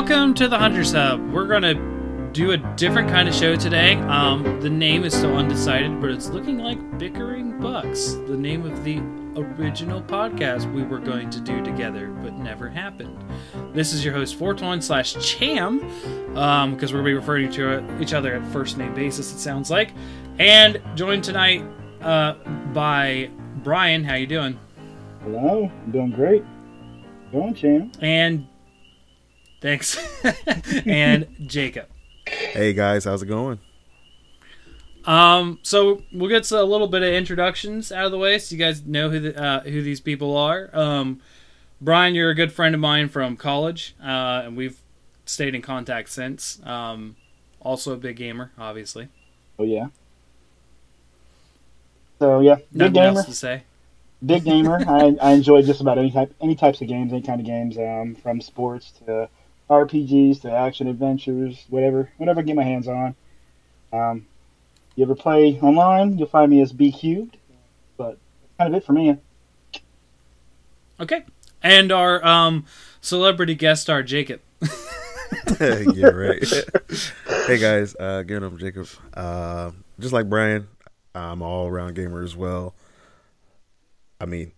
Welcome to the Hunters Hub. We're going to do a different kind of show today. Um, the name is still undecided, but it's looking like Bickering Bucks, the name of the original podcast we were going to do together, but never happened. This is your host, Fortune slash Cham, um, because we're going to be referring to each other at first name basis, it sounds like. And joined tonight uh, by Brian. How you doing? Hello, I'm doing great. Going, Cham. And thanks. and Jacob. Hey guys, how's it going? Um, so we'll get to a little bit of introductions out of the way, so you guys know who the, uh, who these people are. Um, Brian, you're a good friend of mine from college, uh, and we've stayed in contact since. Um, also a big gamer, obviously. Oh yeah. So yeah, big Nothing gamer. else to say. Big gamer. I, I enjoy just about any type, any types of games, any kind of games, um, from sports to RPGs to action adventures, whatever, whatever I get my hands on. Um, you ever play online? You'll find me as B cubed, but kind of it for me. Okay, and our um celebrity guest star Jacob. yeah, right. hey guys, uh, again I'm Jacob. Uh, just like Brian, I'm all around gamer as well. I mean,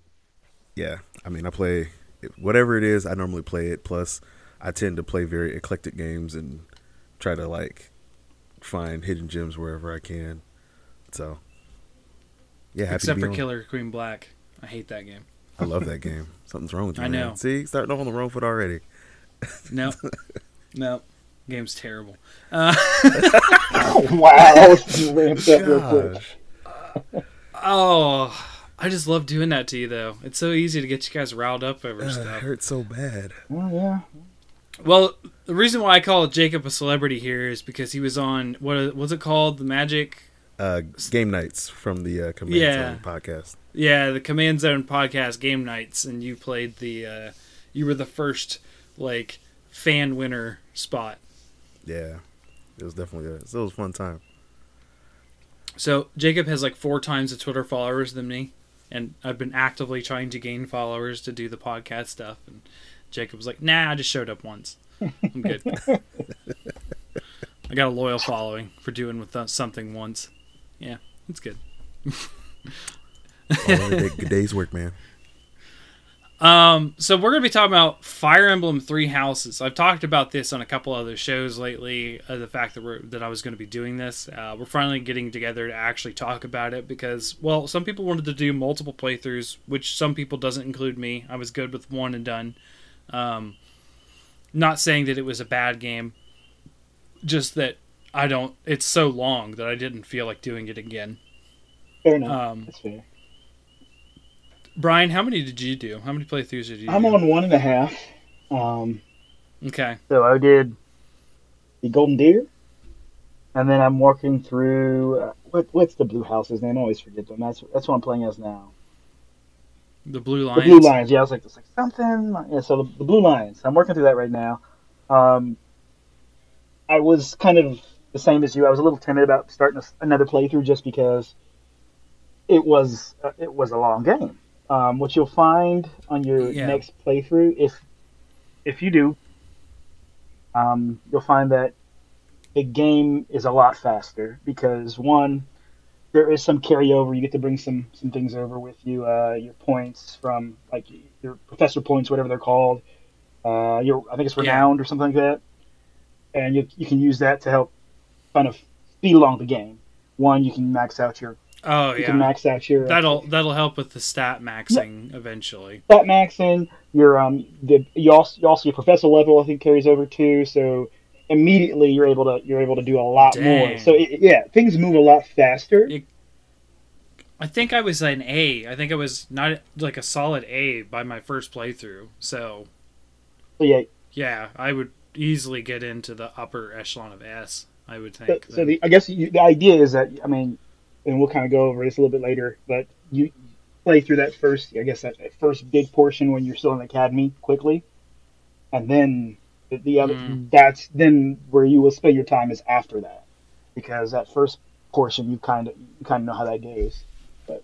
yeah, I mean I play whatever it is. I normally play it. Plus, I tend to play very eclectic games and try to like find hidden gems wherever I can. So, yeah, happy Except to be for on. Killer Queen Black. I hate that game. I love that game. Something's wrong with you. I man. know. See, starting off on the wrong foot already. No, no, game's terrible. Uh, wow, ramped up real quick. Gosh. oh, I just love doing that to you, though. It's so easy to get you guys riled up over stuff. it hurts so bad. Oh yeah. Well, the reason why I call Jacob a celebrity here is because he was on what was it called, the Magic? Uh, game nights from the uh, Command Yeah. Zone podcast. Yeah, the Command Zone podcast game nights, and you played the. Uh, you were the first like fan winner spot. Yeah, it was definitely a, it was a fun time. So Jacob has like four times the Twitter followers than me, and I've been actively trying to gain followers to do the podcast stuff. And Jacob was like, "Nah, I just showed up once. I'm good." I got a loyal following for doing with uh, something once. Yeah, it's good. All a good day's work, man. Um, so we're gonna be talking about Fire Emblem Three Houses. I've talked about this on a couple other shows lately. Uh, the fact that we're that I was going to be doing this, uh, we're finally getting together to actually talk about it because, well, some people wanted to do multiple playthroughs, which some people doesn't include me. I was good with one and done. Um, not saying that it was a bad game, just that I don't. It's so long that I didn't feel like doing it again. Fair enough. Um, That's fair. Brian, how many did you do? How many playthroughs did you? I'm do? on one and a half. Um, Okay. So I did the Golden Deer, and then I'm working through uh, what what's the Blue House's name? I always forget them. That's that's what I'm playing as now. The Blue lines. The Blue Lions. Yeah, I was like, it's like something. Yeah, so the, the Blue Lions. I'm working through that right now. Um, I was kind of the same as you. I was a little timid about starting a, another playthrough just because it was uh, it was a long game. Um, what you'll find on your Yeah. next playthrough, if if you do, um, you'll find that the game is a lot faster because one, there is some carryover. You get to bring some some things over with you. Uh, your points from like your professor points, whatever they're called. Uh, your I think it's Yeah. renowned or something like that, and you you can use that to help kind of speed along the game. One, you can max out your Oh yeah. you can max out your uh, That'll that'll help with the stat maxing eventually. stat maxing. Your um the you also you also your professor level I think carries over too. So immediately you're able to you're able to do a lot more. So it, yeah, things move a lot faster. Yeah. I think I was an A. I think I was not like a solid A by my first playthrough. So So yeah, yeah, I would easily get into the upper echelon of S. I would So, think. so the, I guess you, the idea is that I mean, and we'll kind of go over this a little bit later, but you play through that first, I guess that, that first big portion when you're still in the academy quickly, and then the, the other Mm. that's then where you will spend your time is after that, because that first portion you kind of you kind of know how that goes, but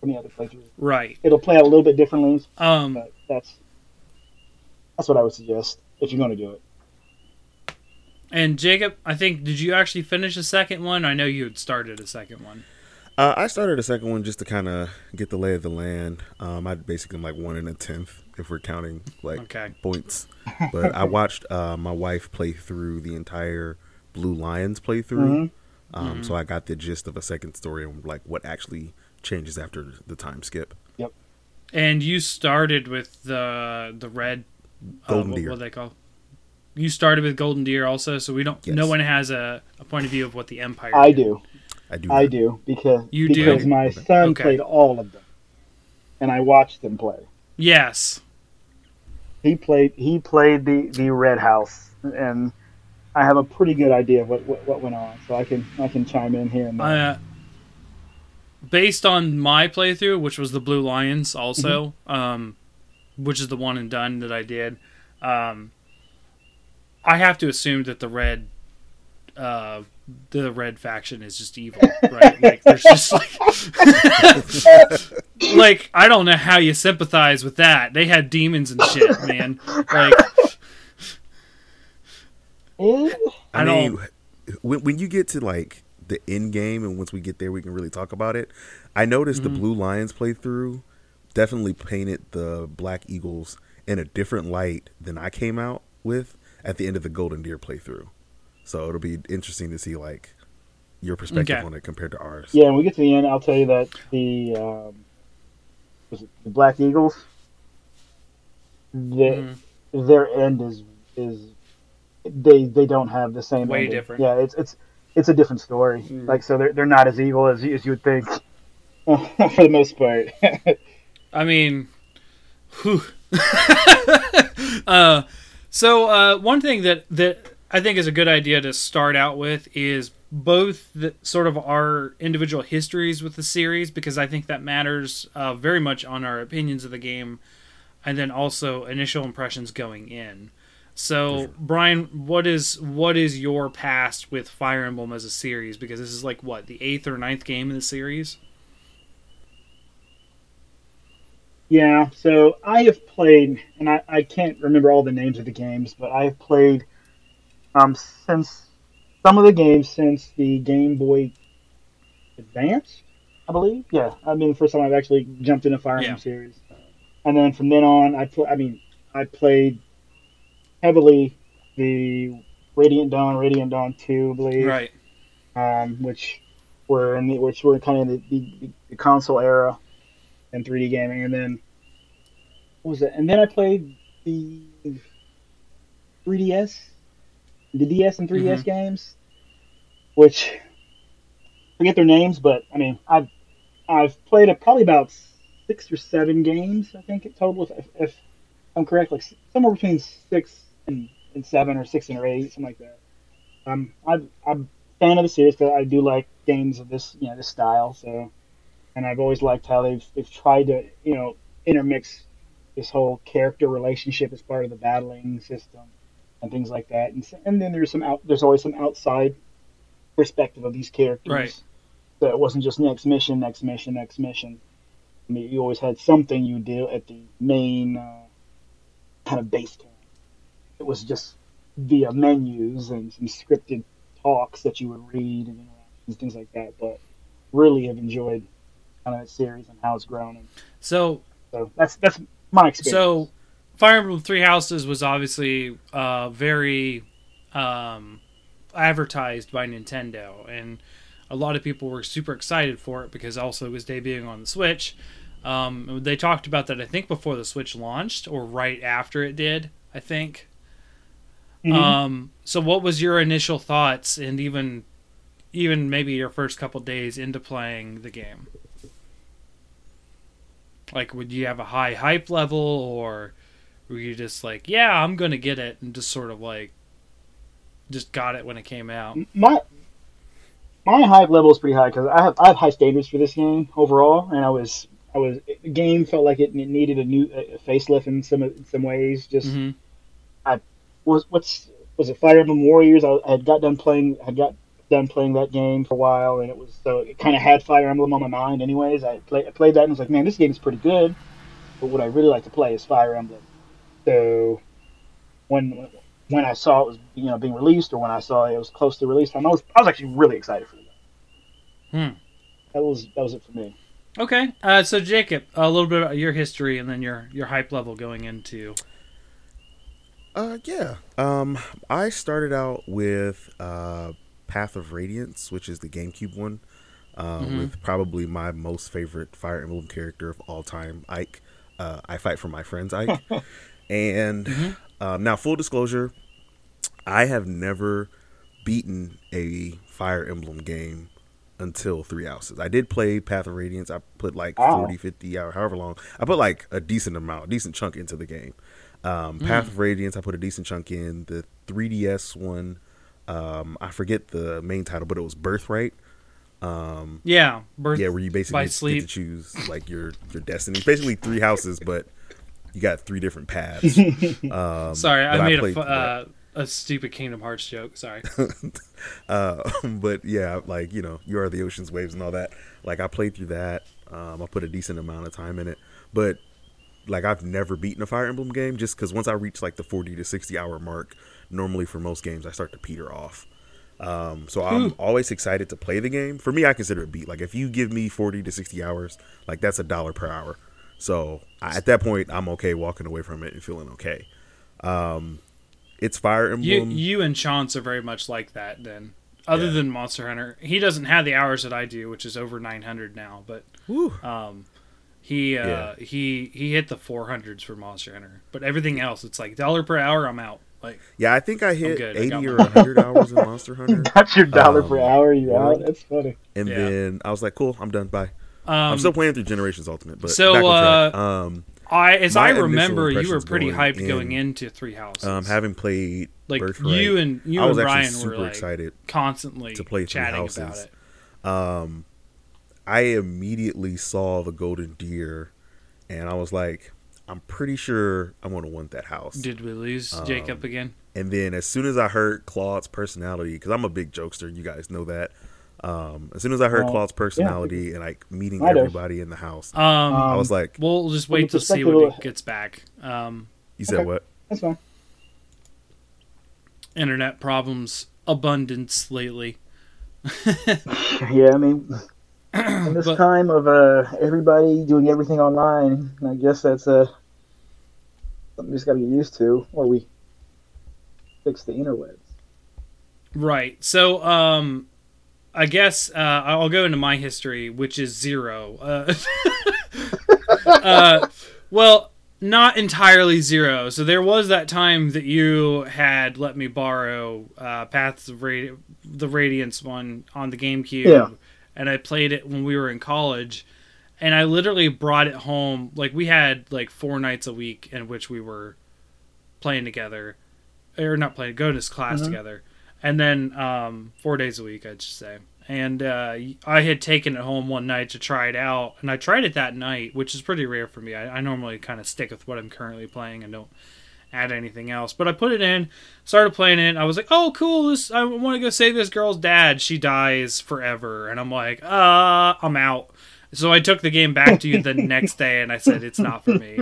from the other playthrough, right. it'll play out a little bit differently, Um. but that's that's what I would suggest if you're going to do it. And Jacob, I think did you actually finish the second one? I know you had started a second one. Uh, I started a second one just to kind of get the lay of the land. Um, I basically am like one in a tenth if we're counting like Okay. points. But I watched uh, my wife play through the entire Blue Lions playthrough, um, so I got the gist of a second story and like what actually changes after the time skip. Yep. And you started with the the red Golden uh, what, Deer. What they call? You started with Golden Deer also, so we don't. Yes. No one has a, a point of view of what the Empire. I did. do. I do. I do because You do? because my Okay. son Okay. played all of them, and I watched them play. Yes. He played he played the the Red House, and I have a pretty good idea of what what, what went on, so I can I can chime in here and. Uh, based on my playthrough, which was the Blue Lions, also, um, which is the one and done that I did, um, I have to assume that the red, uh, the red faction is just evil, right? like there's just like, like I don't know how you sympathize with that. They had demons and shit, man. Like Eh, I, I mean, when when you get to like the end game, and once we get there, we can really talk about it. I noticed Mm-hmm. the Blue Lions playthrough definitely painted the Black Eagles in a different light than I came out with at the end of the Golden Deer playthrough. So it'll be interesting to see like your perspective Okay. on it compared to ours. yeah, when we get to the end, I'll tell you that the um, was it the Black Eagles, the, Mhm. their end is is they they don't have the same Way ending. different. Yeah, it's it's it's a different story. Mm. Like so, they're they're not as evil as you, as you would think, for the most part. I mean, whew. uh, so uh, one thing that that I think is a good idea to start out with is both the sort of our individual histories with the series because I think that matters uh, very much on our opinions of the game, and then also initial impressions going in. So Brian, what is what is your past with Fire Emblem as a series? Because this is like what the eighth or ninth game in the series. Yeah, so I have played, and I, I can't remember all the names of the games, but I've played um, since some of the games since the Game Boy Advance, I believe. Yeah, I mean, the first time I've actually jumped in a Fire Emblem Yeah. series. And then from then on, I pl- I mean, I played heavily the Radiant Dawn, Radiant Dawn 2, I believe Right. um, which were in the which were kind of the, the, the console era and 3D gaming, and then what was it? And then I played the 3DS, the DS and 3DS games, which I forget their names, but I mean I've I've played a, probably about six or seven games I think in total, if, if I'm correct, like somewhere between six and, and seven or six and or eight, something like that. Um, I've, I'm a fan of the series because I do like games of this you know this style. So, and I've always liked how they've they've tried to you know intermix this whole character relationship as part of the battling system and things like that. And and then there's some out there's always some outside perspective of these characters. Right. So it wasn't just next mission, next mission, next mission. I mean, you always had something you do at the main uh, kind of base camp. It was just via menus and some scripted talks that you would read and interactions, things like that. But really have enjoyed kind of that series and how it's grown. And So so that's that's my experience. So, Fire Emblem Three Houses was obviously uh, very um, advertised by Nintendo, and a lot of people were super excited for it because also it was debuting on the Switch. Um, they talked about that I think before the Switch launched or right after it did. I think. Mhm. Um, so, what was your initial thoughts, and even even maybe your first couple days into playing the game? Like, would you have a high hype level, or were you just like, "Yeah, I'm gonna get it," and just sort of like, just got it when it came out? my my hype level is pretty high because I have I have high standards for this game overall, and I was I was the game felt like it needed a new a facelift in some in some ways. Just hmm was what's was it Fire Emblem Warriors? I, I had got done playing had got done playing that game for a while, and it was so it kind of had Fire Emblem on my mind. Anyways, I, play, I played that and was like, man, this game is pretty good, but what I really like to play is Fire Emblem. So when when I saw it was you know being released or when I saw it was close to release time. I was I was actually really excited for the game. Hmm. That was that was it for me. Okay, uh, so Jacob, a little bit about your history and then your your hype level going into. Uh, yeah. Um, I started out with uh, Path of Radiance, which is the GameCube one, uh, Mhm. with probably my most favorite Fire Emblem character of all time, Ike. Uh, I fight for my friends, Ike. and Mhm. um, now, full disclosure, I have never beaten a Fire Emblem game until Three Houses. I did play Path of Radiance. I put like Wow. 40, 50 hours, however long. I put like a decent amount, a decent chunk into the game. Um, Path of Radiance, I put a decent chunk in. The 3DS one, um, I forget the main title, but it was Birthright. Um, Yeah, birth. yeah, where you basically by get to choose like your your destiny. It's basically three houses, but you got three different paths. Um, Sorry, I made a played fu- uh, a stupid Kingdom Hearts joke. Sorry. Uh, but yeah, like you know, you are the ocean's waves and all that. Like I played through that. Um, I put a decent amount of time in it, but like I've never beaten a Fire Emblem game just because once I reach like the forty to sixty hour mark, normally for most games I start to peter off. Um, so I'm Ooh. always excited to play the game. For me, I consider it beat. Like if you give me forty to sixty hours, like that's a dollar per hour. So I, at that point, I'm okay walking away from it and feeling okay. Um, it's Fire You Emblem. you and Chance are very much like that. Then, other Yeah. than Monster Hunter, he doesn't have the hours that I do, which is over nine hundred now. But Whew. um, he uh, Yeah. he he hit the four hundreds for Monster Hunter. But everything else, it's like dollar per hour. I'm out. Like Yeah, I think I hit good. I 80 or 100 hours in Monster Hunter. That's your dollar Um, per hour. You out? That's funny. And Yeah. then I was like, cool, I'm done. Bye. Um, I'm still playing through Generations Ultimate, but So, back on track. uh, um, I as I remember, you were pretty going hyped going into Three Houses. um, having played like Birthright, you and you I was and actually Ryan super were like excited. constantly to play Three chatting Houses. about it. Um, I immediately saw the Golden Deer, and I was like, I'm pretty sure I'm going to want that house. Did we lose Jacob Um, again? And then as soon as I heard Claude's personality, because I'm a big jokester, you guys know that. Um, as soon as I heard Well, Claude's personality and like meeting I do. everybody in the house, Um, I was like, we'll just wait to see perspective when of- it gets back. Um, "You said okay. what?" That's fine. internet problems abundance lately. Yeah, I mean, in this But- time of uh, everybody doing everything online, I guess that's uh, something we just got to get used to, or we fix the interwebs. Right. So, um, I guess uh, I'll go into my history, which is zero. Uh, uh, well, not entirely zero. So there was that time that you had let me borrow uh, Paths of Radi- the Radiance one on the GameCube, Yeah. and I played it when we were in college. And I literally brought it home. Like we had like four nights a week in which we were playing together, or not playing, going to class Mhm. together and then um, four days a week, I should say. And uh, I had taken it home one night to try it out, and I tried it that night, which is pretty rare for me. I, I normally kind of stick with what I'm currently playing and don't add anything else. But I put it in, started playing it. And I was like, "Oh, cool! This I want to go save this girl's dad. She dies forever." And I'm like, "Uh, I'm out." So I took the game back to you the next day, and I said, "It's not for me."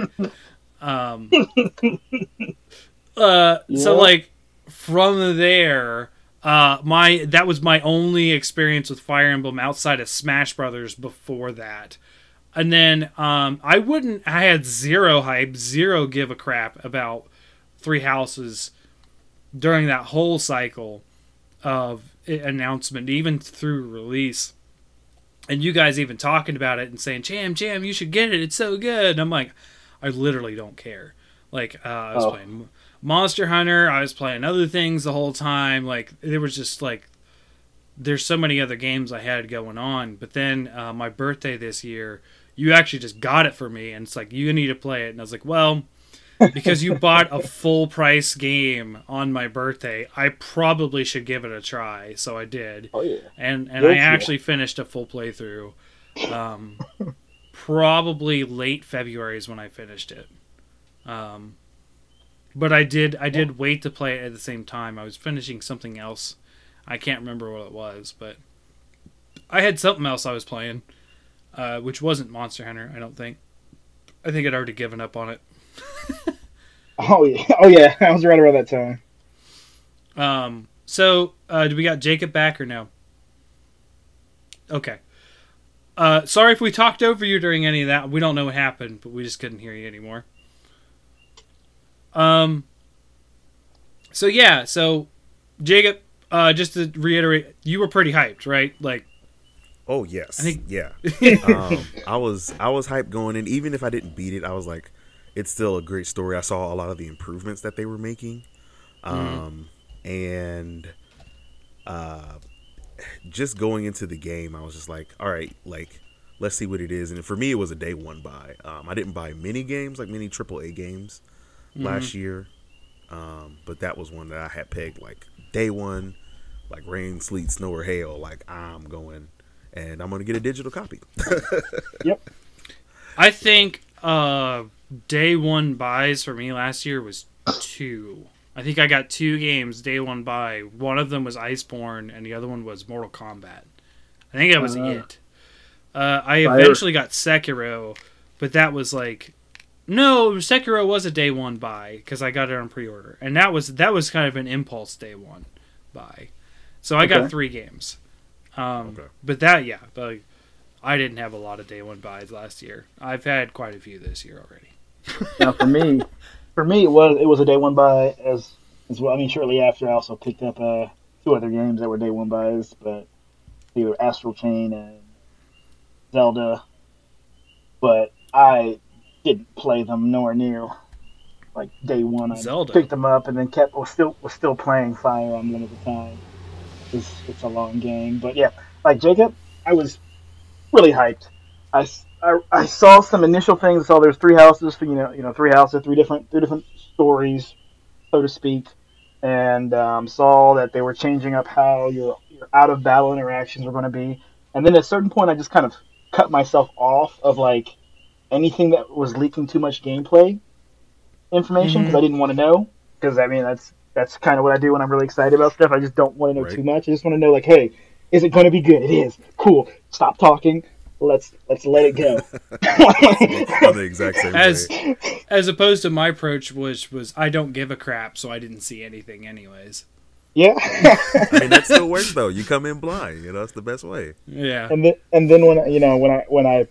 Um, uh, so like from there, uh, my that was my only experience with Fire Emblem outside of Smash Brothers before that. And then um, I wouldn't. I had zero hype, zero give a crap about Three Houses during that whole cycle of announcement, even through release. And you guys even talking about it and saying, "Jam, Jam, you should get it. It's so good." And I'm like, I literally don't care. Like uh, I was Oh. playing Monster Hunter. I was playing other things the whole time. Like there was just like there's so many other games I had going on. But then uh, my birthday this year, you actually just got it for me, and it's like you need to play it. And I was like, well, because you bought a full price game on my birthday, I probably should give it a try. So I did, Oh yeah. and and Good I actually finished a full playthrough. Um, probably late February is when I finished it. Um, but I did I did wait to play it at the same time. I was finishing something else. I can't remember what it was, but I had something else I was playing, uh, which wasn't Monster Hunter. I don't think. I think I'd already given up on it. Oh yeah. Oh yeah. I was right around that time. Um, so uh, do we got Jacob back or no? Okay. Uh, sorry if we talked over you during any of that. We don't know what happened, but we just couldn't hear you anymore. Um. So yeah, so Jacob, uh, just to reiterate, you were pretty hyped, right? Like, Oh yes, I think- yeah. um, I was I was hyped going in. Even if I didn't beat it, I was like, it's still a great story. I saw a lot of the improvements that they were making, um, and uh, just going into the game, I was just like, all right, like let's see what it is. And for me, it was a day one buy. Um, I didn't buy many games like many AAA games last year, um, but that was one that I had pegged like day one, like rain, sleet, snow, or hail. Like I'm going, and I'm gonna get a digital copy. Yep. I think uh, day one buys for me last year was two. I think I got two games day one buy. One of them was Iceborne, and the other one was Mortal Kombat. I think that was Uh, it. Uh, I Fire. eventually got Sekiro, but that was like no, Sekiro was a day one buy because I got it on pre-order, and that was that was kind of an impulse day one buy. So I got three games. Um, Okay. But that, yeah, but like, I didn't have a lot of day one buys last year. I've had quite a few this year already. Now for me, for me it was it was a day one buy as as well. I mean, shortly after I also picked up uh, two other games that were day one buys, but they were Astral Chain and Zelda. But I didn't play them nowhere near like day one. I Zelda? picked them up and then kept was still was still playing Fire Emblem at the time. It's it's a long game, but yeah, like Jacob, I was really hyped. I I saw some initial things. I saw there's three houses, for you know, you know, three houses, three different three different stories, so to speak, and um, saw that they were changing up how your your out of battle interactions were going to be. And then at a certain point, I just kind of cut myself off of like anything that was leaking too much gameplay information because I mm-hmm. didn't want to know. Because I mean, that's that's kind of what I do when I'm really excited about stuff. I just don't want to know Right. too much. I just want to know like, hey, is it going to be good? It is. Cool. Stop talking. Let's let's let it go. I'm the exact same As way. as opposed to my approach, which was I don't give a crap, so I didn't see anything anyways. yeah. I mean, that still works though. You come in blind. You know, that's the best way. Yeah, and then and then when I- you know when I when I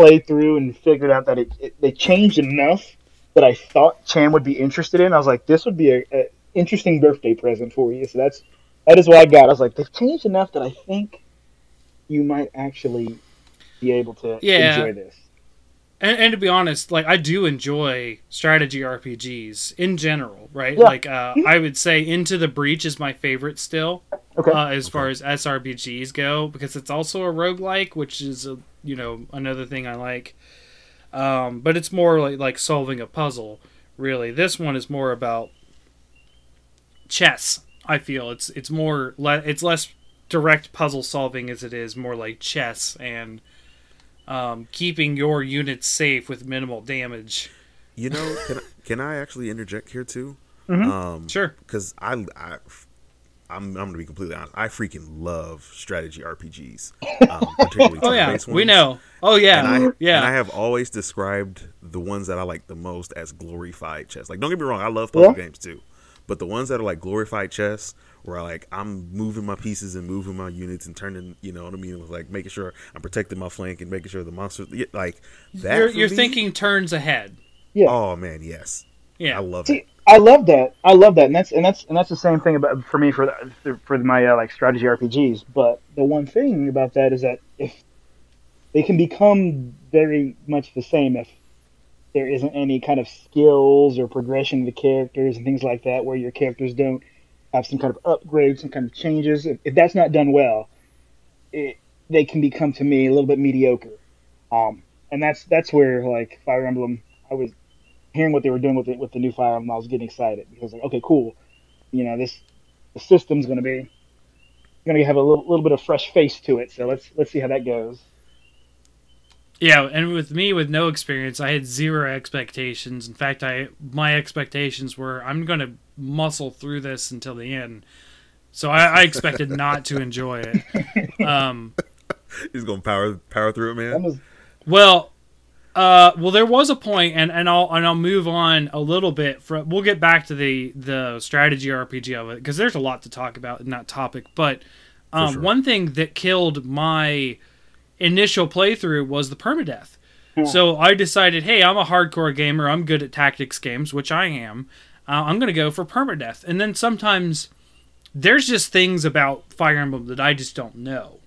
played through and figured out that it, it they changed enough that I thought Chan would be interested in, I was like, this would be a, a interesting birthday present for you. So that's that is what I got. I was like, they've changed enough that I think you might actually be able to Yeah. enjoy this. and, and to be honest, like I do enjoy strategy RPGs in general, right? Yeah. Like uh, I would say Into the Breach is my favorite still. Okay. uh, as far as SRPGs go because it's also a roguelike, which is a, you know another thing I like. Um, but it's more like like solving a puzzle. Really, this one is more about chess. I feel it's it's more le- it's less direct puzzle solving as it is more like chess and um, keeping your units safe with minimal damage. You know, can I, can I actually interject here too? Mhm. Um, Sure. because I, I, I'm, I'm gonna be completely honest. I freaking love strategy RPGs, um, particularly Oh yeah, turn-based we know. Oh yeah, And I, yeah. and I have always described the ones that I like the most as glorified chess. Like, don't get me wrong, I love puzzle Yeah. games too, but the ones that are like glorified chess, where I like I'm moving my pieces and moving my units and turning, you know what I mean, like making sure I'm protecting my flank and making sure the monsters, yeah, like that. you're you're me- thinking turns ahead. Yeah. Oh man, yes, Yeah. I love See, it. I love that. I love that, and that's and that's and that's the same thing about for me for the, for my uh, like strategy RPGs. But the one thing about that is that if they can become very much the same if there isn't any kind of skills or progression of the characters and things like that, where your characters don't have some kind of upgrade, some kind of changes. If, if that's not done well, it, they can become to me a little bit mediocre. Um, and that's that's where like Fire Emblem, I was hearing what they were doing with it with the new Fire Emblem, I was getting excited because like, okay, cool, you know this the system's going to be going to have a little, little bit of fresh face to it. So let's let's see how that goes. Yeah, and with me with no experience, I had zero expectations. In fact, I my expectations were I'm going to muscle through this until the end. So I, I expected not to enjoy it. Um, He's gonna power power through it, man. was well, Uh, well, there was a point, and, and I'll and I'll move on a little bit. From we'll get back to the the strategy RPG of it because there's a lot to talk about in that topic. But um, sure. one thing that killed my initial playthrough was the permadeath. So I decided, hey, I'm a hardcore gamer. I'm good at tactics games, which I am. Uh, I'm gonna go for permadeath, and then sometimes there's just things about Fire Emblem that I just don't know,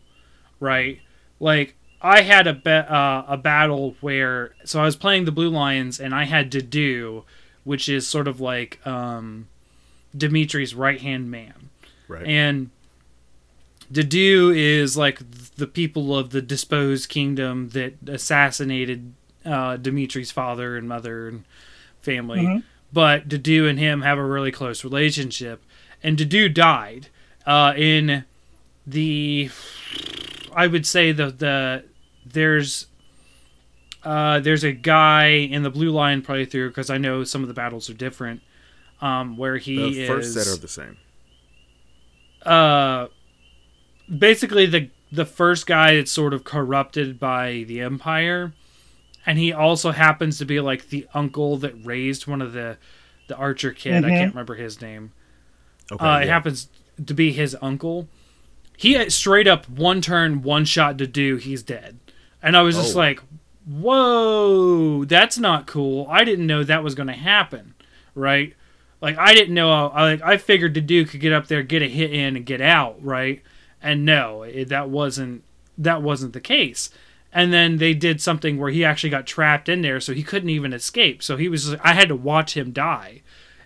right? Like I had a be- uh, a battle where so I was playing the Blue Lions and I had Dedue, which is sort of like um, Dimitri's right hand man, Right. and Dedue is like the people of the disposed kingdom that assassinated uh, Dimitri's father and mother and family. Mhm. But Dedue and him have a really close relationship, and Dedue died uh, in the. I would say the the there's uh, there's a guy in the Blue Lion playthrough because I know some of the battles are different. Um, where he the first is set are the same. uh basically the the first guy that's sort of corrupted by the empire and he also happens to be like the uncle that raised one of the the archer kid i Mhm. can't remember his name Okay. uh, it happens to be his uncle he straight up one turn one shot Dedue he's dead and i was just Oh. like whoa that's not cool. I didn't know that was going to happen right? Like i didn't know i like i figured the dude could get up there get a hit in and get out right? And no it, that wasn't that wasn't the case. And then they did something where he actually got trapped in there so he couldn't even escape. So he was i had to watch him die.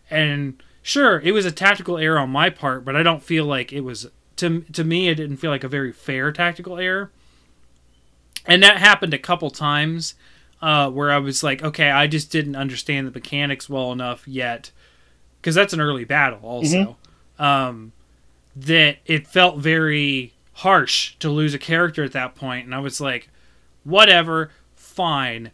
And sure it was a tactical error on my part but i don't feel like it was to to me it didn't feel like a very fair tactical error and that happened a couple times uh, where i was like okay i just didn't understand the mechanics well enough yet because that's an early battle also um, that it felt very harsh to lose a character at that point and i was like whatever fine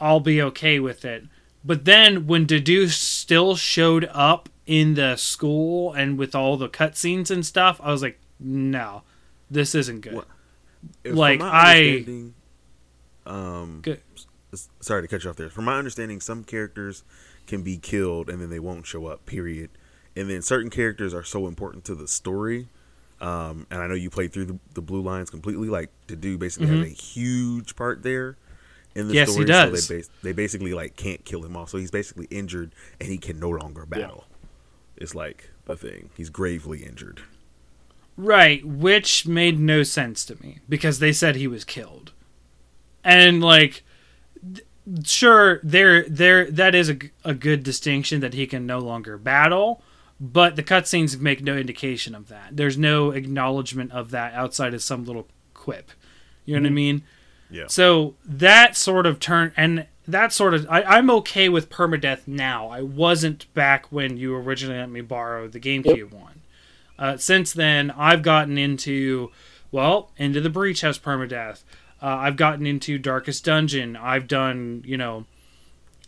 i'll be okay with it but then when Dedue still showed up in the school and with all the cutscenes and stuff, I was like, no, this isn't good. What? Like, I- um, Good. sorry to cut you off there. From my understanding, some characters can be killed and then they won't show up. Period. And then certain characters are so important to the story. Um, and I know you played through the, the Blue Lions completely. Like Dedue basically Mhm. has a huge part there in the Yes, he story. does. So they, bas- they basically like can't kill him off. So he's basically injured and he can no longer battle. It's like the thing. He's gravely injured. Right, which made no sense to me because they said he was killed. And like th- sure there there that is a, a good distinction that he can no longer battle, but the cutscenes make no indication of that. There's no acknowledgement of that outside of some little quip. You know what I mean? Yeah. So that sort of turn and that sort of I, I'm okay with permadeath now. I wasn't back when you originally let me borrow the GameCube one. Uh, since then, I've gotten into well, into the Breach has permadeath. Uh, I've gotten into Darkest Dungeon. I've done you know,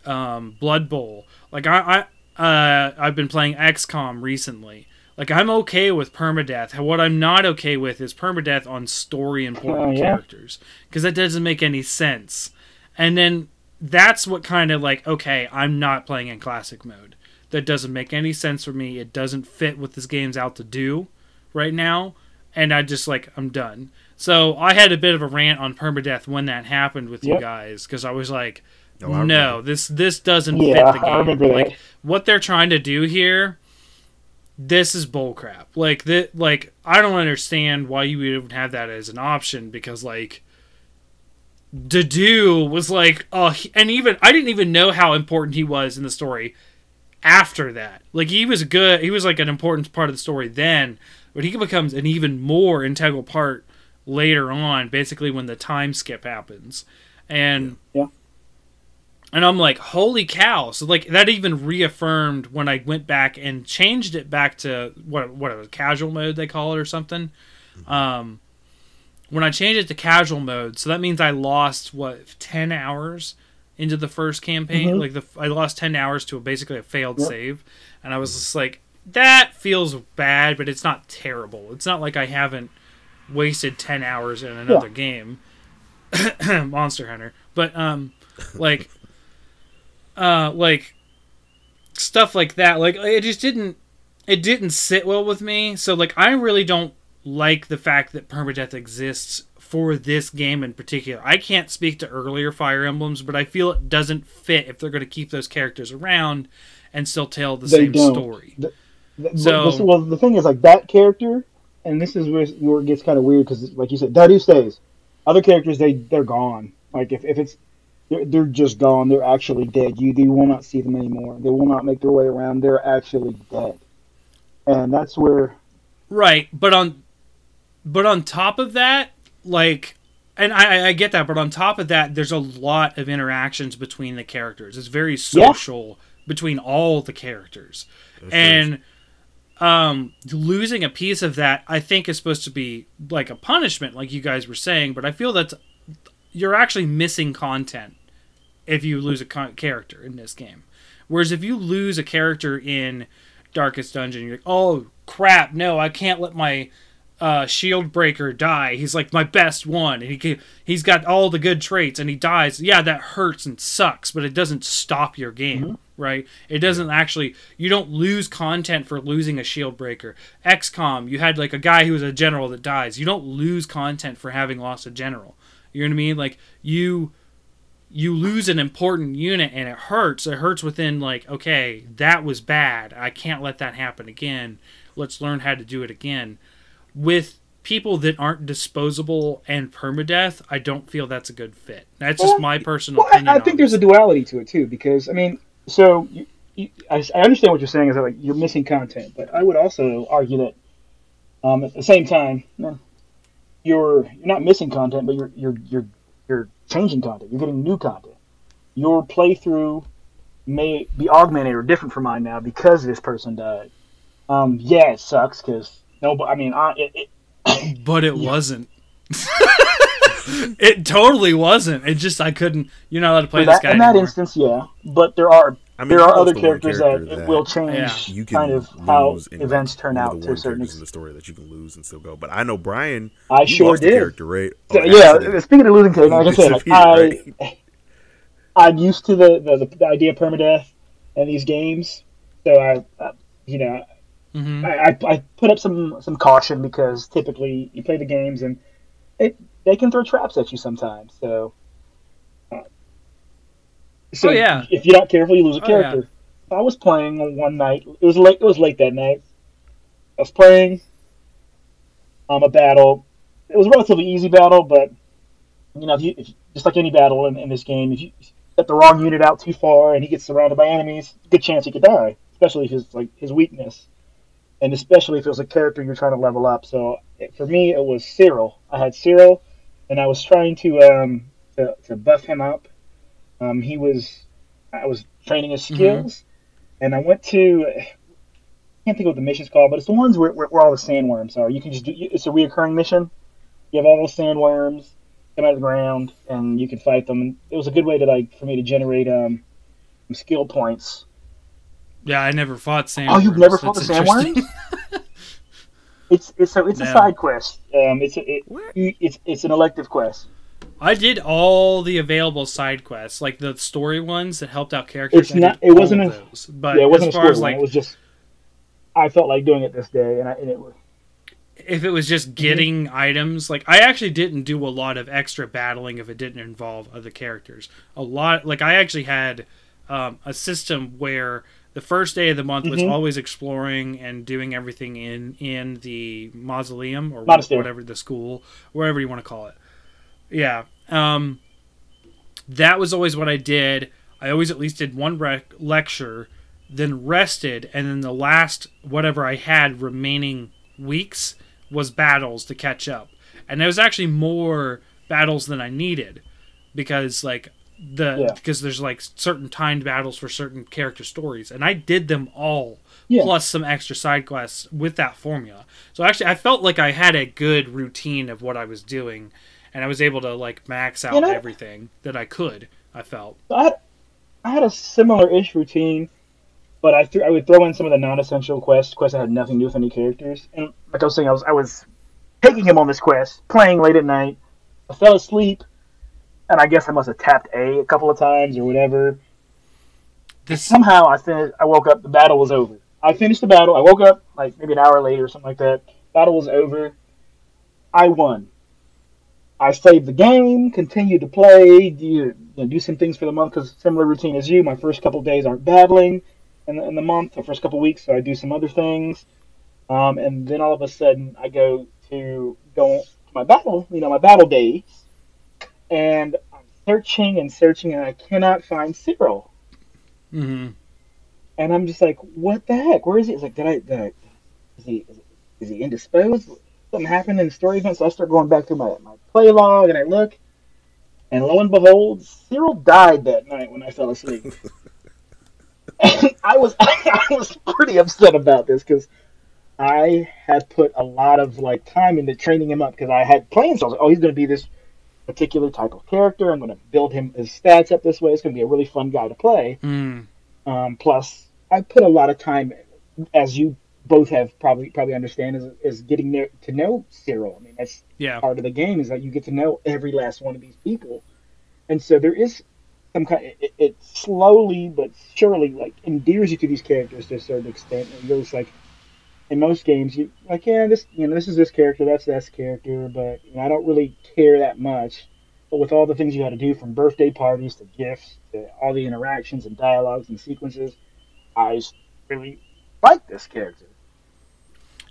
um, Blood Bowl. Like I, I uh, I've been playing XCOM recently. Like I'm okay with permadeath. What I'm not okay with is permadeath on story important Oh, yeah. characters because that doesn't make any sense. And then that's what kind of like okay, I'm not playing in classic mode. That doesn't make any sense for me. It doesn't fit what this game's out to do right now, and I just like I'm done. So I had a bit of a rant on permadeath when that happened with you guys because I was like, I no, this this doesn't Yeah, fit the I game. remember. Like what they're trying to do here, this is bullcrap. Like that, like I don't understand why you would even have that as an option because like. Dedue was like, oh, he- and even I didn't even know how important he was in the story after that. Like he was good, he was like an important part of the story then, but he becomes an even more integral part later on, basically when the time skip happens. And Yeah. and I'm like, holy cow! So like that even reaffirmed when I went back and changed it back to what what it was casual mode they call it or something. Um, when I changed it to casual mode, so that means I lost what ten hours into the first campaign. Mhm. Like the I lost ten hours to a, basically a failed Yep. save, and I was just like, that feels bad, but it's not terrible. It's not like I haven't wasted ten hours in another game, Monster Hunter. But um, like, uh, like stuff like that. Like it just didn't, it didn't sit well with me. So like I really don't like the fact that permadeath exists for this game in particular. I can't speak to earlier Fire Emblems, but I feel it doesn't fit if they're going to keep those characters around and still tell the They same don't. story. The- the- So- well, the thing is, like that character, and this is where, where it gets kind of weird because, like you said, Dedue stays. Other characters, they they're gone. Like if, if it's they're, they're just gone. They're actually dead. You you will not see them anymore. They will not make their way around. They're actually dead. And that's where Right, but on but on top of that, like and I, I get that, but on top of that, there's a lot of interactions between the characters. It's very Yeah. social between all the characters. and um losing a piece of that I think is supposed to be like a punishment, like you guys were saying, but I feel that's you're actually missing content if you lose a con- character in this game. Whereas if you lose a character in Darkest Dungeon, you're like, oh crap, no, I can't let my uh, Shield Breaker die. He's like my best one, and he can, he's got all the good traits, and he dies. Yeah, that hurts and sucks, but it doesn't stop your game, right? It doesn't actually. You don't lose content for losing a Shield Breaker. XCOM, you had like a guy who was a general that dies. You don't lose content for having lost a general. You know what I mean? Like you you lose an important unit and it hurts. It hurts within like, okay, that was bad. I can't let that happen again. Let's learn how to do it again. With people that aren't disposable and permadeath, I don't feel that's a good fit. That's just my personal Well, opinion. I think there's a duality to it too, because I mean, so you, you, I, I understand what you're saying is that like you're missing content, but I would also argue that um, at the same time, you're you're not missing content, but you're you're you're you're changing content. You're getting new content. Your playthrough may be augmented or different from mine now because this person died. Um, yeah, it sucks because no, but I mean, I, it, it, but it wasn't. it totally wasn't. It just I couldn't. You're not allowed to play in this guy in that instance, yeah. But there are I mean, there are other the one characters that, character will change Yeah. you can kind of how lose events turn out to a certain characters in extent. the story that you can lose and still go. But I know Brian. I you sure lost did. character, right? So, yeah, accident. speaking of losing characters, like I said, like, I right? I'm used to the, the, the idea of permadeath and these games, so I, uh, you know, hmm I, I, put up some some caution because typically you play the games and it, they can throw traps at you sometimes. So, uh, so Oh, yeah. if you're not careful, you lose a Oh, yeah. character. I was playing one night. It was late. It was late that night. I was playing um, a battle. It was a relatively easy battle, but you know, if you, if, just like any battle in, in this game, if you set the wrong unit out too far and he gets surrounded by enemies, good chance he could die. Especially if it's like his weakness, and especially if it was a character you're trying to level up. So it, for me, it was Cyril. I had Cyril, and I was trying to um, to, to buff him up. Um, he was, I was training his skills, and I went to. I can't think of what the mission's called, but it's the ones where, where, where all the sandworms are. You can just do. It's a reoccurring mission. You have all those sandworms come out of the ground, and you can fight them. And it was a good way to like for me to generate um, some skill points. Yeah, I never fought sandworms. Oh, you've never fought the That's interesting. sandworms? It's it's so it's a side quest. Um, it's a, it, it's it's an elective quest. I did all the available side quests, like the story ones that helped out characters. It's I not- it wasn't a- those. But yeah, it wasn't as far as one. like It was just I felt like doing it this day, and, I, and it was if it was Mm-hmm. just getting items, like I actually didn't do a lot of extra battling if it didn't involve other characters. A lot, like I actually had um, a system where the first day of the month was Mhm. always exploring and doing everything in in the mausoleum or Monastery. whatever the school, wherever you want to call it. Yeah, um, that was always what I did. I always at least did one rec- lecture, then rested, and then the last whatever I had remaining weeks was battles to catch up. And there was actually more battles than I needed because like the Yeah. because there's like certain timed battles for certain character stories and I did them all Yeah. plus some extra side quests with that formula. So actually I felt like I had a good routine of what I was doing and I was able to like max out You know- everything that I could. I felt. I had, I had a similar ish routine, but I threw I would throw in some of the non essential quests, quests that had nothing to do with any characters. And like I was saying, I was I was taking him on this quest, playing late at night. I fell asleep, and I guess I must have tapped A a couple of times or whatever. This Somehow I finished. I woke up. The battle was over. I finished the battle. I woke up like maybe an hour later or something like that. Battle was over. I won. I saved the game, continued to play, do, you know, do some things for the month because similar routine as you. My first couple days aren't battling in the, in the month, the first couple weeks, so I do some other things. Um, and then all of a sudden, I go to go to my battle, you know, my battle day, and I'm searching and searching, and I cannot find Cyril. hmm And I'm just like, what the heck? Where is he? It's like, did I, did I is he, is, is he indisposed? Something happened in the story event, so I start going back through my, my play log and I look, and lo and behold, Cyril died that night when I fell asleep. and I was I was pretty upset about this because I had put a lot of like time into training him up because I had plans. So I was like, oh, he's going to be this particular type of character. I'm going to build him his stats up this way. It's going to be a really fun guy to play. Mm. Um, plus, I put a lot of time, as you both have probably probably understand, is, is getting there to know Cyril. I mean, that's Yeah. part of the game is that you get to know every last one of these people, and so there is some kind. It, it slowly but surely like endears you to these characters to a certain extent, and goes like. In most games, you like, yeah, this you know, this is this character, that's this character, but you know, I don't really care that much. But with all the things you got to do, from birthday parties to gifts to all the interactions and dialogues and sequences, I really like this character.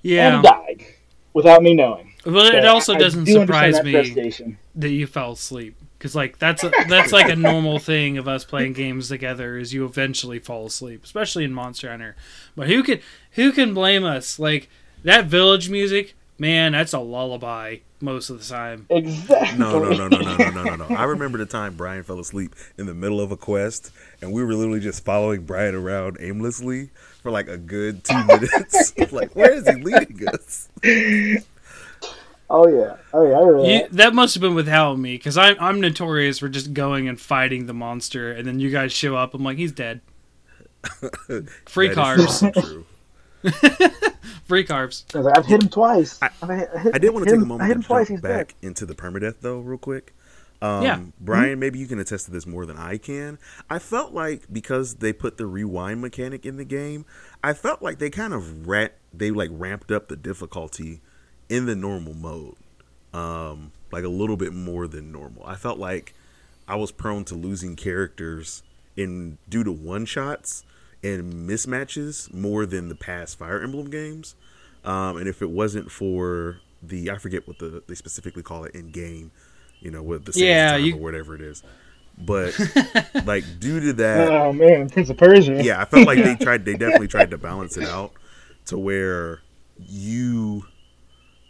Yeah. he died without me knowing. Well, it also I- I doesn't do surprise me that you fell asleep because like that's a, that's like a normal thing of us playing games together is you eventually fall asleep especially in monster hunter but who can who can blame us like that village music man that's a lullaby most of the time Exactly. No, no, no, no, no, no, no, no, no. I remember the time Brian fell asleep in the middle of a quest, and we were literally just following Brian around aimlessly for like a good two minutes. like, where is he leading us? Oh yeah. Oh yeah. I you, that. that must have been with without me because I'm, I'm notorious for just going and fighting the monster and then you guys show up i'm like he's dead free That is carbs free carbs I was like, I've hit him twice. I- I've hit, hit, I did want to take a him- I moment hit to him twice. jump He's back dead. into the permadeath though, real quick. Um, Yeah. Brian, maybe you can attest to this more than I can. I felt like because they put the rewind mechanic in the game, I felt like they kind of rat they like ramped up the difficulty in the normal mode, um, like a little bit more than normal. I felt like I was prone to losing characters in due to one shots and mismatches more than the past Fire Emblem games. Um, and if it wasn't for the I forget what the they specifically call it in game, you know, with the sands Yeah, time you- or whatever it is. But like due to that, Oh man, Prince of Persia. yeah, I felt like they tried. They definitely tried to balance it out to where you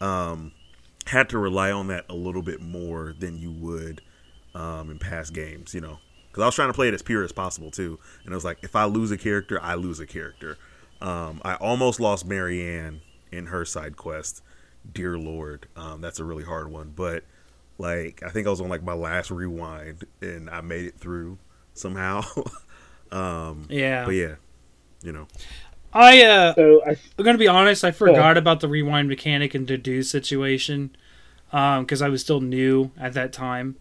um, had to rely on that a little bit more than you would um, in past games. You know, because I was trying to play it as pure as possible too, and it was like if I lose a character, I lose a character. Um, I almost lost Marianne in her side quest. Dear Lord, um, that's a really hard one, but like I think I was on like my last rewind and I made it through somehow. um, yeah but yeah, you know, i uh So I I'm gonna be honest. I forgot about the rewind mechanic and to do situation because I was still new at that time,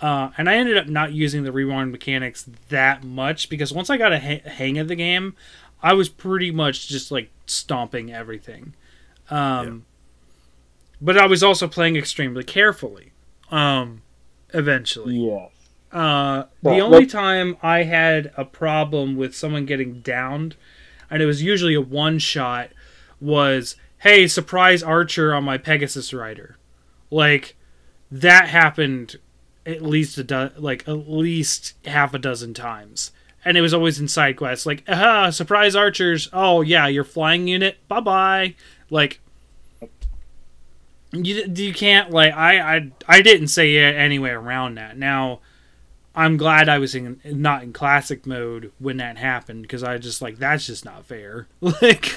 uh, and I ended up not using the rewind mechanics that much because once I got a ha- hang of the game, I was pretty much just like stomping everything. Um, But I was also playing extremely carefully. Um, eventually, yes. uh, the Well, only time I had a problem with someone getting downed, and it was usually a one shot, was hey, surprise archer on my Pegasus rider. Like that happened at least a do- like at least half a dozen times. And it was always in side quests, like, aha, surprise archers. Oh yeah, your flying unit. Bye bye. Like, you you can't like I I I didn't say it anyway around that. Now, I'm glad I was in not in classic mode when that happened because I just like that's just not fair. Like,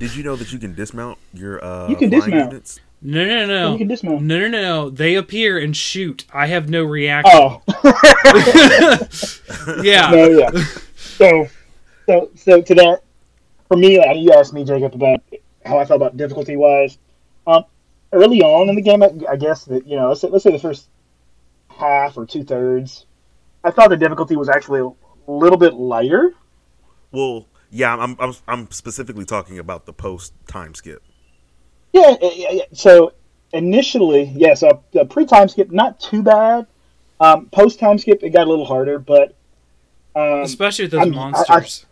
did you know that you can dismount your uh, You can dismount. units? no no no You can dismount. no no no no they appear and shoot. I have no reaction. Oh. yeah. no, yeah. So, so, so to that, for me, like, you asked me, Jacob, about how I felt about difficulty wise. Um, early on in the game, I, I guess that you know, let's say, let's say the first half or two thirds. I thought the difficulty was actually a little bit lighter. Well, yeah, I'm I'm I'm specifically talking about the post time skip. Yeah, yeah, yeah. So initially, yes, a, a pre time skip not too bad. Um, post time skip it got a little harder, but um, especially those I'm- I- monsters.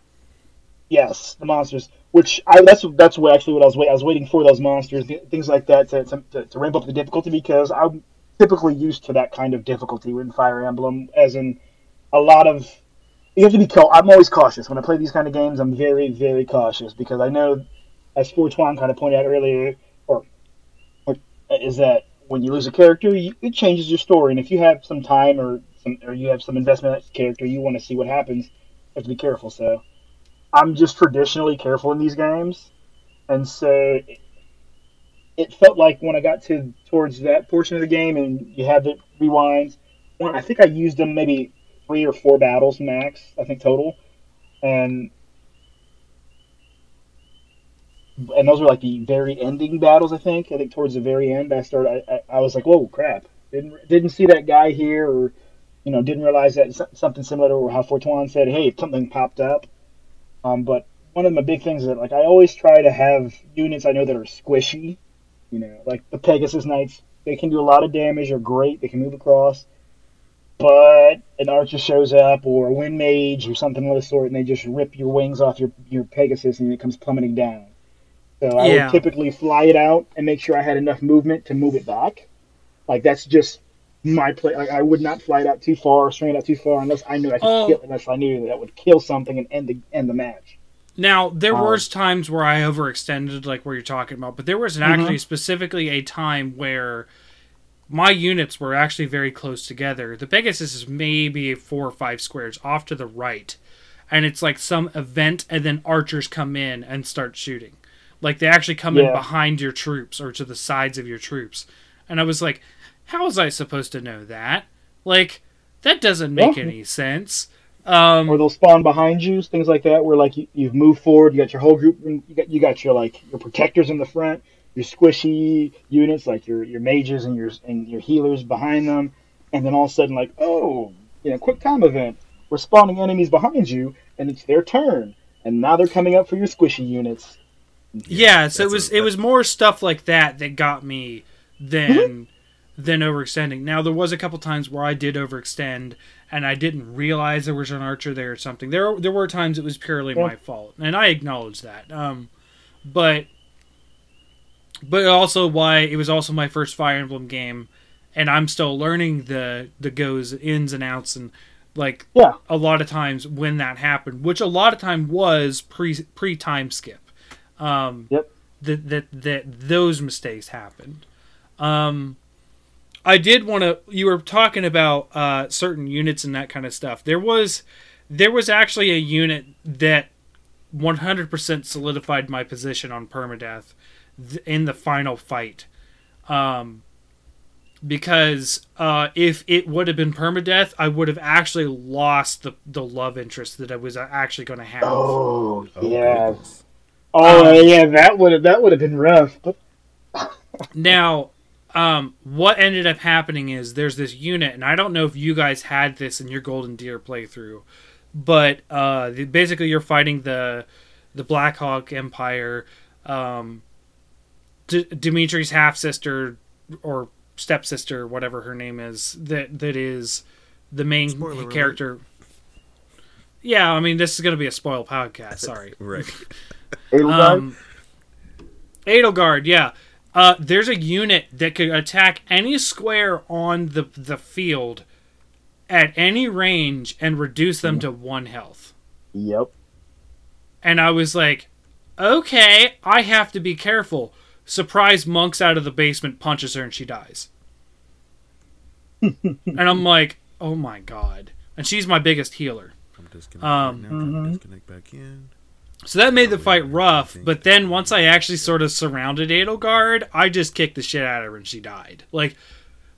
yes, the monsters. Which I that's that's what actually what I was waiting. I was waiting for those monsters, things like that, to, to, to ramp up the difficulty because I'm typically used to that kind of difficulty in Fire Emblem, as in a lot of you have to be. Cau- I'm always cautious when I play these kind of games. I'm very very cautious because I know, as Fortuan kind of pointed out earlier, or, or is that when you lose a character, you, it changes your story, and if you have some time or some or you have some investment in that character, you want to see what happens. You have to be careful. So. I'm just traditionally careful in these games, and so it, it felt like when I got to towards that portion of the game and you had the rewinds, one I think I used them maybe three or four battles max, I think total, and and those were like the very ending battles. I think I think towards the very end, I started. I, I, I was like, whoa, crap! Didn't didn't see that guy here, or you know, didn't realize that something similar to how Fortuan said, hey, something popped up. Um, but one of my big things is that like I always try to have units I know that are squishy. You know, like the Pegasus Knights, they can do a lot of damage. They're great. They can move across. But an archer shows up, or a wind mage, or something of the sort, and they just rip your wings off your your Pegasus, and it comes plummeting down. So I Yeah. would typically fly it out and make sure I had enough movement to move it back. Like that's just my play. Like I would not fly it out too far, or swing it out too far, unless I knew I could Oh. kill. Unless I knew that would kill something and end the end the match. Now there Um, was times where I overextended, like where you're talking about, but there was an Mm-hmm. actually specifically a time where my units were actually very close together. The Pegasus is maybe four or five squares off to the right, and it's like some event, and then archers come in and start shooting. Like they actually come in behind your troops or to the sides of your troops, and I was like, "How was I supposed to know that? Like that doesn't make Yeah. any sense." Um, or they'll spawn behind you, things like that, where like you, you've moved forward, you got your whole group, you got you got your like your protectors in the front, your squishy units like your your mages and your and your healers behind them, and then all of a sudden like oh you know quick time event, we're spawning enemies behind you, and it's their turn, and now they're coming up for your squishy units. Yeah, so it was a- it was more stuff like that that got me than Mm-hmm. than overextending. Now there was a couple times where I did overextend and I didn't realize there was an archer there or something. There there were times it was purely Yeah. my fault, and I acknowledge that. Um, but but also why it was also my first Fire Emblem game, and I'm still learning the the goes ins and outs and like Yeah, a lot of times when that happened, which a lot of time was pre pre time skip. Um, Yep. That that that those mistakes happened. Um, I did want to. You were talking about uh, certain units and that kind of stuff. There was there was actually a unit that 100% solidified my position on permadeath th- in the final fight. Um, because uh, if it would have been permadeath, I would have actually lost the, the love interest that I was actually going to have. Oh, Oh, yeah. Oh Um, yeah, that would have that would have been rough. But Now, um, what ended up happening is there's this unit, and I don't know if you guys had this in your Golden Deer playthrough, but uh, the- basically you're fighting the the Black Hawk Empire. Um, D- Dimitri's half sister or stepsister, whatever her name is, that that is the main Spoiler alert. character. Yeah, I mean this is going to be a spoil podcast. Sorry. Right. Edelgard, Um, Edelgard, yeah. Uh, there's a unit that could attack any square on the the field at any range and reduce them to one health. yep. And I was like, okay, I have to be careful. Surprise monks out of the basement punches her and she dies. and I'm like, oh my god. And she's my biggest healer. I'm disconnecting Um, right now. Trying Mhm. to disconnect back in. So that made the fight rough, but then once I actually sort of surrounded Edelgard, I just kicked the shit out of her and she died. Like,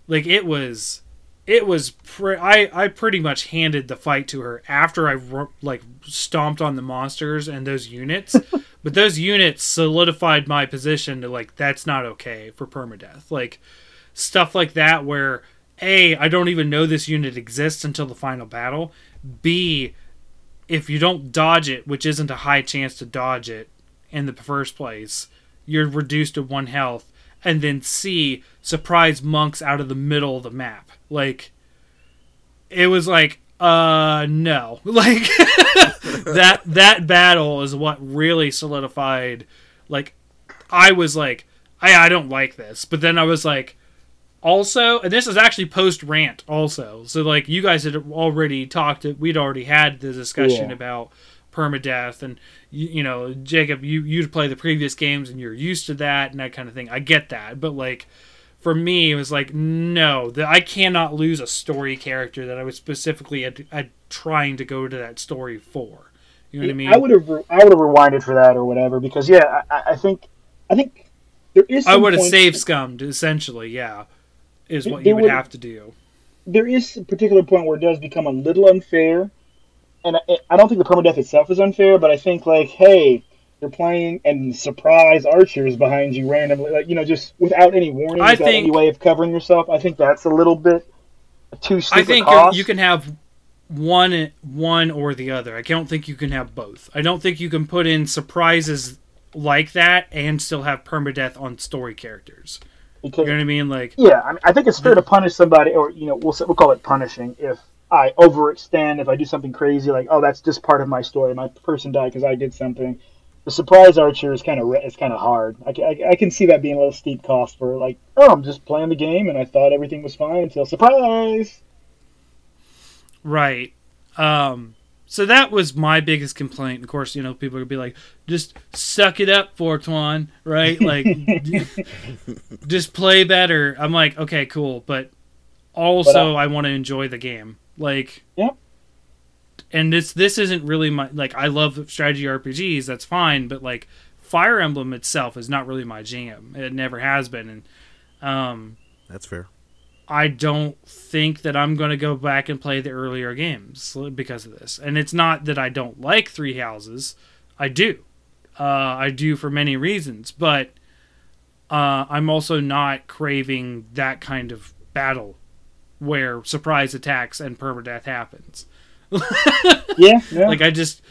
like it was, it was. Pre- I I pretty much handed the fight to her after I ro- like stomped on the monsters and those units, but those units solidified my position to like that's not okay for permadeath. Like stuff like that where A, I don't even know this unit exists until the final battle. B, if you don't dodge it, which isn't a high chance to dodge it in the first place, you're reduced to one health. And then C, surprise monks out of the middle of the map. Like, it was like, uh, no. Like, that that battle is what really solidified. Like, I was like, I I don't like this, but then I was like, also, and this is actually post rant also. So like, you guys had already talked. We'd already had the discussion Yeah. about permadeath and you, you know jacob you you play the previous games and you're used to that and that kind of thing i get that but like for me it was like no that i cannot lose a story character that i was specifically at, at trying to go to that story for you know what i mean I would have I would have rewinded for that or whatever because yeah, I, I- think I think there is. I would have save scummed essentially yeah is what you would would- have to do There is a particular point where it does become a little unfair, and I, I don't think the permadeath itself is unfair, but I think like, hey, you're playing and surprise archers behind you randomly, like you know, just without any warning, I without any way of covering yourself. I think that's a little bit too steep i think you can have one one or the other. I don't think you can have both. I don't think you can put in surprises like that and still have permadeath on story characters. Because you know what i mean? Like Yeah, I, mean, I think it's fair to hmm. punish somebody, or you know, we'll we'll call it punishing. If I overextend, if I do something crazy, like oh, that's just part of my story. My person died because I did something. The surprise archer is kind of it's kind of hard. I, I, I can see that being a little steep cost for like oh, I'm just playing the game and I thought everything was fine until surprise. Right. Um, so that was my biggest complaint. Of course, you know, people would be like, just suck it up, Fortuan, right? Like, just play better. I'm like, okay, cool. But also, I want to enjoy the game. Like, Yep. And this this isn't really my like I love strategy RPGs, that's fine, but like Fire Emblem itself is not really my jam. It never has been and um That's fair. I don't think that I'm going to go back and play the earlier games because of this. And it's not that I don't like Three Houses. I do. Uh, I do for many reasons. But uh, I'm also not craving that kind of battle where surprise attacks and permadeath happens. Yeah, yeah. Like, I just.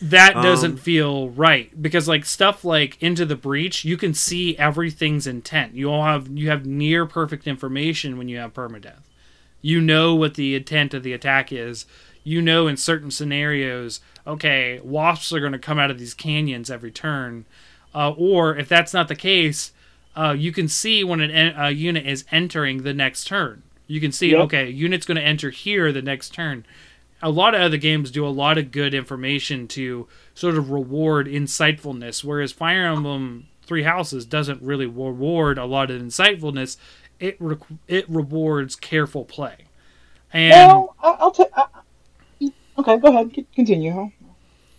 That Um, doesn't feel right because like stuff like into the breach you can see everything's intent you all have you have near perfect information when you have permadeath you know what the intent of the attack is you know in certain scenarios okay wasps are going to come out of these canyons every turn uh, or if that's not the case uh, you can see when an, en- a unit is entering the next turn you can see Yep. okay unit's going to enter here the next turn a lot of other games do a lot of good information to sort of reward insightfulness, whereas Fire Emblem Three Houses doesn't really reward a lot of insightfulness. It re- it rewards careful play, and well, I'll take. Okay, go ahead. Continue. I'll,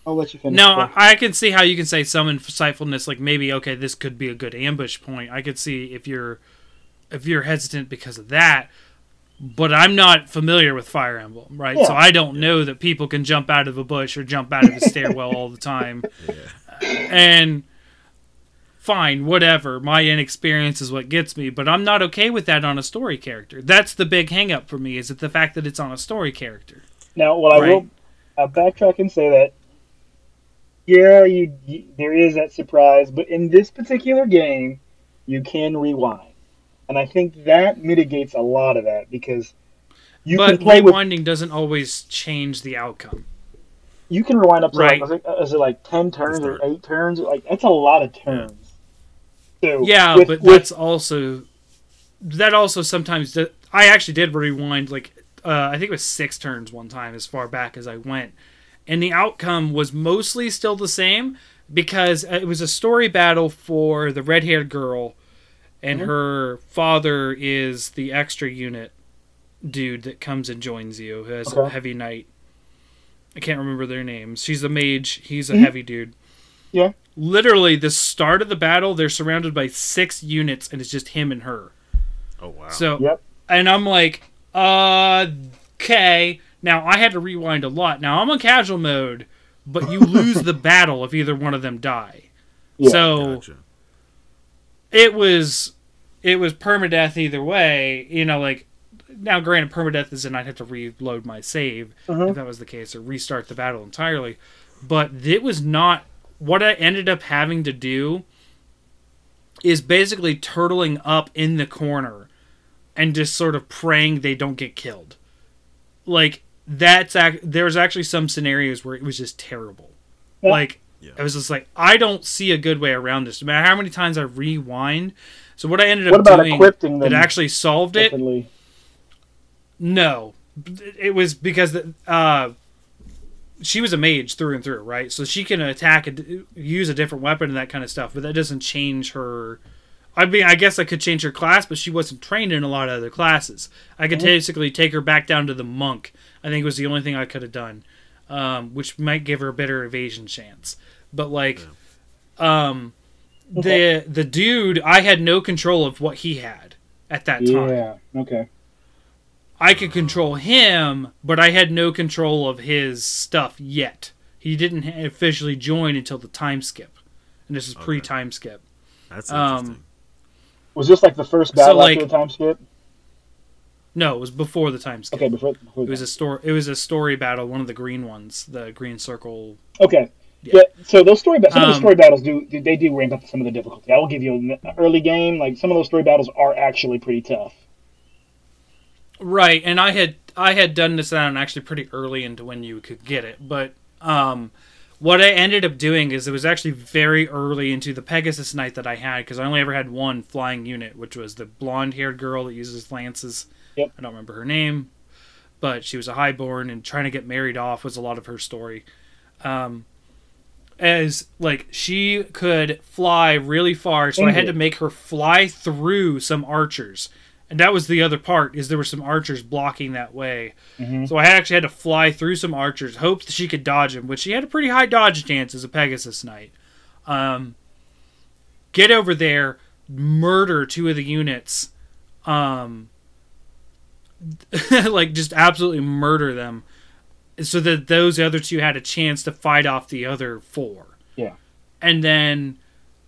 I'll let you finish. no, I can see how you can say some insightfulness, like maybe okay, this could be a good ambush point. I could see if you're if you're hesitant because of that. But I'm not familiar with Fire Emblem, right? So I don't know that people can jump out of a bush or jump out of a stairwell all the time. And fine, whatever. My inexperience is what gets me, but I'm not okay with that on a story character. That's the big hang up for me, is it the fact that it's on a story character. Now, what I Right. will I'll backtrack and say that, yeah, you, you there is that surprise, but in this particular game, you can rewind, and I think that mitigates a lot of that because you but can play with rewinding doesn't always change the outcome. you can rewind up to Right. like, is it like ten turns or eight turns? Like that's a lot of turns. So Yeah, with- but with- that's also that also sometimes I actually did rewind like uh, I think it was six turns one time as far back as I went, and the outcome was mostly still the same because it was a story battle for the red-haired girl, and Mhm. her father is the extra unit dude that comes and joins you who has a heavy knight. I can't remember their names. She's a mage. He's a Mhm. heavy dude yeah, literally the start of the battle they're surrounded by six units and it's just him and her Oh wow. so Yep. and i'm like uh okay now i had to rewind a lot now i'm on casual mode but you lose the battle if either one of them die Yeah. so gotcha. it was it was permadeath either way you know like now, granted, permadeath is, and I'd have to reload my save Mhm. if that was the case, or restart the battle entirely. But it was not what I ended up having to do. Is basically turtling up in the corner, and just sort of praying they don't get killed. Like that's ac- there was actually some scenarios where it was just terrible. Yeah. Like Yeah. I was just like, I don't see a good way around this. No matter how many times I rewind. So what I ended What up about doing equipping that actually solved it. No, it was because the, uh, she was a mage through and through, right? So she can attack and use a different weapon and that kind of stuff, but that doesn't change her. I mean, I guess I could change her class, but she wasn't trained in a lot of other classes. I could Mhm. basically take her back down to the monk. I think was the only thing I could have done, um, which might give her a better evasion chance. But like, um, Okay. the the dude, I had no control of what he had at that time. Yeah. Okay. I could control him, but I had no control of his stuff yet. He didn't officially join until the time skip, and this is Okay. pre-time skip. That's Um, interesting. Was this like the first So, battle like- after the time skip? No, it was before the time skip. Okay, before. before It was a story. It was a story battle. One of the green ones, the green circle. Okay. Yeah. Yeah. So those story, some of the Um, story battles do they do ramp up some of the difficulty. I will give you an early game. Like some of those story battles are actually pretty tough. Right, and I had I had done this down actually pretty early into when you could get it, but um, what I ended up doing is it was actually very early into the Pegasus Knight that I had because I only ever had one flying unit, which was the blonde-haired girl that uses lances. Yep. I don't remember her name, but she was a highborn and trying to get married off was a lot of her story. Um, as like she could fly really far, so I had to make her fly through some archers, and that was the other part is there were some archers blocking that way. Mhm. So I actually had to fly through some archers, hoped that she could dodge them, which she had a pretty high dodge chance as a Pegasus Knight. Um, get over there, murder two of the units, um, like just absolutely murder them, so that those other two had a chance to fight off the other four. Yeah. and then,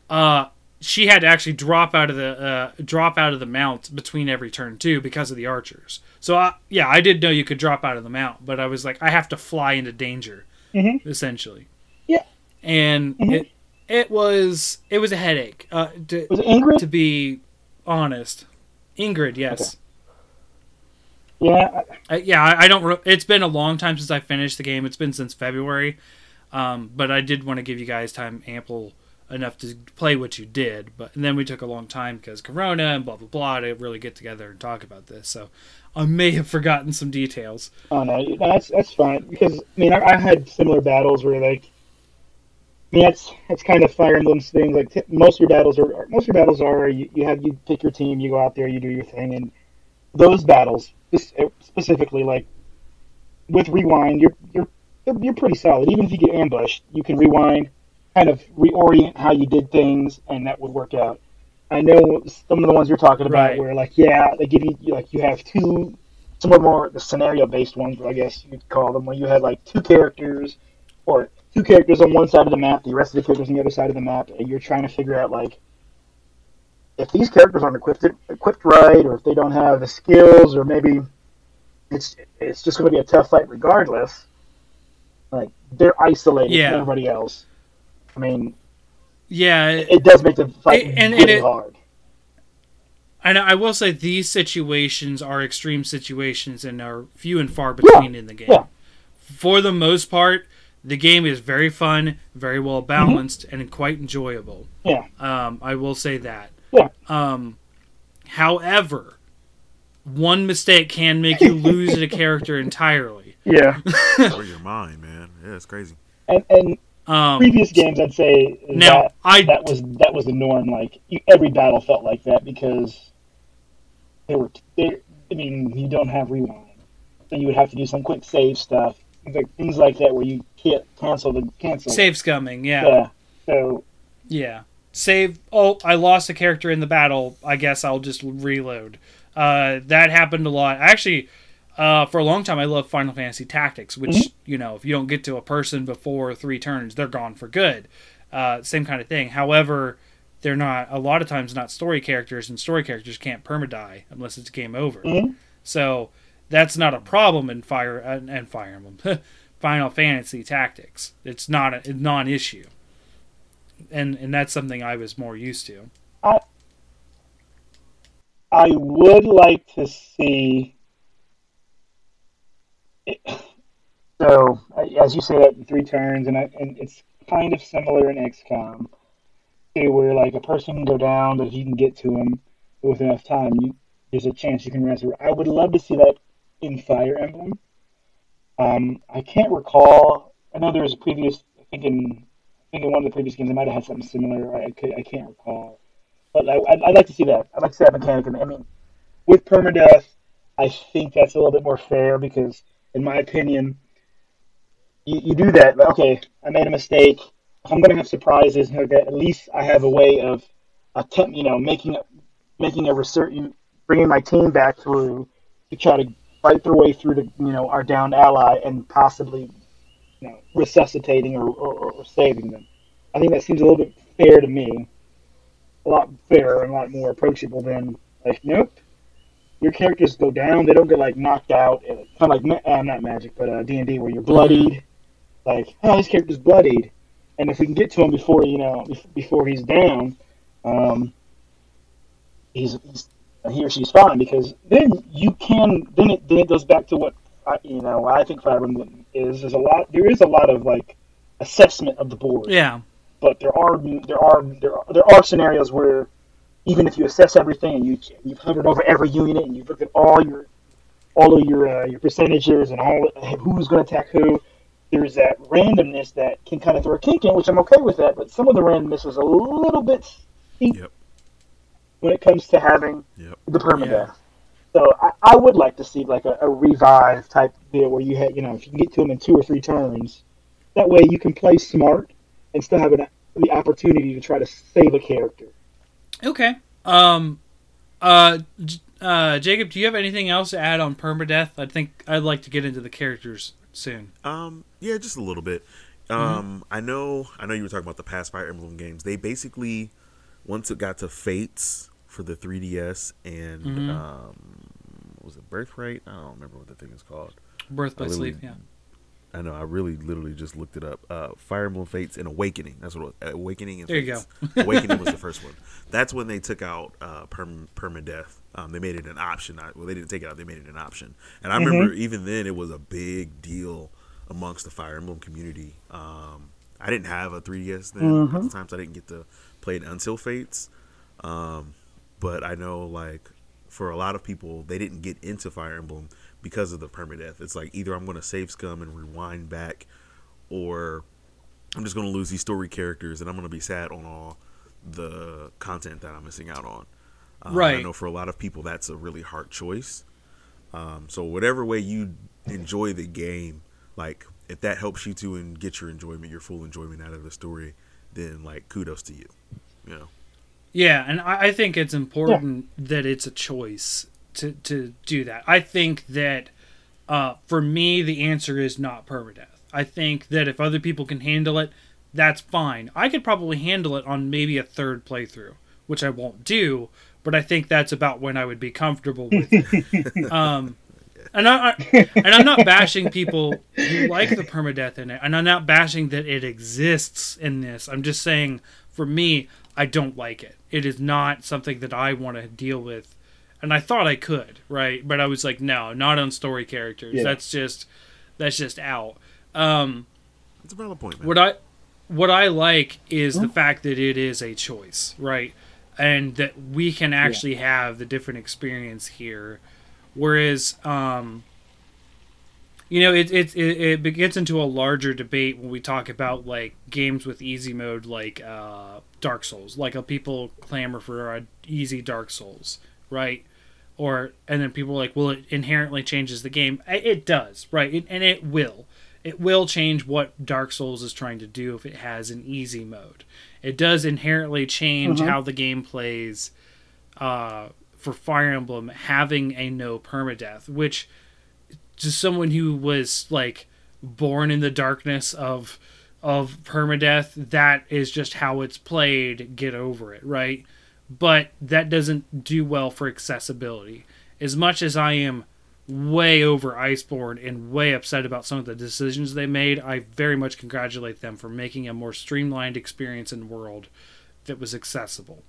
uh, she had to actually drop out of the uh, drop out of the mount between every turn too because of the archers. So I, yeah, I did know you could drop out of the mount, but I was like, I have to fly into danger, mm-hmm. essentially. Yeah. and Mhm. it it was it was a headache. Uh, to, Was it Ingrid? to be honest, Ingrid, yes. Yeah. I- yeah, I, I don't. Re- it's been a long time since I finished the game. It's been since February, um, but I did want to give you guys time ample enough to play what you did. But and then we took a long time because Corona and blah blah blah to really get together and talk about this. So I may have forgotten some details. Oh no, no, that's that's fine because I mean I, I had similar battles where like. I mean, that's that's kind of Fire Emblem's thing. Like t- most of your battles are most of your battles are you, you have you pick your team, you go out there, you do your thing, and those battles specifically like with rewind, you're you're you're pretty solid. Even if you get ambushed, you can rewind, kind of reorient how you did things, and that would work out. I know some of the ones you're talking about Right. where like yeah, they give you like you have two some of more the scenario based ones, I guess you'd call them, where you had like two characters or two characters on one side of the map, the rest of the characters on the other side of the map, and you're trying to figure out like if these characters aren't equipped equipped right, or if they don't have the skills, or maybe it's it's just going to be a tough fight regardless. Like they're isolated Yeah. from everybody else. I mean, Yeah, it- it does make the fight And- and really it- hard. and I will say these situations are extreme situations and are few and far between in the game. yeah. For the most part, the game is very fun, very well balanced, and quite enjoyable. Yeah. Um, I will say that. Yeah. Um, however, one mistake can make you lose a character entirely. Yeah, Or your mind, man. Yeah, it's crazy. and, and Um, previous games, I'd say now, that, I that was that was the norm. Like every battle felt like that because they were. They, I mean, you don't have rewind, and you would have to do some quick save stuff, like, things like that, where you can't cancel the cancel. save scumming. Yeah. Yeah. So Yeah. Save. Oh, I lost a character in the battle. I guess I'll just reload. Uh, that happened a lot. Actually, uh, for a long time, I loved Final Fantasy Tactics, which, Mhm. you know, if you don't get to a person before three turns, they're gone for good. Uh, same kind of thing. However, they're not, a lot of times, not story characters, and story characters can't permadie unless it's game over. Mhm. So that's not a problem in Fire and, and Fire Emblem, Final Fantasy Tactics. It's not a, a non-issue, and and that's something I was more used to. I I would like to see. It, so, as you say that three turns, and, I, and it's kind of similar in XCOM, where like a person can go down, but if you can get to him with enough time, you, there's a chance you can rescue. I would love to see that in Fire Emblem. Um, I can't recall. I know there was a previous. I think in think in one of the previous games, I might have had something similar. I could, I can't recall, but I, I'd, I'd like to see that. I'd like to see that mechanic. I mean, with permadeath, I think that's a little bit more fair because, in my opinion, you, you do that. Okay, I made a mistake. I'm going to have surprises. Okay, at least I have a way of attempt, you know, making making a research, bringing my team back through to try to fight their way through the, you know, our downed ally and possibly, you know, resuscitating or, or, or saving them. I think that seems a little bit fair to me. A lot fairer and a lot more approachable than like, nope, your characters go down. They don't get like knocked out. Kind of like uh, not magic, but uh, D and D, where you're bloodied. Like, oh, this character's bloodied, and if we can get to him before you know before he's down, um, he's, he's he or she's fine because then you can then it then it goes back to what I, you know I think Fire Emblem is is a lot there is a lot of like assessment of the board. Yeah. But there are there are there are, there are scenarios where even if you assess everything and you you've hovered over every unit and you've looked at all your all of your uh, your percentages and all who's going to attack who, there's that randomness that can kind of throw a kink in, which I'm okay with that. But some of the randomness is a little bit steep Yep. when it comes to having Yep. the permadeath. Yeah. So I, I would like to see like a, a revive type deal where you had you know if you can get to them in two or three turns, that way you can play smart and still have an, the opportunity to try to save a character. Okay. Um. Uh. Uh. Jacob, do you have anything else to add on permadeath? I think I'd like to get into the characters soon. Um, yeah, just a little bit. Um, I know, I know you were talking about the past Fire Emblem games. They basically, once it got to Fates for the 3DS and um, was it Birthright? I don't remember what the thing is called. Birth by I sleep. Yeah. I know. I really, literally just looked it up. Uh, Fire Emblem Fates and Awakening. That's what it was. Awakening and There you Fates. Awakening was the first one. That's when they took out uh, perm permadeath. Um, they made it an option. Not, well, they didn't take it out. They made it an option. And I remember even then it was a big deal amongst the Fire Emblem community. Um, I didn't have a 3DS then at the time, so I didn't get to play it until Fates. Um, but I know like for a lot of people, they didn't get into Fire Emblem because of the permadeath. It's like either I'm going to save scum and rewind back, or I'm just going to lose these story characters and I'm going to be sad on all the content that I'm missing out on. Um, I know for a lot of people that's a really hard choice. Um, so whatever way you enjoy the game, like if that helps you to and get your enjoyment, your full enjoyment out of the story, then like kudos to you. You know. Yeah, and I, I think it's important that it's a choice to to do that. I think that uh, for me, the answer is not permadeath. I think that if other people can handle it, that's fine. I could probably handle it on maybe a third playthrough, which I won't do. But I think that's about when I would be comfortable with it. um, and I, I and I'm not bashing people who like the permadeath in it, and I'm not bashing that it exists in this. I'm just saying, for me, I don't like it. It is not something that I want to deal with. And I thought I could, right? But I was like, no, not on story characters. Yeah. That's just that's just out. Um, It's a valid point, man. what I what I like is the fact that it is a choice, right? And that we can actually have the different experience here. Whereas, um, you know, it, it it it gets into a larger debate when we talk about like games with easy mode, like uh, Dark Souls. Like uh, people clamor for a easy Dark Souls, right? Or and then people are like, well, it inherently changes the game. It does, right? It, and it will. It will change what Dark Souls is trying to do if it has an easy mode. It does inherently change how the game plays uh, for Fire Emblem having a no permadeath, which to someone who was like born in the darkness of of permadeath, that is just how it's played. Get over it, right? But that doesn't do well for accessibility. As much as I am way over Iceborne and way upset about some of the decisions they made. I very much congratulate them for making a more streamlined experience and world that was accessible.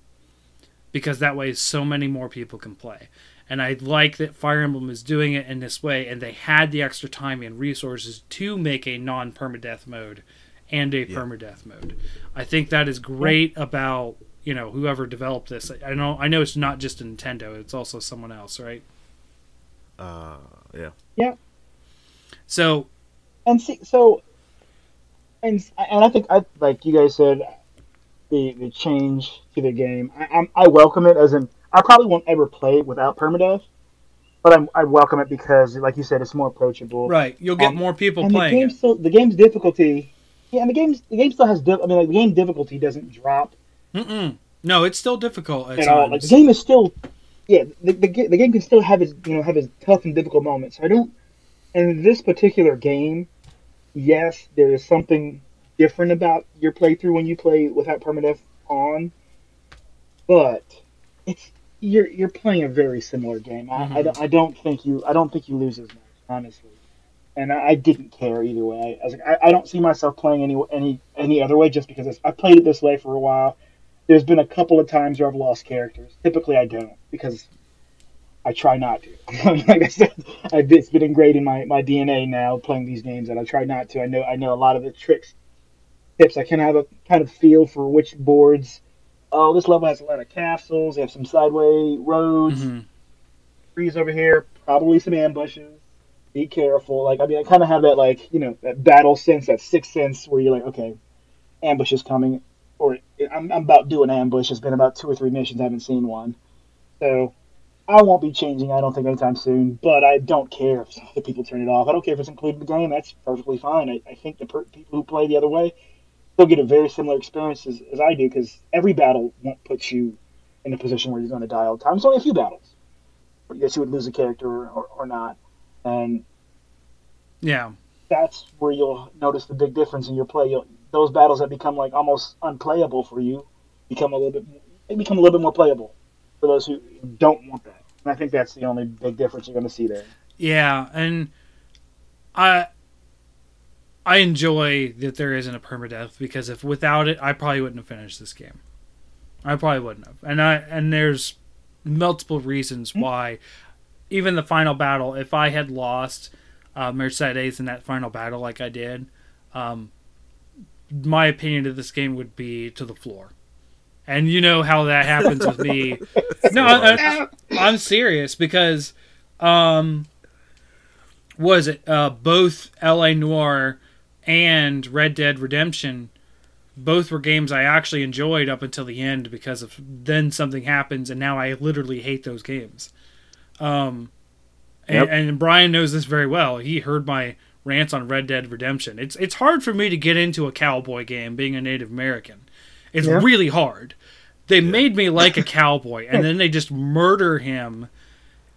Because that way so many more people can play. And I like that Fire Emblem is doing it in this way, and they had the extra time and resources to make a non permadeath mode and a Yeah. permadeath mode. I think that is great about you know whoever developed this. I know I know it's not just Nintendo; it's also someone else, right? Uh, yeah. Yeah. So And see, so, and and I think I like you guys said, the the change to the game. I I'm, I welcome it as in I probably won't ever play it without permadeath, but I'm, I welcome it because, like you said, it's more approachable. right, you'll get Um, more people and the playing game it. still the game's difficulty. Yeah, and the game's the game still has. Di- I mean, like the game difficulty doesn't drop Mm-mm. No, it's still difficult at at all. Like the game is still, yeah, the, the, the game can still have its you know have its tough and difficult moments. I don't. In this particular game, yes, there is something different about your playthrough when you play without permadeath on, but it's you're you're playing a very similar game. I, I, Mhm. don't, I don't think you I don't think you lose as much, honestly. And I, I didn't care either way. I was like, I, I don't see myself playing any any any other way just because it's, I played it this way for a while. There's been a couple of times where I've lost characters. Typically, I don't because I try not to. like I said, I've, it's been ingrained in my, my DNA now playing these games, and I try not to. I know I know a lot of the tricks, tips. I can have a kind of feel for which boards. Oh, this level has a lot of castles. They have some sideway roads, Mhm. trees over here, probably some ambushes. Be careful. Like I mean, I kind of have that like you know that battle sense, that sixth sense, where you're like, okay, ambush is coming, or I'm, I'm about due an ambush. It's been about two or three missions. I haven't seen one, so I won't be changing. I don't think anytime soon. But I don't care if the people turn it off. I don't care if it's included in the game. That's perfectly fine. I, I think the per- people who play the other way still get a very similar experience as, as I do because every battle won't put you in a position where you're going to die all the time. It's only a few battles. Yes, you would lose a character or, or, or not, and Yeah, that's where you'll notice the big difference in your play. You'll, those battles that become like almost unplayable for you become a little bit they become a little bit more playable for those who don't want that. And I think that's the only big difference you're going to see there. yeah, and I I enjoy that there isn't a permadeath because if without it, I probably wouldn't have finished this game. I probably wouldn't have, and I and there's multiple reasons why. Even the final battle, if I had lost uh, Mercedes in that final battle like I did, um, my opinion of this game would be to the floor. And you know how that happens with me. No, I, I'm serious because, um, was it uh, both L.A. Noire and Red Dead Redemption? Both were games I actually enjoyed up until the end because of then something happens and now I literally hate those games. Um, Yep. and, and Brian knows this very well. He heard my rants on Red Dead Redemption. It's it's hard for me to get into a cowboy game being a Native American. It's Yeah. really hard. They made me like a cowboy, and then they just murder him.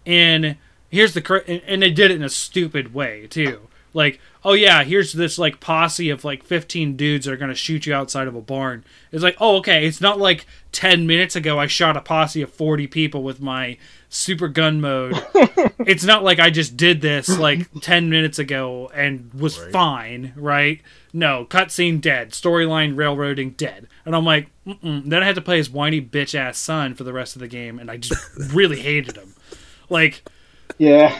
And here's the cr- and, and they did it in a stupid way too. Like, oh yeah, here's this like posse of like 15 dudes that are gonna shoot you outside of a barn. It's like, oh okay, it's not like 10 minutes ago I shot a posse of 40 people with my super gun mode. it's not like I just did this like 10 minutes ago and was Right. fine, right? No, cutscene dead, storyline railroading dead. And I'm like, Mm-mm. then I had to play his whiny bitch ass son for the rest of the game, and I just really hated him. Like, Yeah,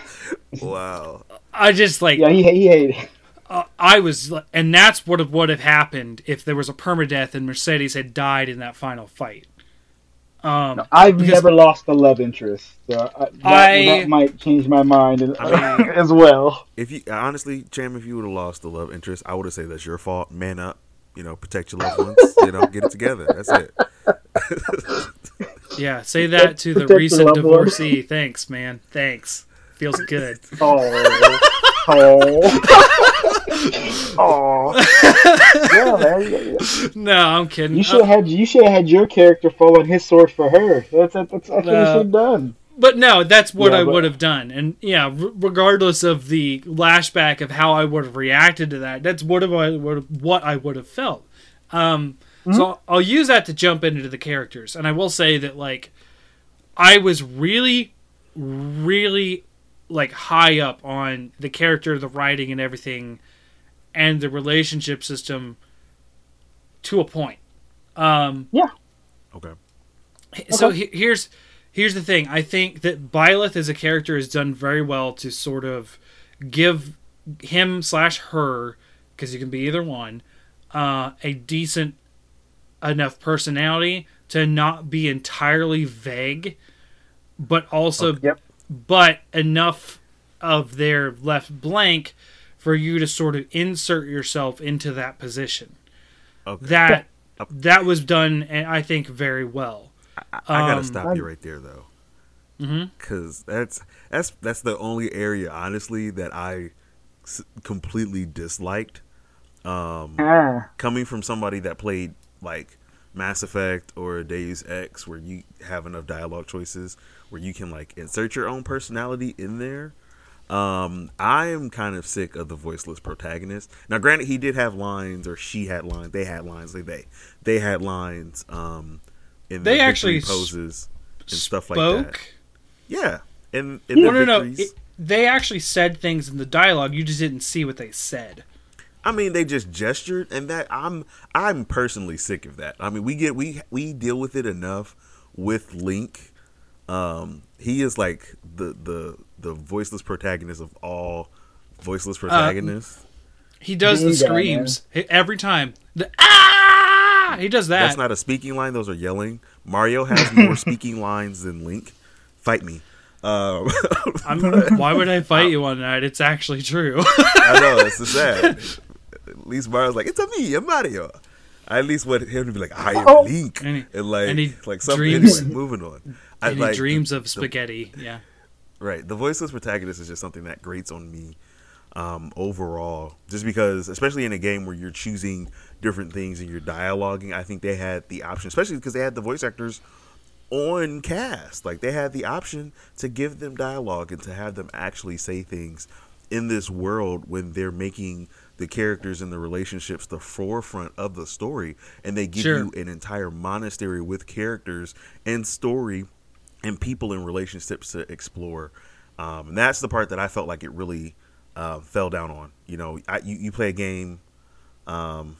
Wow. I just like yeah, he, he hated. uh, I was, and that's what would have happened if there was a permadeath and Mercedes had died in that final fight. Um, I've never lost a love interest, so I, that, I- that might change my mind as, I as well. If you honestly, Cham, if you would have lost the love interest, I would have said that's your fault. Man up. You know, protect your loved ones. you know, get it together. That's it. yeah, say that to the recent loved divorcee. Thanks, man. Thanks. Feels good. Oh, oh, oh. Yeah, man. yeah, yeah. No, I'm kidding. You should have had you should have had your character fall on his sword for her. That's that's, that's what you should have done. But no, that's what Yeah, I but- would have done. And yeah, r- regardless of the lashback of how I would have reacted to that, that's what I would have, what I would have felt. Um, So I'll, I'll use that to jump into the characters, and I will say that like I was really, really like high up on the character, the writing, and everything, and the relationship system to a point. Um, yeah. Okay. so Okay. he- here's here's the thing. I think that Byleth as a character has done very well to sort of give him slash her, because you can be either one, uh, a decent enough personality to not be entirely vague, but also Yep. but enough of their left blank for you to sort of insert yourself into that position. Okay. That Yeah. that was done, and I think very well. I, I gotta Um, stop you right there though, Mhm. because that's that's that's the only area honestly that I s- completely disliked. Um, Ah, coming from somebody that played like Mass Effect or Deus Ex, where you have enough dialogue choices where you can like insert your own personality in there. Um, I am kind of sick of the voiceless protagonist. Now, granted, he did have lines, or she had lines. They had lines. They they, they had lines. Um, in They the actually poses and stuff like that. Yeah, and No, no, no. It- they actually said things in the dialogue. You just didn't see what they said. I mean, they just gestured, and that I'm I'm personally sick of that. I mean, we get we we deal with it enough with Link. Um, he is like the the the voiceless protagonist of all voiceless protagonists. He does the screams He- every time. The ah! He does that. That's not a speaking line; those are yelling. Mario has more speaking lines than Link. Fight me. Um, I'm, why would I fight you on that? It's actually true. I know it's so sad. At least Mario's like, "It's a me, a Mario." I at least want him to be like, "I am Oh. Link," And and, like, and he like something. dreams- Anyway, moving on. I and like he dreams of the- spaghetti. Yeah. Right. The voiceless protagonist is just something that grates on me um, overall. Just because, especially in a game where you're choosing different things and you're dialoguing, I think they had the option, especially because they had the voice actors on cast. Like they had the option to give them dialogue and to have them actually say things in this world when they're making the characters and the relationships the forefront of the story and they give Sure. you an entire monastery with characters and story and people in relationships to explore. Um, and that's the part that I felt like it really uh, fell down on. You know, I, you, you play a game. Um,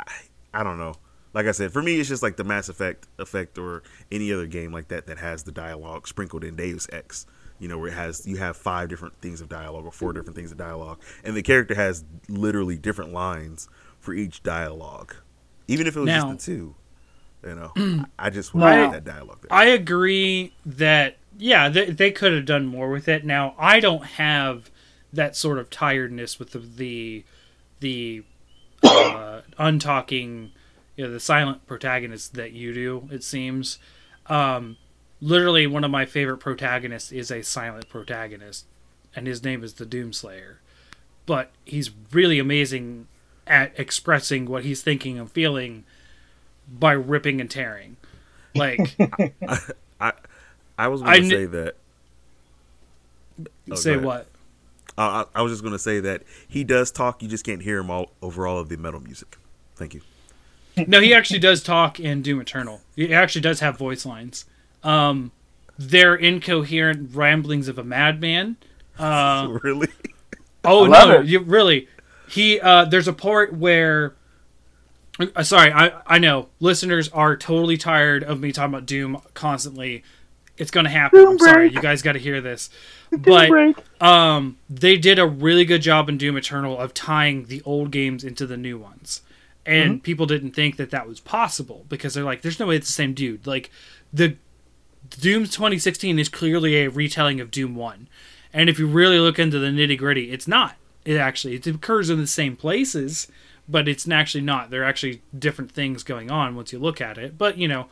I, I don't know. Like I said, for me, it's just like the Mass Effect effect or any other game like that that has the dialogue sprinkled in Deus Ex. You know, where it has you have five different things of dialogue or four different things of dialogue, and the character has literally different lines for each dialogue, even if it was Now- just the two. You know, I just want Now- that dialogue there. I agree that yeah, they, they could have done more with it. Now I don't have that sort of tiredness with the the, the uh, untalking, you know, the silent protagonist that you do. It seems, um, literally one of my favorite protagonists is a silent protagonist, and his name is the Doomslayer. But he's really amazing at expressing what he's thinking and feeling by ripping and tearing. Like I I was I going to kn- say that. Oh, say what? Uh, I, I was just going to say that he does talk. You just can't hear him all over all of the metal music. Thank you. No, he actually does talk in Doom Eternal. He actually does have voice lines. Um, they're incoherent ramblings of a madman. Uh, really? oh no, it. you really. He uh, there's a part where. Uh, sorry, I I know listeners are totally tired of me talking about Doom constantly. It's gonna happen. Doom I'm sorry, you guys got to hear this. But break. um, they did a really good job in Doom Eternal of tying the old games into the new ones, and people didn't think that that was possible because they're like, "There's no way it's the same dude." Like the Doom 2016 is clearly a retelling of Doom One, and if you really look into the nitty gritty, it's not. It actually it occurs in the same places, but it's actually not. There are actually different things going on once you look at it. But you know,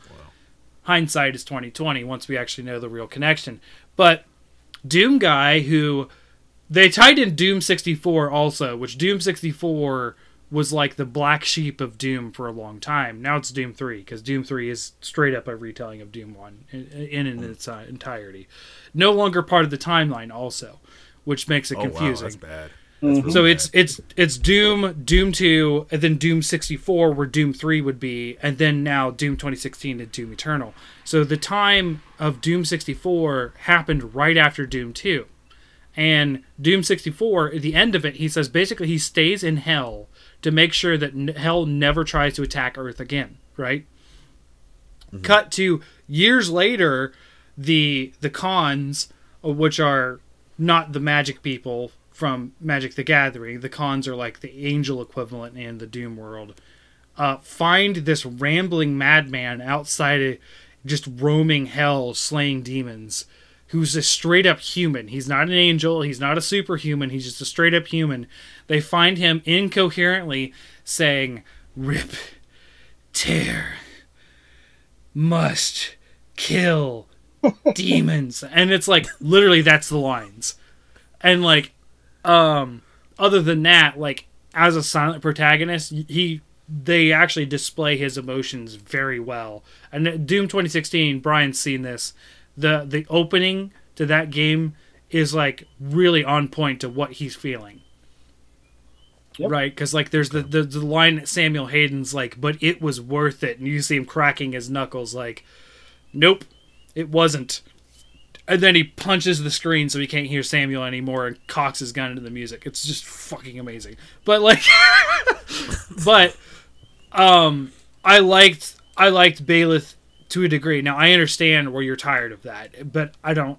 hindsight is 2020 once we actually know the real connection. But Doom guy who they tied in Doom 64 also, which Doom 64 was like the black sheep of Doom for a long time. Now it's Doom 3 because Doom 3 is straight up a retelling of Doom 1 in, in, in its uh, entirety. No longer part of the timeline also, which makes it Oh wow, confusing. that's bad. Mhm. So it's it's it's Doom, Doom Two, and then Doom sixty four, where Doom Three would be, and then now Doom twenty sixteen and Doom Eternal. So the time of Doom sixty four happened right after Doom Two, and Doom sixty four. At the end of it, he says basically he stays in Hell to make sure that n- Hell never tries to attack Earth again. Right. Cut to years later, the the cons, uh, which are not the magic people from Magic the Gathering. The cons are like the angel equivalent in the Doom world. Uh, find this rambling madman outside of just roaming hell, slaying demons, who's a straight up human. He's not an angel. He's not a superhuman. He's just a straight up human. They find him incoherently saying, "Rip, tear, must kill." demons and it's like literally that's the lines and like um other than that like as a silent protagonist he they actually display his emotions very well and doom 2016 brian's seen this the the opening to that game is like really on point to what he's feeling Yep. right because like there's the, the the line that samuel hayden's like but it was worth it and you see him cracking his knuckles like nope it wasn't and then he punches the screen so he can't hear Samuel anymore and cocks his gun into the music. It's just fucking amazing. But like but um I liked I liked Byleth to a degree. Now I understand where you're tired of that, but I don't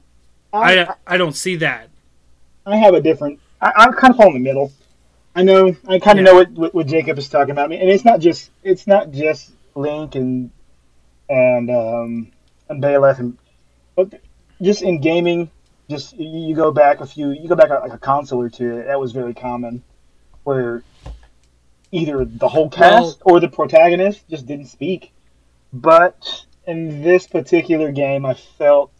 I, I I don't see that. I have a different. I, I'm kind of fall in the middle. I know. I kind of Yeah. know what, what what Jacob is talking about. I mean, and it's not just it's not just Link and and um and Byleth and but just in gaming, just you, you go back a few. You go back like a console or two. That was very common, where either the whole cast or the protagonist just didn't speak. But in this particular game, I felt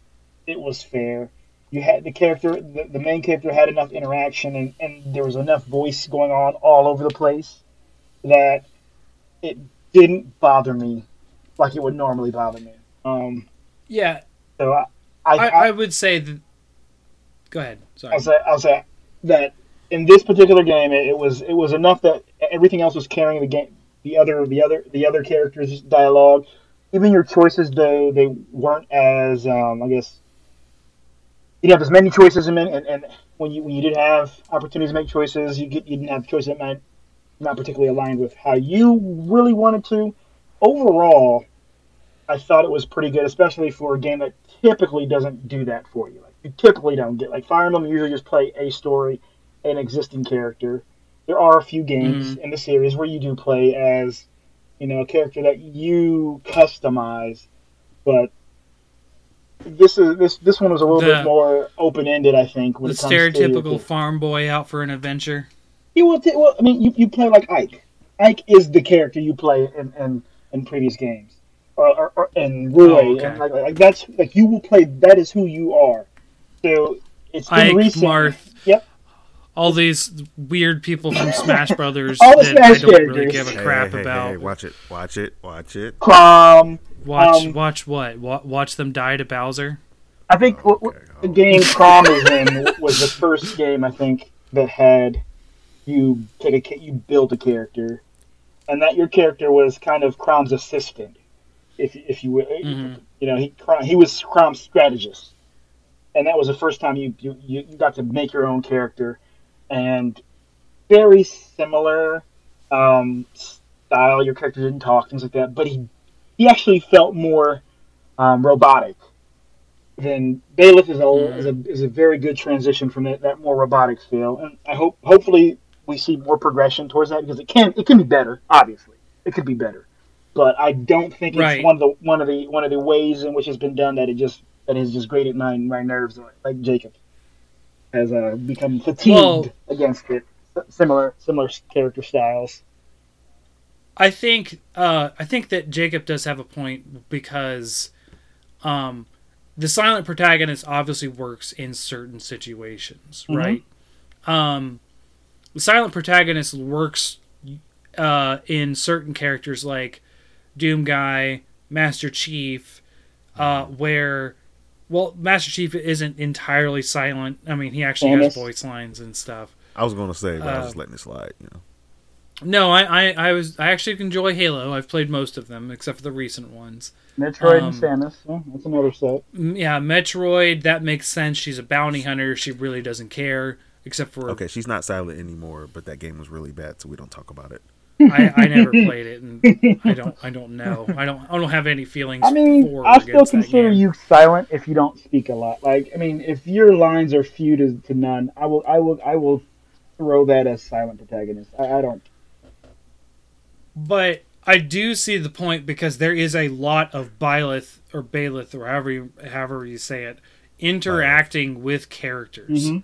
it was fair you had the character the, the main character had enough interaction and, and there was enough voice going on all over the place that it didn't bother me like it would normally bother me um Yeah, so i i, I, I, I would say that Go ahead. Sorry. I'll say I'll say that in this particular game it, it was it was enough that everything else was carrying the game the other the other the other characters dialogue even your choices though they weren't as um, I guess you didn't have as many choices in it, and, and when you when you did have opportunities to make choices you get you didn't have choices that might not particularly aligned with how you really wanted to. Overall I thought it was pretty good especially for a game that typically doesn't do that for you. Like you typically don't get like Fire Emblem usually just play a story an existing character. There are a few games in the series where you do play as you know a character that you customize but this is this this one was a little The- bit more open ended I think when the it comes to stereotypical farm boy out for an adventure. you will t- well, I mean, you, you play like Ike. Ike is the character you play in, in, in previous games, or, or, or oh, and Roy, Oh, okay. and like, like that's like you will play. That is who you are. So it's been Ike, recent. Marth. Yep. All these weird people from Smash Brothers All the that I don't really give a crap hey, hey, about. hey, watch it, watch it, watch it. Chrom. Watch, Um, watch what? Wa- Watch them die to Bowser. I think what, what Okay, the oh. game Chrom is in was the first game I think that had you take a you build a character, and that your character was kind of Chrom's assistant, if if you will. Mhm. You know, he Chrom- he was Chrom's strategist, and that was the first time you you, you you got to make your own character, and very similar um, style. Your character didn't talk, things like that, but he he actually felt more um, robotic. Then Byleth is a, Mhm. is a is a very good transition from that, that more robotic feel, and I hope hopefully we see more progression towards that because it can it can be better. Obviously, it could be better, but I don't think it's Right. one of the one of the one of the ways in which it's been done that it just that has just grated my my nerves like Jacob has uh, become fatigued Well- against it. Similar similar character styles. I think uh, I think that Jacob does have a point because um, the silent protagonist obviously works in certain situations, Mhm. right? Um, the silent protagonist works uh, in certain characters like Doom Guy, Master Chief, uh, where well, Master Chief isn't entirely silent. I mean, he actually has voice lines and stuff. I was going to say, but I was Uh, just letting it slide. You know. No, I, I, I was I actually enjoy Halo. I've played most of them except for the recent ones. Metroid Um, and Samus. Yeah, that's another set. Yeah, Metroid. That makes sense. She's a bounty hunter. She really doesn't care except for Okay, she's not silent anymore, but that game was really bad, so we don't talk about it. I, I never played it, and I don't I don't know. I don't I don't have any feelings. I mean, for I still consider you silent if you don't speak a lot. Like, I mean, if your lines are few to, to none, I will, I will, I will throw that as silent protagonist. I, I don't. But I do see the point because there is a lot of Byleth or Baelith or however you, however you say it interacting with characters. Mhm.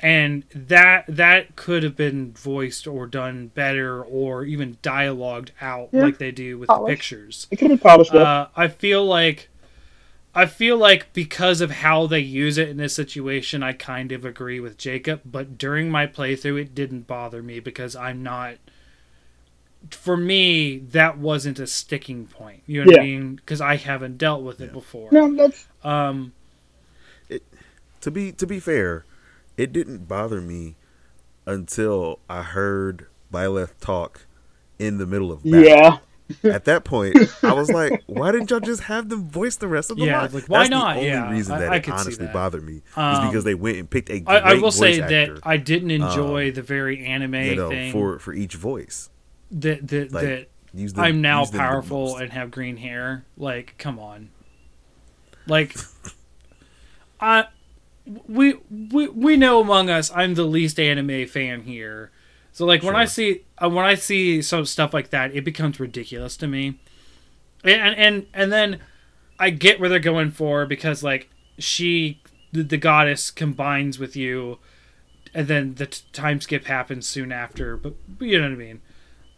And that that could have been voiced or done better or even dialogued out Yeah. like they do with the pictures. It could have been polished up. Uh, I feel like I feel like because of how they use it in this situation, I kind of agree with Jacob. But during my playthrough, it didn't bother me because I'm not. For me, that wasn't a sticking point. You know what I mean? Because I haven't dealt with it before. no, that's Um, It, To be to be fair, it didn't bother me until I heard Byleth talk in the middle of battle. yeah. At that point, I was like, "Why didn't y'all just have them voice the rest of the Yeah, lines?" like, why That's not? The only Yeah, reason that I it honestly that. bothered me is Um, because they went and picked a great I, I will say voice that I didn't enjoy the very anime you know, thing for for each voice. that that, like, that Use them, I'm now use them the powerful and have green hair. Like, come on. Like, I we we we know among us, I'm the least anime fan here. So like when I see uh, when I see some stuff like that, it becomes ridiculous to me. And and and then I get where they're going for because like she the, the goddess combines with you and then the t- time skip happens soon after, but you know what I mean.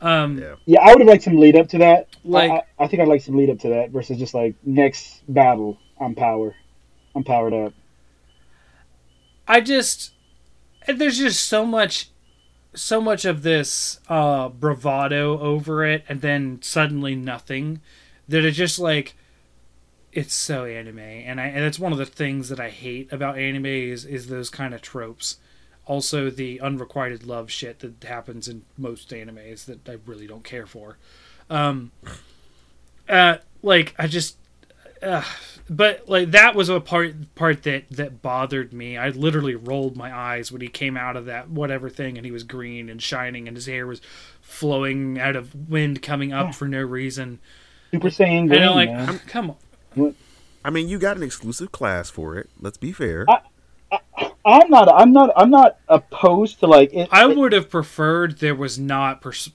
Um Yeah. Yeah, I would have liked some lead up to that. Like- I, I think I'd like some lead up to that versus just like next battle. I'm power. I'm powered up. I just there's just so much so much of this uh bravado over it and then suddenly nothing that it just like it's so anime and I and it's one of the things that I hate about anime is is those kind of tropes. Also the unrequited love shit that happens in most animes that I really don't care for. Um uh like I just uh, but like that was a part part that that bothered me. I literally rolled my eyes when he came out of that whatever thing and he was green and shining and his hair was flowing out of wind coming up Yeah. for no reason. Super Saiyan And Green, I'm come on. I mean, you got an exclusive class for it. Let's be fair. I- I'm not. I'm not. I'm not opposed to like. It, I it- would have preferred there was not pers-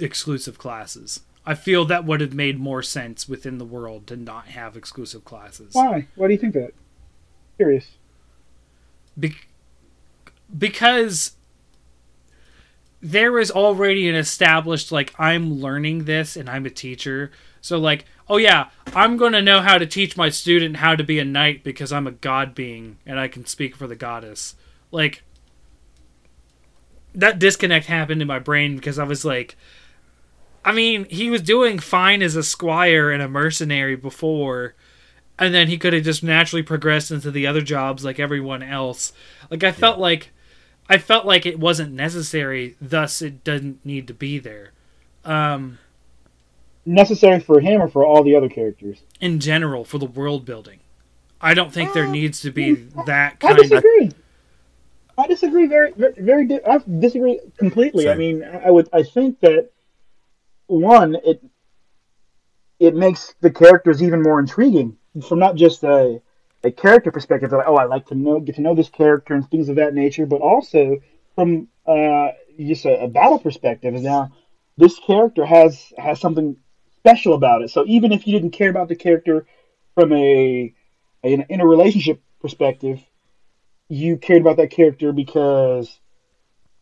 exclusive classes. I feel that would have made more sense within the world to not have exclusive classes. why? Why do you think that? Curious. Be- because there is already an established like I'm learning this and I'm a teacher. So like, oh yeah, I'm going to know how to teach my student how to be a knight because I'm a god being and I can speak for the goddess. Like that disconnect happened in my brain because I was like I mean, he was doing fine as a squire and a mercenary before and then he could have just naturally progressed into the other jobs like everyone else. Like I felt like I felt like it wasn't necessary, thus it doesn't need to be there. Um Necessary for him or for all the other characters? in general for the world building. I don't think there Uh, needs to be that I kind of disagree. I disagree very, very, very di- I disagree completely. I mean, I would, I think that one, it, it makes the characters even more intriguing from not just a, a character perspective. Like, oh, I like to know, get to know this character and things of that nature, but also from uh, just a, a battle perspective. Now this character has has something special about it. So even if you didn't care about the character from a in a relationship perspective, you cared about that character because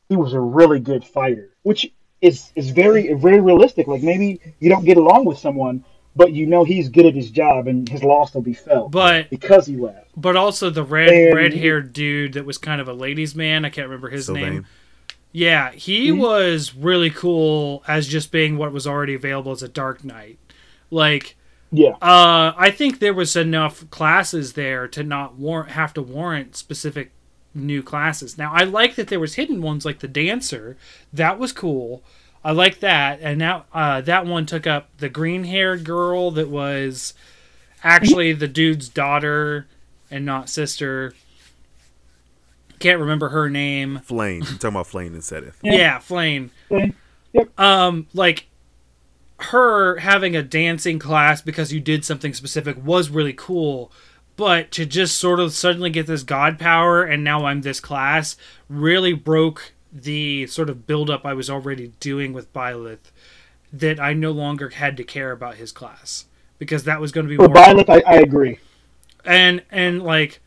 he was a really good fighter, which is is very very realistic. Like maybe you don't get along with someone, but you know he's good at his job and his loss will be felt but because he left. but also the red red haired dude that was kind of a ladies man, I can't remember his Sylvain. name. Yeah, he Mhm. was really cool as just being what was already available as a Dark Knight. Like Yeah, Uh, I think there was enough classes there to not warrant have to warrant specific new classes. Now I like that there was hidden ones like the dancer. That was cool. I like that. And now uh, that one took up the green haired girl that was actually the dude's daughter and not sister. Can't remember her name. Flayn. You're talking about Flayn and Seteth. Yeah, yeah Flayn. Flayn. Yep. Um, like her having a dancing class because you did something specific was really cool. But to just sort of suddenly get this god power and now I'm this class really broke the sort of build up I was already doing with Byleth that I no longer had to care about his class because that was going to be For more Byleth, I, I agree. and and like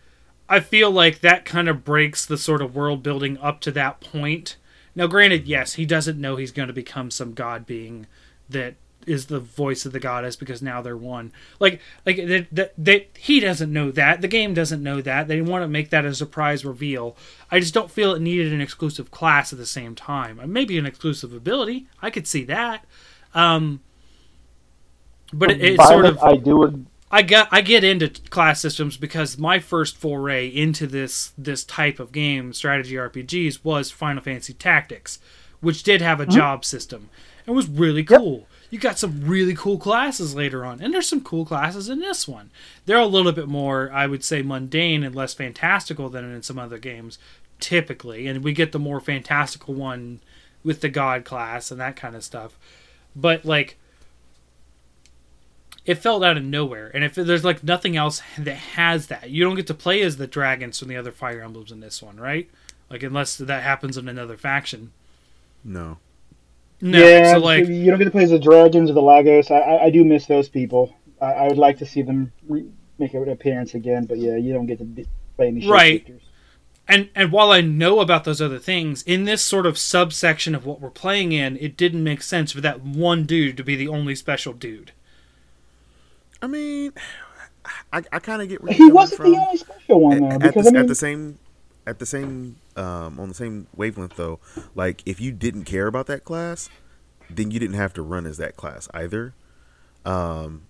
I feel like that kind of breaks the sort of world building up to that point. Now, granted, yes, he doesn't know he's going to become some god being that is the voice of the goddess because now they're one. Like, like that, he doesn't know that. The game doesn't know that. They want to make that a surprise reveal. I just don't feel it needed an exclusive class at the same time. Uh, Maybe an exclusive ability. I could see that. Um, but it, it's sort of I do. I get I get into class systems because my first foray into this this type of game, strategy RPGs, was Final Fantasy Tactics, which did have a job system and was really cool. You got some really cool classes later on, and there's some cool classes in this one. They're a little bit more, I would say, mundane and less fantastical than in some other games, typically. And we get the more fantastical one with the God class and that kind of stuff. But like it felt out of nowhere. And if there's like nothing else that has that, you don't get to play as the dragons from the other Fire Emblems in this one, right? Like unless that happens in another faction. No. No, yeah, so like you don't get to play as the dragons or the Laguz. I, I, I do miss those people. I, I would like to see them re- make an appearance again, but yeah, you don't get to be, play any Right. shapeshifters. and and while I know about those other things, in this sort of subsection of what we're playing in, it didn't make sense for that one dude to be the only special dude. I mean, I, I kind of get where He you're wasn't from. the only special one though, at, because the, I mean, at the same at the same um, on the same wavelength though like if you didn't care about that class then you didn't have to run as that class either um,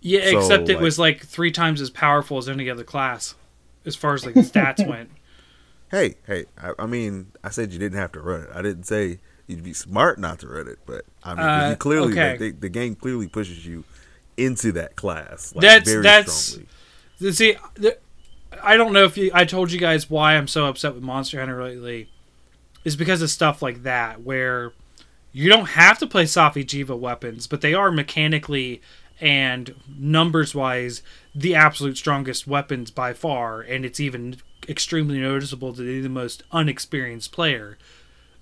Yeah, So, except it like- was like three times as powerful as any other class, as far as like the stats went. hey hey I, I mean i said you didn't have to run it i didn't say you'd be smart not to run it but i mean, Uh, clearly okay. like, the, the game clearly pushes you into that class like, That's- very that's- strongly See, the, I don't know if you, I told you guys why I'm so upset with Monster Hunter lately. Is because of stuff like that, where you don't have to play Safi'jiiva weapons, but they are mechanically and numbers wise the absolute strongest weapons by far, and it's even extremely noticeable to the most unexperienced player.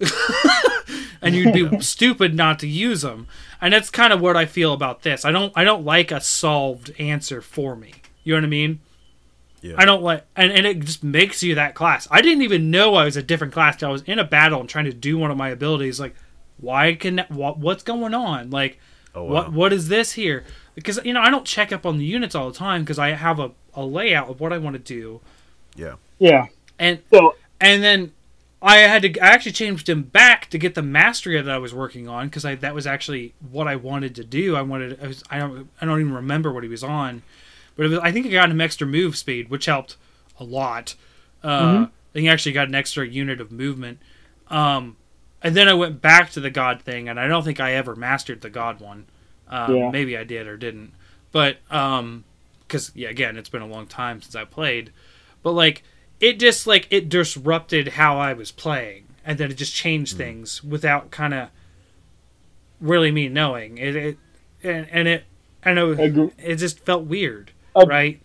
and you'd be stupid not to use them. And that's kind of what I feel about this. I don't I don't like a solved answer for me. You know what I mean? Yeah I don't like, and, and it just makes you that class. I didn't even know I was a different class I was in a battle and trying to do one of my abilities. Like, why can what, what's going on? Like, Oh, what what is this here? Because you know I don't check up on the units all the time because I have a, a layout of what I want to do, yeah yeah. and So and then I had to I actually changed him back to get the mastery that I was working on because I that was actually what I wanted to do. I wanted I, was, I don't I don't even remember what he was on, but it was, I think I got him extra move speed, which helped a lot. Uh, I think he actually got an extra unit of movement. Um, and then I went back to the god thing, and I don't think I ever mastered the god one. Um, Yeah. Maybe I did or didn't, but um, because yeah, again, it's been a long time since I played. But like, it just like it disrupted how I was playing, and then it just changed things without kind of really me knowing it. it and, and it, I know it just felt weird, Ag- right?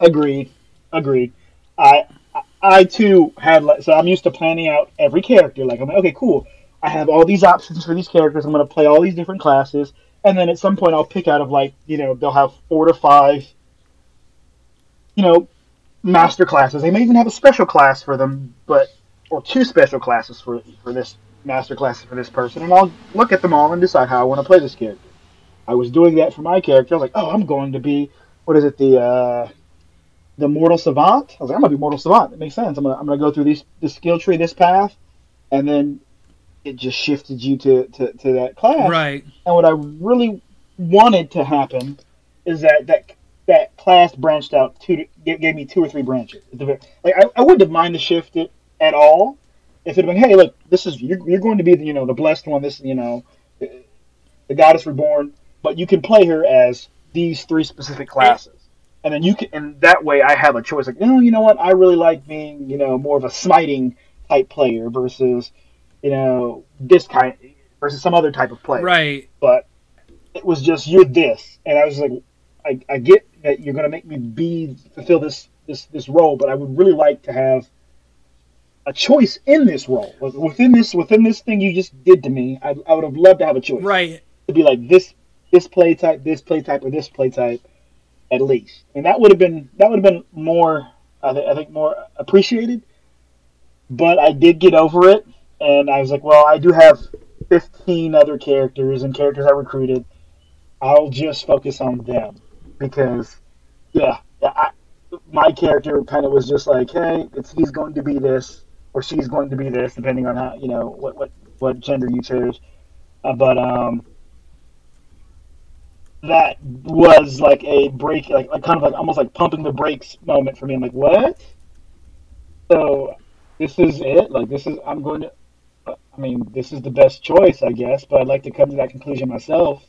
Agreed. Agreed. I I- too had like so I'm used to planning out every character. Like I'm like, okay, cool. I have all these options for these characters. I'm gonna play all these different classes, and then at some point I'll pick out of like you know they'll have four to five, you know, master classes. They may even have a special class for them, but or two special classes for for this master classes for this person, and I'll look at them all and decide how I want to play this character. I was doing that for my character. I was like, oh, I'm going to be what is it the uh, the mortal savant. I was like, I'm gonna be mortal savant. It makes sense. I'm gonna I'm gonna go through these the skill tree, this path, and then it just shifted you to, to, to that class. Right. And what I really wanted to happen is that that that class branched out two gave, gave me two or three branches. Like I, I wouldn't have minded the shift it at all if it had been, hey, look, this is you're, you're going to be the you know the blessed one. This you know the goddess reborn, but you can play her as these three specific classes. And then you can, and that way I have a choice. Like, oh, you know what? I really like being, you know, more of a smiting type player versus, you know, this kind versus some other type of player. Right. But it was just you're this, and I was like, I, I get that you're going to make me be fulfill this this this role, but I would really like to have a choice in this role within this within this thing you just did to me. I, I would have loved to have a choice. Right. To be like this this play type, this play type, or this play type, at least, and that would have been that would have been more I, th- I think more appreciated. But I did get over it, and I was like, well, I do have 15 other characters and characters I recruited. I'll just focus on them because, yeah, I, my character kind of was just like, hey, it's he's going to be this or she's going to be this, depending on how you know what what what gender you choose. Uh, but um, that was like a break, like, like kind of like almost like pumping the brakes moment for me. I'm like, what? So this is it. Like this is I'm going to. I mean, this is the best choice, I guess. But I'd like to come to that conclusion myself.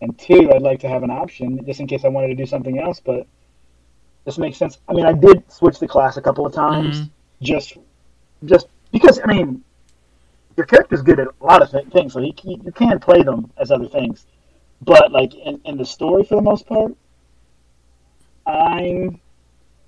And two, I'd like to have an option just in case I wanted to do something else. But this makes sense. I mean, I did switch the class a couple of times, Mhm. just just because. I mean, your character's good at a lot of th- things, so he, he, you can play them as other things. But like in, in the story, for the most part, I'm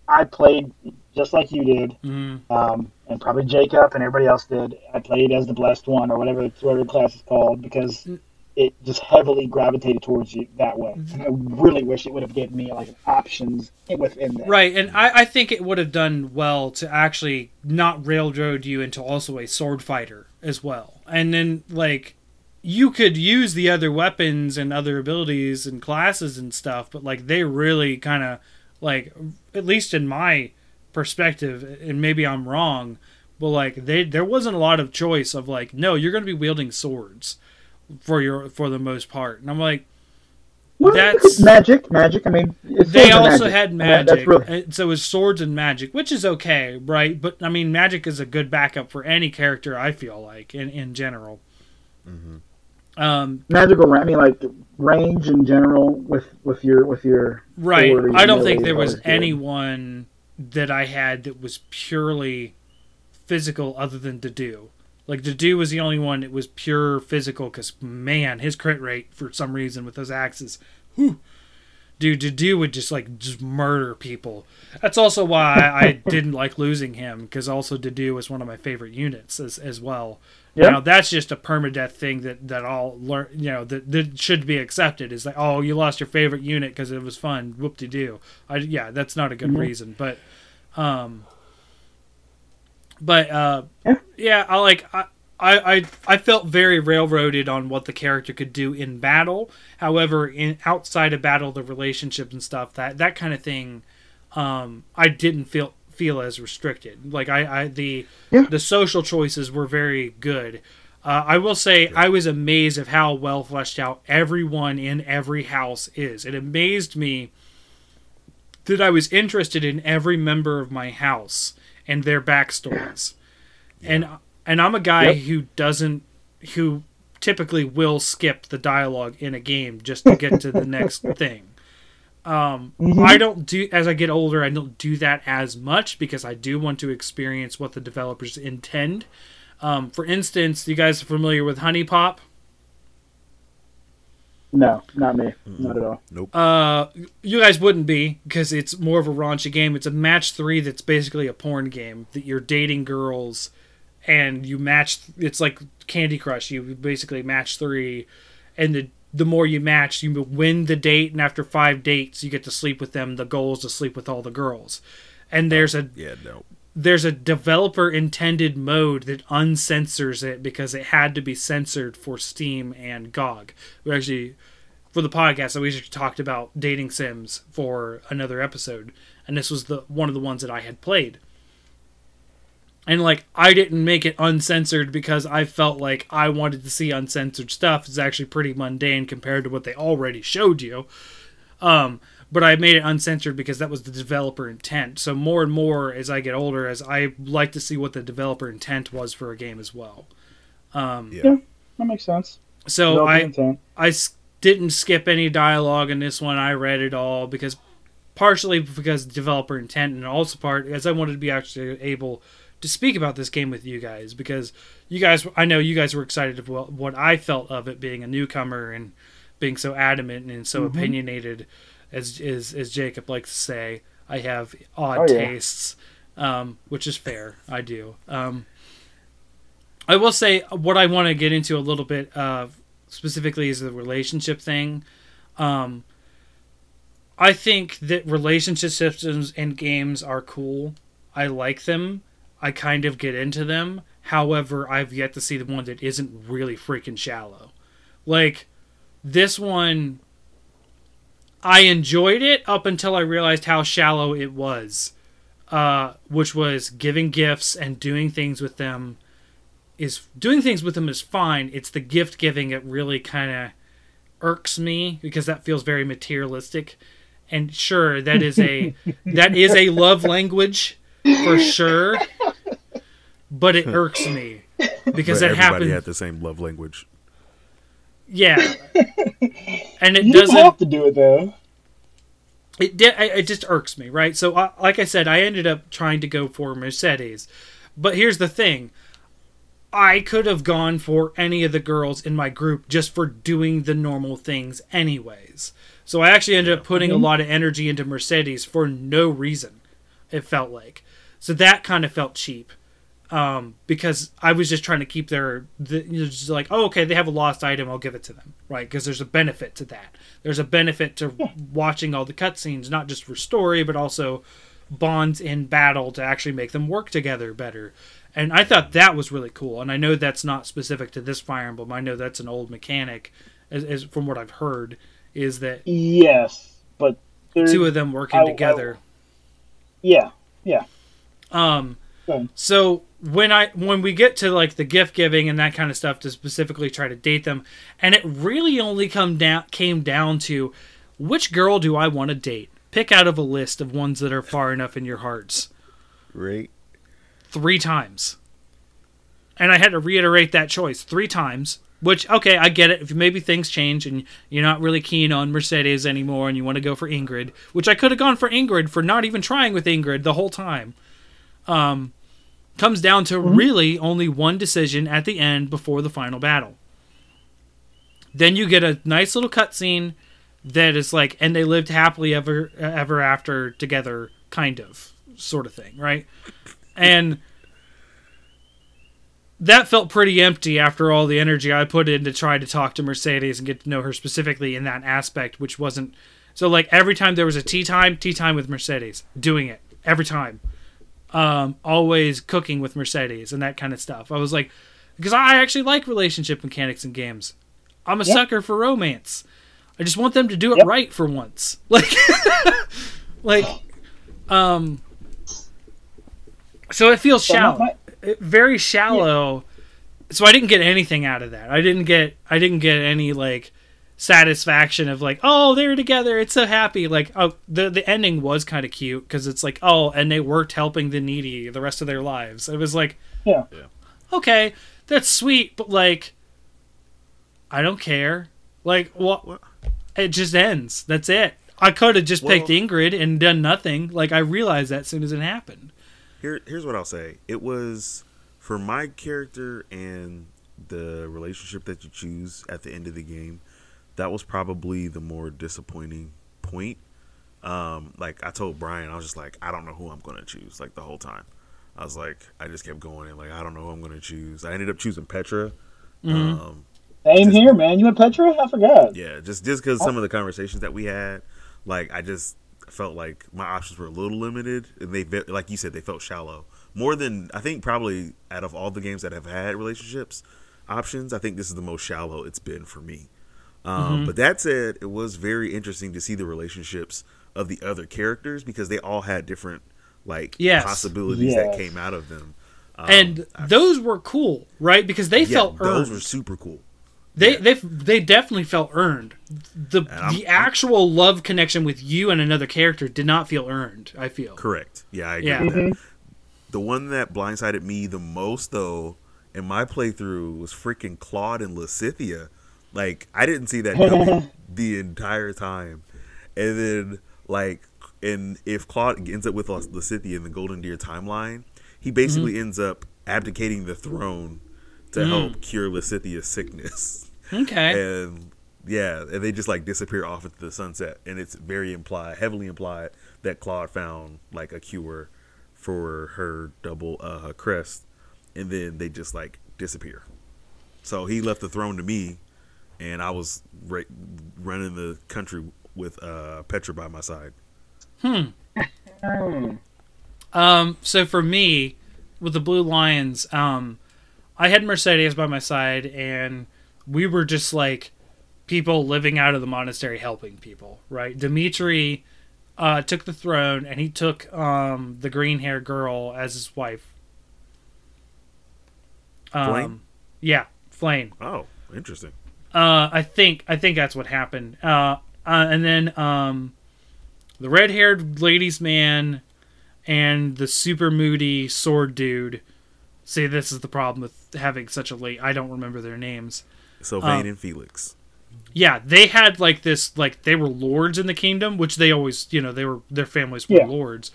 I played just like you did, Mm. um, and probably Jacob and everybody else did. I played as the blessed one or whatever whatever the class is called because it just heavily gravitated towards you that way. And I really wish it would have given me like options within that. Right, and I, I think it would have done well to actually not railroad you into also a sword fighter as well. And then, like, you could use the other weapons and other abilities and classes and stuff, but, like, they really kind of, like, at least in my perspective, and maybe I'm wrong, but, like, they there wasn't a lot of choice of, like, no, you're going to be wielding swords for your for the most part. And I'm like, Well, That's- magic. Magic. I mean, it's they also magic. had I mean, magic, That's so it was swords and magic, which is okay, right? But I mean, magic is a good backup for any character. I feel like in in general. Mm-hmm. Um, magical. I mean, like range in general with with your with your right. I don't think there was anyone that I had that was purely physical other than Dedue. Like Dedue was the only one that was pure physical because man, his crit rate for some reason with those axes, whew, dude, Dedue would just like just murder people. That's also why I didn't like losing him because also Dedue was one of my favorite units as as well. Yeah. Now that's just a permadeath thing that that I'll learn. You know that, that should be accepted. Is like, oh, you lost your favorite unit because it was fun. Whoop de doo. I yeah, that's not a good Mhm. reason, but um, but uh, Yeah. yeah, I like I. I, I, I felt very railroaded on what the character could do in battle. However, in outside of battle, the relationship and stuff that that kind of thing, um, I didn't feel feel as restricted. Like I, I the Yeah. the social choices were very good. Uh, I will say I was amazed of how well fleshed out everyone in every house is. It amazed me that I was interested in every member of my house and their backstories. And and I'm a guy Yep. who doesn't who typically will skip the dialogue in a game just to get to the next thing. Um, Mhm. I don't do as I get older. I don't do that as much because I do want to experience what the developers intend. Um, for instance, you guys are familiar with HuniePop. no, not me, not at all. Nope. Uh, you guys wouldn't be because it's more of a raunchy game. It's a match three that's basically a porn game that you're dating girls, and you match. It's like Candy Crush. You basically match three, and the the more you match, you win the date, and after five dates, you get to sleep with them. The goal is to sleep with all the girls, and oh, there's a Yeah, no. there's a developer intended mode that uncensors it because it had to be censored for Steam and GOG. We actually, for the podcast, we actually talked about dating sims for another episode, and this was the one of the ones that I had played. And like, I didn't make it uncensored because I felt like I wanted to see uncensored stuff. It's actually pretty mundane compared to what they already showed you. Um, but I made it uncensored because that was the developer intent. So more and more as I get older, as I like to see what the developer intent was for a game as well. Um, Yeah. Yeah. That makes sense. so Developing I intent. I s- didn't skip any dialogue in this one. I read it all because partially because developer intent and also part as I wanted to be actually able to speak about this game with you guys because you guys I know you guys were excited about what I felt of it being a newcomer and being so adamant and so Mhm. opinionated as as as Jacob likes to say I have odd Oh, yeah. tastes um, which is fair I do um, I will say what I want to get into a little bit uh, specifically is the relationship thing. Um, I think that relationship systems in games are cool. I like them. I kind of get into them. However, I've yet to see the one that isn't really freaking shallow. Like this one, I enjoyed it up until I realized how shallow it was. Uh, which was giving gifts and doing things with them is doing things with them is fine. It's the gift giving that really kind of irks me because that feels very materialistic. And sure, that is a that is a love language for sure, but it irks me because But that everybody happens. had the same love language. Yeah, and it You doesn't. have to do it though. it di- it just irks me, right? So, I, like I said, I ended up trying to go for Mercedes, but here's the thing: I could have gone for any of the girls in my group just for doing the normal things, anyways. So I actually ended up putting a mm-hmm. lot of energy into Mercedes for no reason. It felt like so that kind of felt cheap. Um, because I was just trying to keep their, the, you know, just like, oh, okay, they have a lost item, I'll give it to them, right? Because there's a benefit to that. There's a benefit to watching all the cutscenes, not just for story, but also bonds in battle to actually make them work together better. And I thought that was really cool. And I know that's not specific to this Fire Emblem. I know that's an old mechanic, as, as from what I've heard, is that Yes, but two of them working I- I- together. yeah, yeah. Um, So when I when we get to like the gift giving and that kind of stuff to specifically try to date them, and it really only come down came down to which girl do I want to date? Pick out of a list of ones that are far enough in your hearts. Right? Three times. And I had to reiterate that choice three times. Which okay, I get it. If maybe things change and you're not really keen on Mercedes anymore, and you want to go for Ingrid, which I could have gone for Ingrid for not even trying with Ingrid the whole time. Um, comes down to mm-hmm. really only one decision at the end before the final battle. Then you get a nice little cutscene that is like, and they lived happily ever ever after together, kind of, sort of thing, right? And that felt pretty empty after all the energy I put in to try to talk to Mercedes and get to know her specifically in that aspect, which wasn't so like every time there was a tea time, tea time with Mercedes, doing it every time. Um, always cooking with Mercedes and that kind of stuff. I was like, because I actually like relationship mechanics in games. I'm a Yeah. sucker for romance. I just want them to do it Yep. right for once. Like, like, um. So it feels shallow it- very shallow so i didn't get anything out of that i didn't get i didn't get any like satisfaction of like oh they're together it's so happy like oh the the ending was kind of cute because it's like oh and they worked helping the needy the rest of their lives it was like Yeah. Yeah. okay that's sweet but like i don't care like what What? it just ends that's it i could have just picked ingrid and done nothing like i realized that as soon as it happened Here, here's what I'll say. It was for my character and the relationship that you choose at the end of the game. That was probably the more disappointing point. Um, like I told Brian, I was just like, I don't know who I'm gonna choose. Like the whole time, I was like, I just kept going and like, I don't know who I'm gonna choose. I ended up choosing Petra. Mhm. Um, Same Just- here, man. You and Petra? I forgot. yeah, just just because some of the conversations that we had, like I just felt like my options were a little limited, and they like you said they felt shallow more than I think probably out of all the games that have had relationships options, I think this is the most shallow it's been for me. Um, But that said, it was very interesting to see the relationships of the other characters because they all had different like Yes. possibilities Yes. that came out of them. Um, and I- those were cool right because they yeah, felt those earned. were super cool. They Yeah. they they definitely felt earned. The And I'm- the actual love connection with you and another character did not feel earned. I feel. Correct. Yeah, I agree Yeah. with that. The one that blindsided me the most, though, in my playthrough was freaking Claude and Lysithea. Like, I didn't see that coming the entire time. And then, like, and if Claude ends up with Lysithea in the Golden Deer timeline, he basically ends up abdicating the throne to help cure Lysithea's sickness. Okay. and yeah, and they just like disappear off into the sunset, and it's very implied, heavily implied that Claude found like a cure for her double uh her crest, and then they just like disappear. So he left the throne to me, and I was ra- running the country with uh Petra by my side. Hmm. Um, so for me, with the Blue Lions, um, I had Mercedes by my side, and we were just like people living out of the monastery helping people, right? Dimitri uh, took the throne, and he took um, the green haired girl as his wife. Um, Flayn? Yeah, Flayn. Oh, interesting. Uh, I think I think that's what happened. Uh, uh, and then um, the red-haired ladies' man and the super moody sword dude. See, this is the problem with having such a late. I don't remember their names. Sylvain Um, and Felix. Yeah, they had like this, like they were lords in the kingdom, which they always, you know, they were their families were Yeah. lords,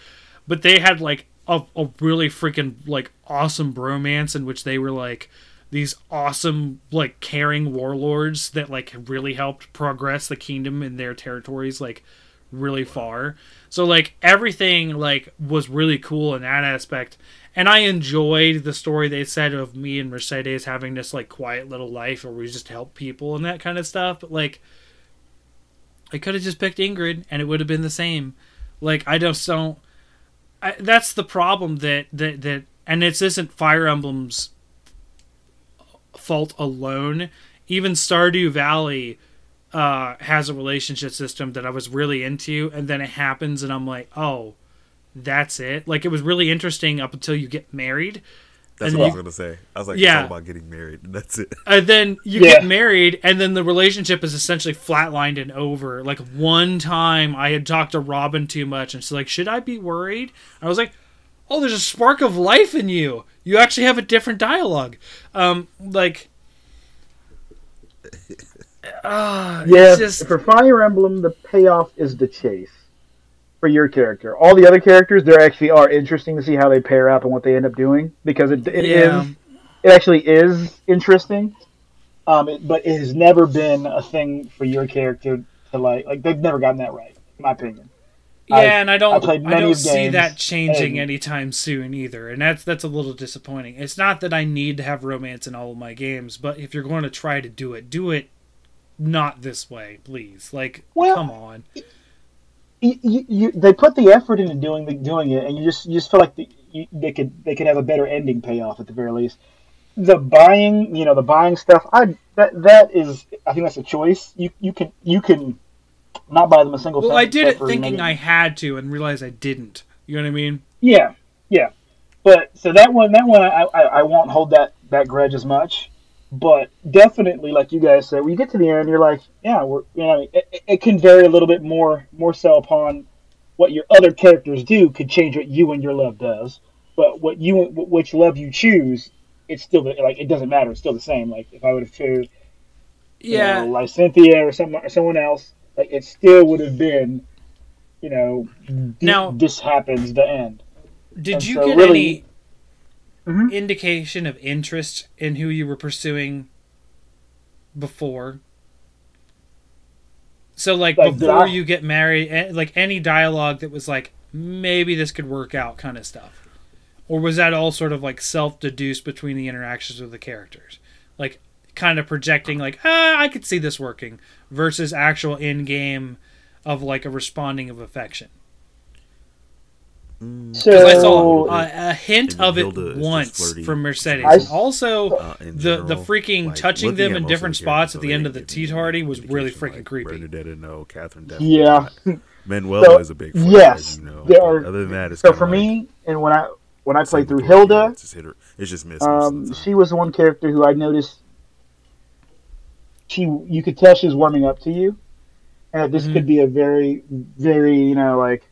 but they had like a, a really freaking like awesome bromance in which they were like these awesome like caring warlords that like really helped progress the kingdom in their territories like really far. So like everything like was really cool in that aspect. And I enjoyed the story they said of me and Mercedes having this like quiet little life where we just help people and that kind of stuff. But like I could have just picked Ingrid and it would have been the same. Like I just don't I, that's the problem that that that and this isn't Fire Emblem's fault alone. Even Stardew Valley uh, has a relationship system that I was really into, and then it happens, and I'm like, oh, that's it. Like it was really interesting up until you get married, That's and what I was gonna say. I was like, Yeah. it's all about getting married, and that's it. and then you Yeah. get married, and then the relationship is essentially flatlined and over. Like one time, I had talked to Robin too much, and she's like, "Should I be worried?" I was like, "Oh, there's a spark of life in you. You actually have a different dialogue. Um, like, uh, Yeah, it's just for Fire Emblem, the payoff is the chase for your character. All the other characters, there actually are interesting to see how they pair up and what they end up doing because it, it is Yeah. it actually is interesting. Um, it, but it has never been a thing for your character to like. Like they've never gotten that right, in my opinion. Yeah, I've- and I I don't, I don't see that changing and- anytime soon either, and that's that's a little disappointing. It's not that I need to have romance in all of my games, but if you're going to try to do it, do it not this way, please. Like, Well- come on. you, you, you, they put the effort into doing the, doing it, and you just you just feel like the, they could they could have a better ending payoff at the very least. The buying, you know, the buying stuff. I that that is, I think that's a choice. You you can you can not buy them a single. Well, I did it thinking I had to, and realized I didn't. You know what I mean? Yeah, yeah. But so that one, that one, I, I, I won't hold that that grudge as much. But definitely, like you guys said, when you get to the end, you're like, yeah, we're, you know, it, it- can vary a little bit more, more so upon what your other characters do could change what you and your love does. But what you, which love you choose, it's still the, like it doesn't matter. It's still the same. Like if I would have chose, you Yeah. know, like Cynthia or someone, or someone else, like it still would have been, you know, th- Now- this happens the end. Did and you so get really- any Mhm. indication of interest in who you were pursuing before? So, like, Like, before I- you get married, eh, like any dialogue that was like, maybe this could work out kind of stuff? Or was that all sort of like self deduced between the interactions with the characters? Like, kind of projecting, like, ah, I could see this working, versus actual in game of like a responding of affection? So I saw uh, a hint of it Hilda is just once from Mercedes. I- also, Uh, in the the freaking like, touching them in different spots characters, at the end of the tea party was really freaking like, creepy. Bernadette, no, Catherine definitely Yeah. not. Manuela So, is a big flirt, yes, as you know. there are- Other than that, it's so for like me, and when I when I played through Hilda, it's just hit or, it's just miss. um, she was the one character who I noticed she you could tell she was warming up to you, and that this Mhm. could be a very very you know like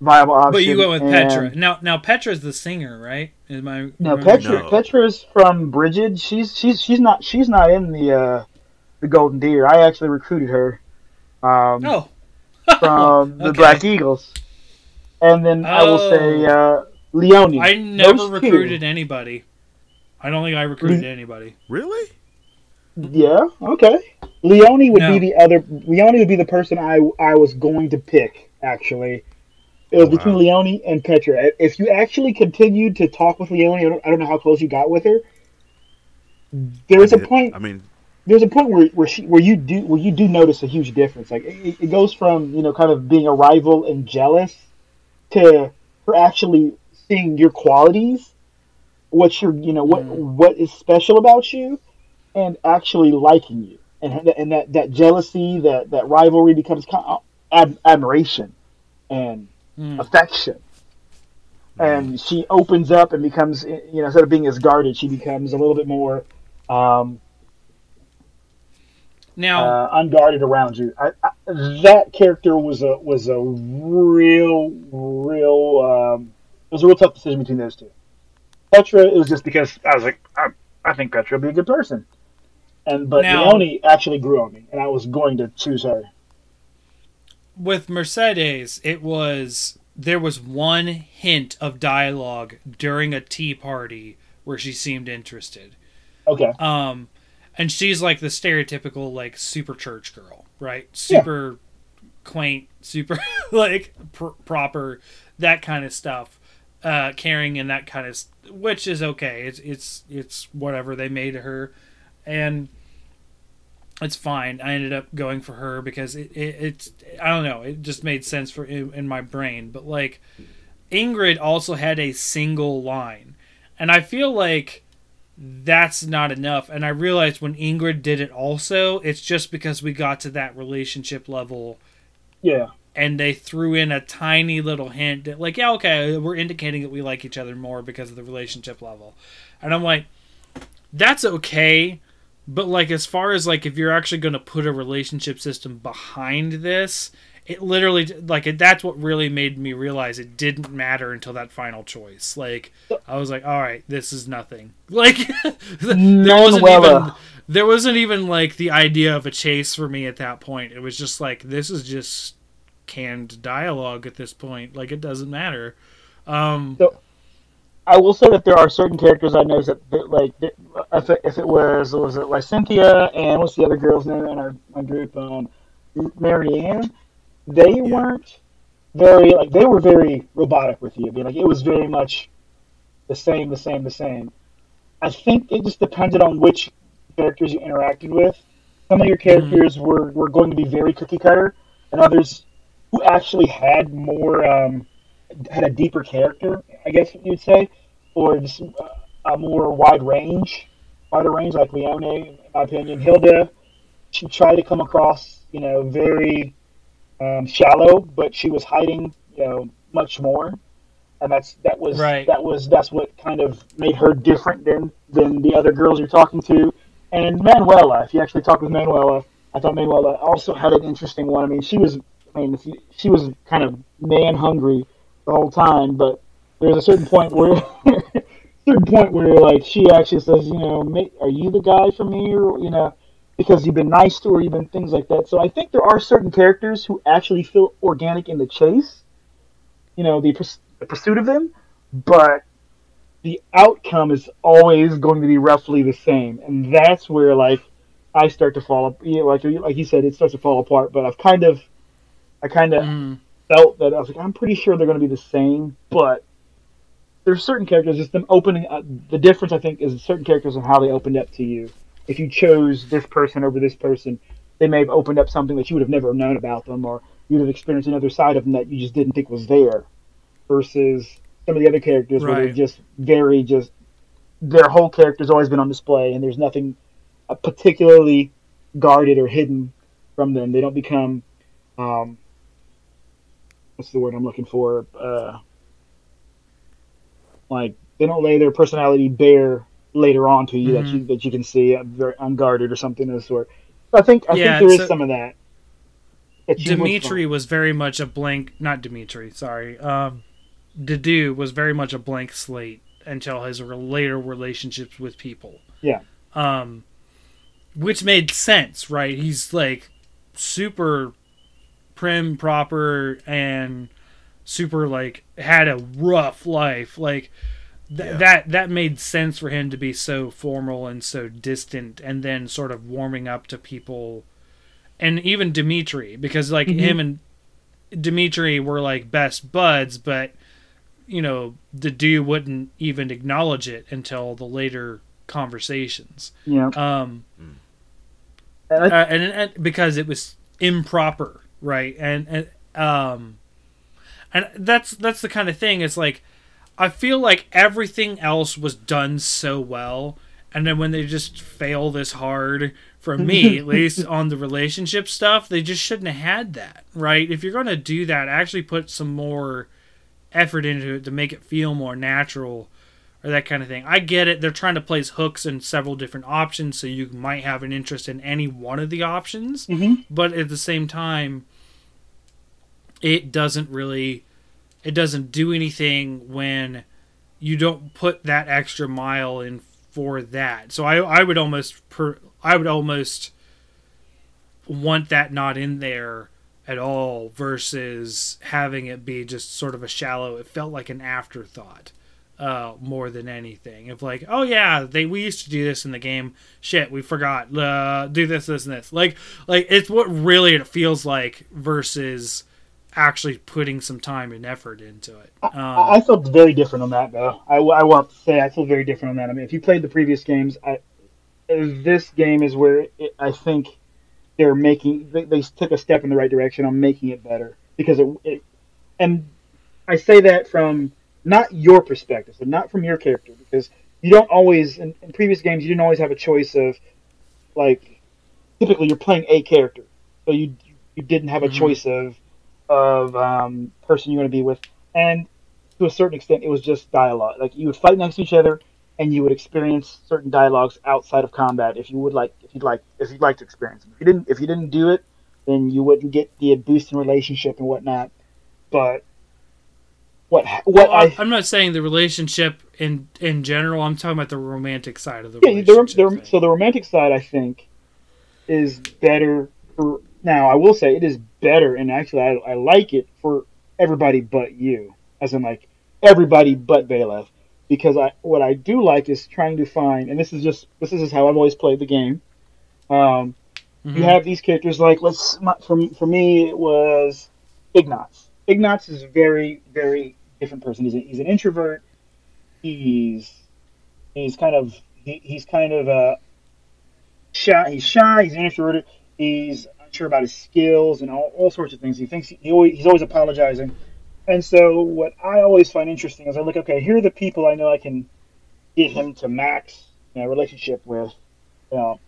viable option. But you went with and- Petra. Now, now Petra's the singer, right? Is my No, remember- Petra. No. Petra's from Brigid. She's she's she's not she's not in the uh, the Golden Deer. I actually recruited her um, Oh, from the okay. Black Eagles, and then I will say uh, Leonie. I never Those two. recruited anybody. I don't think I recruited anybody. Really? Yeah. Okay. Leonie would No. be the other. Leonie would be the person I I was going to pick. Actually, it was Wow. between Leonie and Petra. If you actually continued to talk with Leonie, I don't, I don't know how close you got with her. There was I a point. I mean, there's a point where where she where you do where you do notice a huge difference. Like it, it goes from you know kind of being a rival and jealous to her actually seeing your qualities, what you're you know what Mm. what is special about you, and actually liking you. And and that, that jealousy, that, that rivalry becomes kind of ad, admiration and Hmm. affection. And she opens up and becomes, you know, instead of being as guarded, she becomes a little bit more um, Now, uh, unguarded around you. I, I, that character was a was a real, real. Um, it was a real tough decision between those two. Petra, it was just because I was like, I, I think Petra would be a good person, and but Now- Leonie actually grew on me, and I was going to choose her. with Mercedes, it was there was one hint of dialogue during a tea party where she seemed interested. Okay, Um, and she's like the stereotypical like super church girl, right? Super quaint, super like pr- proper, that kind of stuff. Uh, caring and that kind of, s- which is okay. It's it's it's whatever they made her, and it's fine. I ended up going for her because it, it it's I don't know. It just made sense for in, in my brain. But like Ingrid also had a single line, and I feel like that's not enough. And I realized when Ingrid did it also, it's just because we got to that relationship level yeah, and they threw in a tiny little hint that, like, yeah, okay, we're indicating that we like each other more because of the relationship level. And I'm like, that's okay. But, like, as far as, like, if you're actually going to put a relationship system behind this, it literally, like, it, that's what really made me realize it didn't matter until that final choice. Like, I was like, all right, this is nothing. Like, there wasn't even there wasn't even like the idea of a chase for me at that point. It was just like this is just canned dialogue at this point. Like it doesn't matter. Um, I will say that there are certain characters I know that, that like that, if, it, if it was was it like Cynthia and what's the other girl's name in our, our group, um, Marianne, they weren't very like they were very robotic with you. I mean, like it was very much the same, the same, the same. I think it just depended on which characters you interacted with. Some of your characters were, were going to be very cookie cutter, and others who actually had more um, had a deeper character, I guess you'd say, or just a more wide range, wider range, like Leonie, in my opinion. Hilda, she tried to come across, you know, very um, shallow, but she was hiding, you know, much more, and that's that was Right. that was that's what kind of made her different than than the other girls you're talking to. And Manuela, if you actually talk with Manuela, I thought Manuela also had an interesting one. I mean, she was, I mean, she was kind of man hungry the whole time, but there's a certain point where, certain point where like she actually says, you know, are you the guy from here? You know, because you've been nice to her, you've been things like that. So I think there are certain characters who actually feel organic in the chase, you know, the, purs- the pursuit of them, but the outcome is always going to be roughly the same, and that's where like I start to fall, yeah, like like you said, it starts to fall apart. But I've kind of, I kind of mm, felt that I was like, I'm pretty sure they're going to be the same, but there's certain characters, just them opening. Uh, the difference I think is certain characters and how they opened up to you. If you chose this person over this person, they may have opened up something that you would have never known about them, or you'd have experienced another side of them that you just didn't think was there. Versus some of the other characters where they're just very just their whole character's always been on display, and there's nothing uh, particularly guarded or hidden from them. They don't become um, what's the word I'm looking for? Uh, like they don't lay their personality bare later on to you that Mm-hmm. you that you can see uh, very unguarded or something of the sort. So I think I Yeah, think there is so- some of that. that Dimitri was very much a blank. Not Dimitri. Sorry. Um, Dedue was very much a blank slate until his later relationships with people. Yeah. Um, which made sense, right? He's like super prim, proper, and super like had a rough life. Like th- Yeah. that that made sense for him to be so formal and so distant, and then sort of warming up to people, and even Dimitri because like Mhm. him and Dimitri were like best buds, but you know the dude wouldn't even acknowledge it until the later conversations. Yeah, Um, and uh, and, and because it was improper, right? And and um, and that's that's the kind of thing. It's like I feel like everything else was done so well, and then when they just fail this hard, for me at least on the relationship stuff, they just shouldn't have had that, right? If you're gonna do that, actually put some more effort into it to make it feel more natural or that kind of thing. I get it. They're trying to place hooks in several different options, so you might have an interest in any one of the options. Mhm. But at the same time, it doesn't really, it doesn't do anything when you don't put that extra mile in for that. So I, I would almost, per, I would almost want that not in there at all versus having it be just sort of a shallow. It felt like an afterthought uh, more than anything. Of like, oh yeah, they we used to do this in the game. Shit, we forgot. Uh, do this, this, and this. Like, like it's what really it feels like versus actually putting some time and effort into it. Um, I I felt very different on that though. I, I want to say I feel very different on that. I mean, if you played the previous games, I, this game is where it, I think they're making they, they took a step in the right direction on making it better because it, it and I say that from not your perspective, so not from your character because you don't always in, in previous games you didn't always have a choice of like typically you're playing a character, so you you didn't have a Mhm. choice of of um, person you're going to be with, and to a certain extent, it was just dialogue. Like you would fight next to each other, and you would experience certain dialogues outside of combat if you would like, if you'd like, if you'd like to experience them. If you didn't, if you didn't do it, then you wouldn't get the boost in relationship and whatnot. But what what well, I, I'm not saying the relationship in in general. I'm talking about the romantic side of the yeah, the, relationship. the, so the romantic side, I think, is better for now. I will say it is better, and actually, I, I like it for everybody but you, as in like everybody but Byleth, because I what I do like is trying to find, and this is just this is just how I've always played the game. Um, Mhm. You have these characters like let's my- for for me it was Ignatz. Ignatz is a very very different person. He's a, he's an introvert. He's he's kind of he, he's kind of uh shy. He's shy. He's introverted. He's unsure about his skills and all, all sorts of things. He thinks he, he always, he's always apologizing. And so what I always find interesting is I look okay here are the people I know I can get him to max you know, relationship with. You know,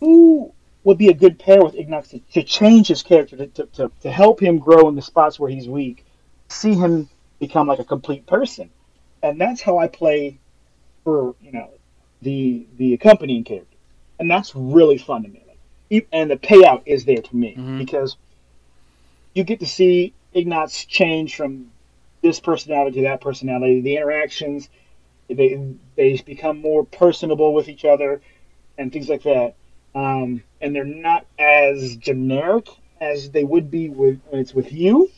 who would be a good pair with Ignatz to, to change his character, to, to, to, to help him grow in the spots where he's weak, see him become like a complete person. And that's how I play for, you know, the the accompanying character. And that's really fun to me. And the payout is there to me Mhm. because you get to see Ignatz change from this personality to that personality. The interactions, they they become more personable with each other, and things like that. Um, and they're not as generic as they would be with, when it's with you,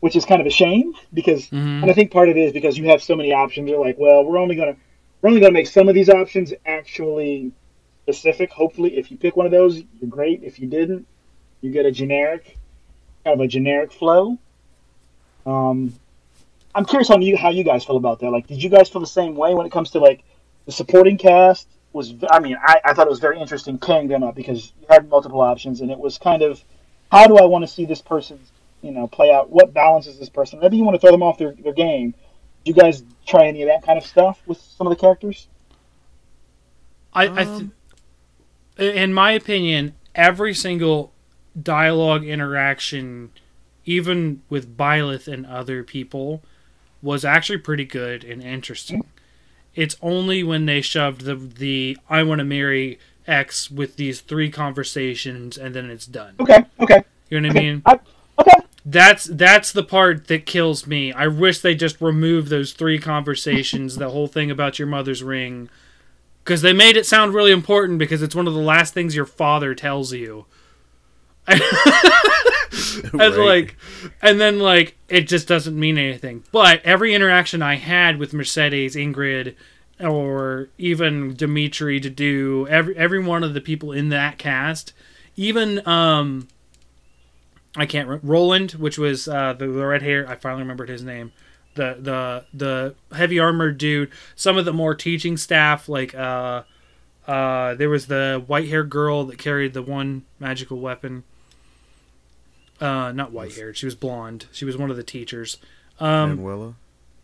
which is kind of a shame because, Mhm. and I think part of it is because you have so many options. You're like, well, we're only gonna we're only gonna make some of these options actually specific. Hopefully, if you pick one of those, you're great. If you didn't, you get a generic, kind of a generic flow. Um, I'm curious on you how you guys feel about that. Like, did you guys feel the same way when it comes to like the supporting cast? Was I mean, I, I thought it was very interesting pairing them up because you had multiple options, and it was kind of how do I want to see this person, you know, play out? What balances this person? Maybe you want to throw them off their, their game. Do you guys try any of that kind of stuff with some of the characters? I, I th- in my opinion, every single dialogue interaction, even with Byleth and other people, was actually pretty good and interesting. It's only when they shoved the the I want to marry X with these three conversations and then it's done. Okay, okay, You know what I mean? I, okay. That's that's the part that kills me. I wish they just removed those three conversations, the whole thing about your mother's ring, because they made it sound really important because it's one of the last things your father tells you. and Right. like, and then like it just doesn't mean anything. But every interaction I had with Mercedes, Ingrid, or even Dimitri Dedue every every one of the people in that cast, even um I can't re- Roland, which was uh, the, the red hair. I finally remembered his name. The the the heavy armored dude. Some of the more teaching staff, like uh, uh, there was the white haired girl that carried the one magical weapon. Uh, not white haired. She was blonde. She was one of the teachers. Um, Manuela.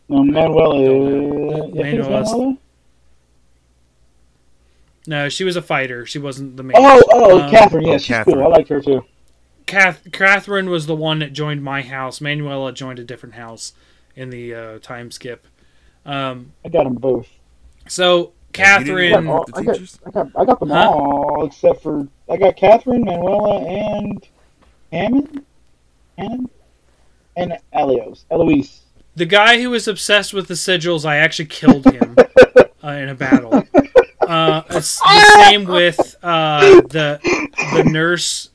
No, Manuel is. Don't- I think it's Manuel's- Manuela? no, she was a fighter. She wasn't the main. Oh, oh, Um, Catherine. Yeah, Oh, she's Catherine. cool. I like her too. Kath- Catherine was the one that joined my house. Manuela joined a different house in the uh, time skip. Um, I got them both. so Yeah, I Catherine, got, all, I, got. I got I got them Huh? all except for I got Catherine, Manuela, and Hammond, Hammond, and Elios, Alois. the guy who was obsessed with the sigils, I actually killed him uh, in a battle. Uh, it's the same with uh, the the nurse.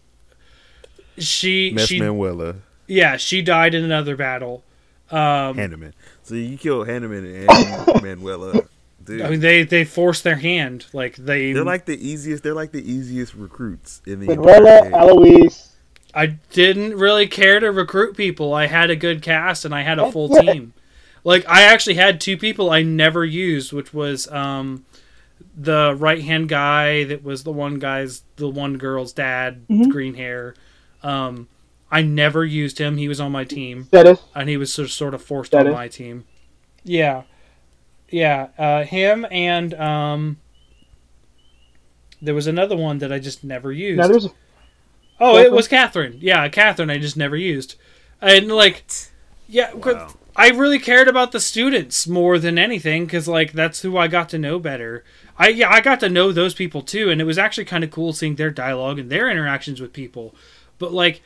She Miss she Manuela. yeah she died in another battle. Um, Hanneman. So you killed Hanneman and Manuela. Dude. I mean they they forced their hand like they. they're like the easiest. They're like the easiest recruits in the Manuela. Alois. I didn't really care to recruit people. I had a good cast and I had a full team. Like I actually had two people I never used, which was um, the right hand guy that was the one guy's the one girl's dad, Mhm. green hair. Um, I never used him. He was on my team, Status. and he was sort of, sort of forced That on my team. Yeah, yeah. Uh, him and um, there was another one that I just never used. Now there's a Oh, it was Catherine. Yeah, Catherine. I just never used, and like, yeah, Wow. I really cared about the students more than anything because like that's who I got to know better. I yeah, I got to know those people too, and it was actually kind of cool seeing their dialogue and their interactions with people. But like,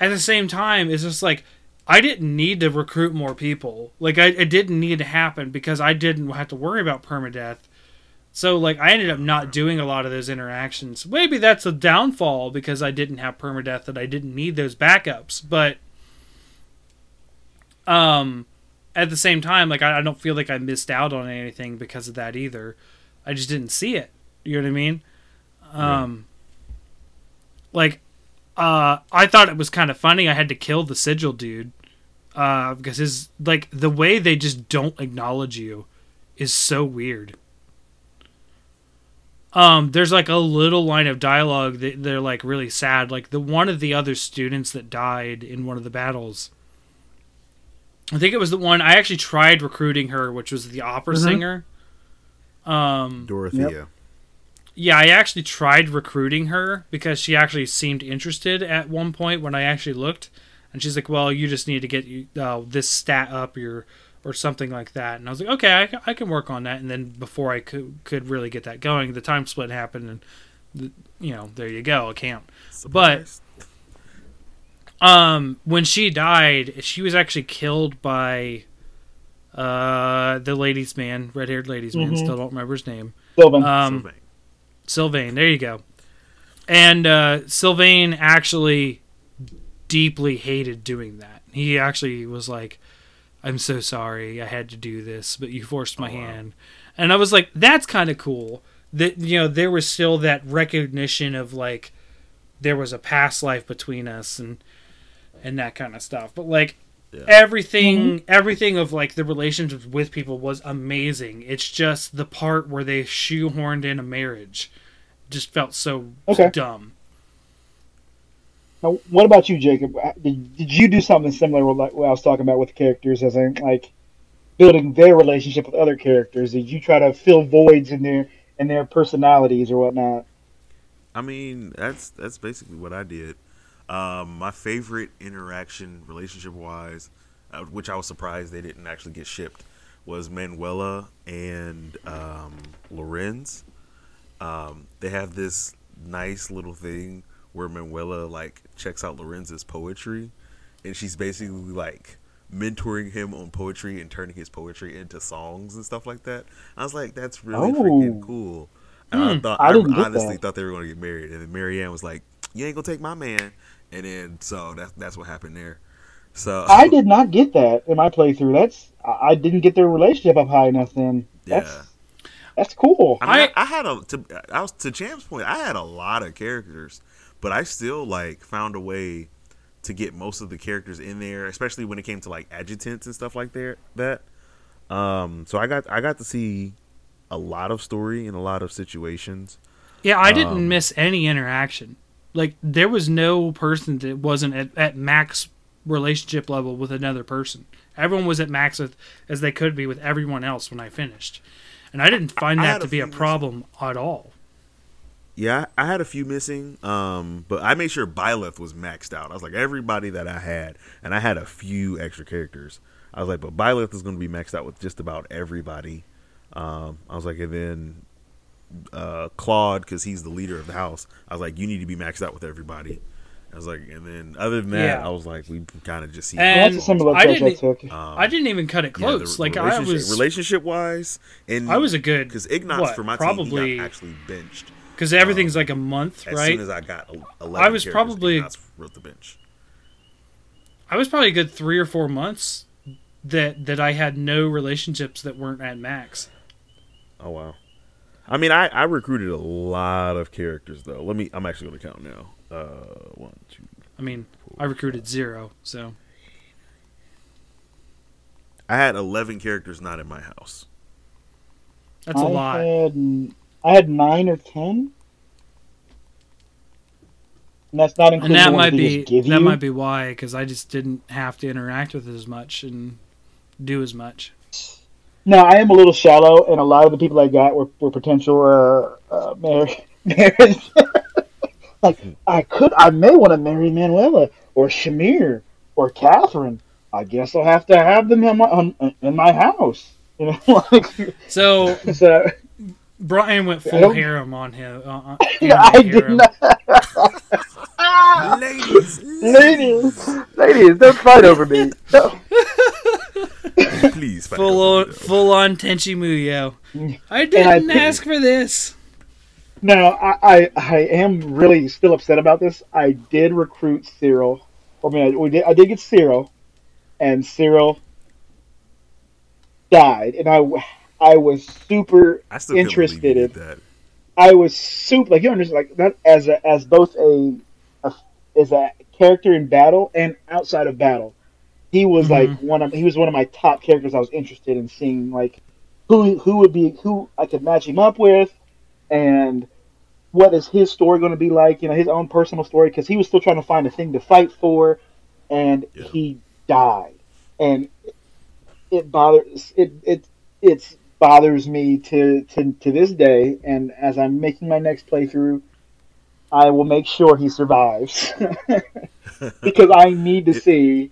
at the same time, it's just like I didn't need to recruit more people. Like I, it didn't need to happen because I didn't have to worry about permadeath. So like I ended up not doing a lot of those interactions. Maybe that's a downfall because I didn't have permadeath that I didn't need those backups. But um at the same time, like I, I don't feel like I missed out on anything because of that either. I just didn't see it. You know what I mean? Um like uh I thought it was kind of funny I had to kill the sigil dude. Uh because his like the way they just don't acknowledge you is so weird. Um, there's like a little line of dialogue that they're like really sad. Like the one of the other students that died in one of the battles. I think it was the one I actually tried recruiting her, which was the opera Mhm. singer. Um, Dorothea. Yeah, I actually tried recruiting her because she actually seemed interested at one point when I actually looked, and she's like, "Well, you just need to get uh, this stat up, your or something like that." And I was like, "Okay, I, I can work on that." And then before I could could really get that going, the time split happened, and the, you know, there you go, a camp. Surprise. Um, when she died, she was actually killed by uh the ladies' man, red haired ladies' man. Mhm. Still don't remember his name. Sylvan. Um, Sylvain. Sylvain, there you go. And uh, Sylvain actually deeply hated doing that. He actually was like, "I'm so sorry, I had to do this, but you forced my Oh, wow. hand." And I was like, "That's kind of cool." That you know there was still that recognition of like there was a past life between us and and that kind of stuff. But like Yeah. everything everything of like the relationships with people was amazing. It's just the part where they shoehorned in a marriage just felt so Okay. dumb. Now, what about you, Jacob? Uh, Did, did you do something similar with like what I was talking about with the characters, as in like building their relationship with other characters? Did you try to fill voids in their in their personalities or whatnot? I mean, that's that's basically what I did. Um, my favorite interaction, relationship wise, uh, which I was surprised they didn't actually get shipped, was Manuela and um, Lorenz. Um, they have this nice little thing where Manuela like checks out Lorenz's poetry, and she's basically like mentoring him on poetry and turning his poetry into songs and stuff like that. I was like, that's really Oh. freaking cool. And I thought I I, honestly that. thought they were going to get married, and then Marianne was like, "You ain't gonna take my man," and then so that's that's what happened there. So I did not get that in my playthrough. That's I I didn't get their relationship up high enough. Then that's Yeah. that's cool. I, mean, I- I, I had a to I was to Champ's point. I had a lot of characters, but I still like found a way to get most of the characters in there, especially when it came to like adjutants and stuff like that. That um, so I got I got to see a lot of story in a lot of situations. Yeah, I didn't Um, miss any interaction. Like there was no person that wasn't at, at max relationship level with another person. Everyone was at max with, as they could be with everyone else when I finished, and I didn't find I that had to a be a problem at all. Yeah, I I had a few missing, um, but I made sure Byleth was maxed out. I was like everybody that I had, and I had a few extra characters. I was like, but Byleth is going to be maxed out with just about everybody. Um, I was like, and then uh, Claude, because he's the leader of the house. I was like, you need to be maxed out with everybody. I was like, and then other than that, Yeah. I was like, we kind of just see. And that's a similar I didn't- took. um, I didn't even cut it yeah, the close. like I was, relationship wise, and I was a good because Ignatz what, for my team, probably he got actually benched. because everything's like a month, right? As soon as I got el- eleven, I was probably- Ignatz wrote the bench. I was probably a good three or four months that that I had no relationships that weren't at max. Oh wow. I mean, I, I recruited a lot of characters though. Let me. I'm actually going to count now. Uh, one, two. I mean, I recruited zero, so I had 11 characters not in my house. that's a I lot. Had, I had nine or ten. And that's not including. and that might be that you. might be why because I just didn't have to interact with it as much and do as much. No, I am a little shallow, and a lot of the people I got were, were potential uh, uh, marriage. like I could, I may want to marry Manuela or Shamir or Catherine. I guess I'll have to have them in my on, in my house. You know, like So so. Brian went full harem on him. Uh, uh, Yeah, anime I did not. ladies, ladies, ladies, don't fight over me. No. Please. full on, me, full on Tenchi Muyo. I I didn't think- ask for this. Now, I, I, I am really still upset about this. I did recruit Cyril. I mean, I, we did, I did get Cyril, and Cyril died, and I, I was super I still can't believe you interested in. that. I was super like you understand like that as a, as both a, a as a character in battle and outside of battle. He was like mm-hmm. one of he was one of my top characters I was interested in seeing like who who would be who I could match him up with and what is his story going to be like, you know, his own personal story because he was still trying to find a thing to fight for and Yeah. he died. And it bothers it it it's bothers me to, to to this day and as i'm making my next playthrough i will make sure he survives because i need to see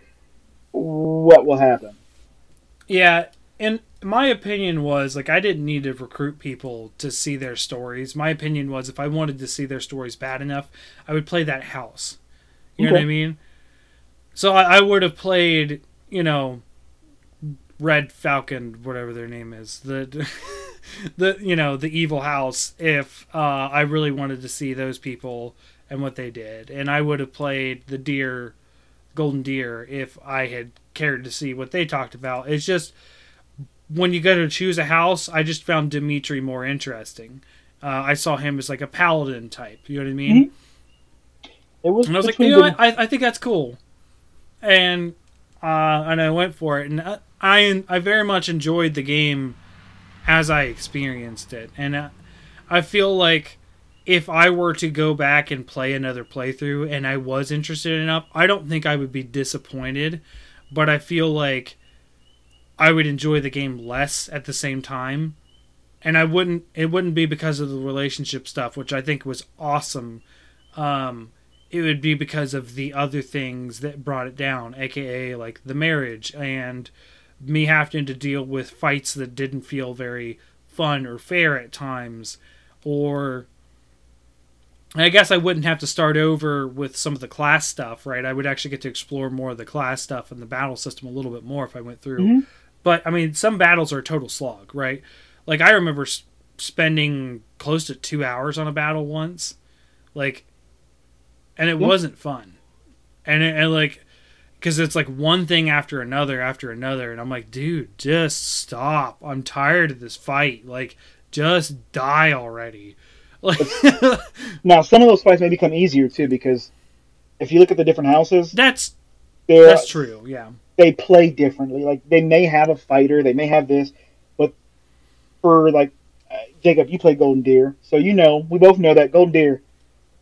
what will happen Yeah, and my opinion was like I didn't need to recruit people to see their stories. My opinion was if I wanted to see their stories bad enough, I would play that house. You know what I mean? So I, I would have played, you know, Red Falcon, whatever their name is, the the you know the evil house. If uh, I really wanted to see those people and what they did, and I would have played the deer, golden deer, if I had cared to see what they talked about. It's just when you go to choose a house, I just found Dimitri more interesting. Uh, I saw him as like a paladin type. You know what I mean? it was And I was like, you know what? I, I think that's cool. And uh, and I went for it, and I, I I very much enjoyed the game as I experienced it, and I, I feel like if I were to go back and play another playthrough, and I was interested enough, I don't think I would be disappointed, but I feel like I would enjoy the game less at the same time. And I wouldn't. It wouldn't be because of the relationship stuff, which I think was awesome. Um, it would be because of the other things that brought it down, aka like the marriage and me having to deal with fights that didn't feel very fun or fair at times, or I guess I wouldn't have to start over with some of the class stuff, right? I would actually get to explore more of the class stuff and the battle system a little bit more if I went through. Mhm. But I mean, some battles are a total slog, right? Like I remember s- spending close to two hours on a battle once, like, and it wasn't fun, and it, and like, because it's like one thing after another after another, and I'm like, dude, just stop! I'm tired of this fight. Like, just die already. Like, Now, some of those fights may become easier too because if you look at the different houses, that's that's true. Yeah. they play differently. Like they may have a fighter, they may have this, but for like uh, Jacob, you play Golden Deer, so you know we both know that Golden Deer,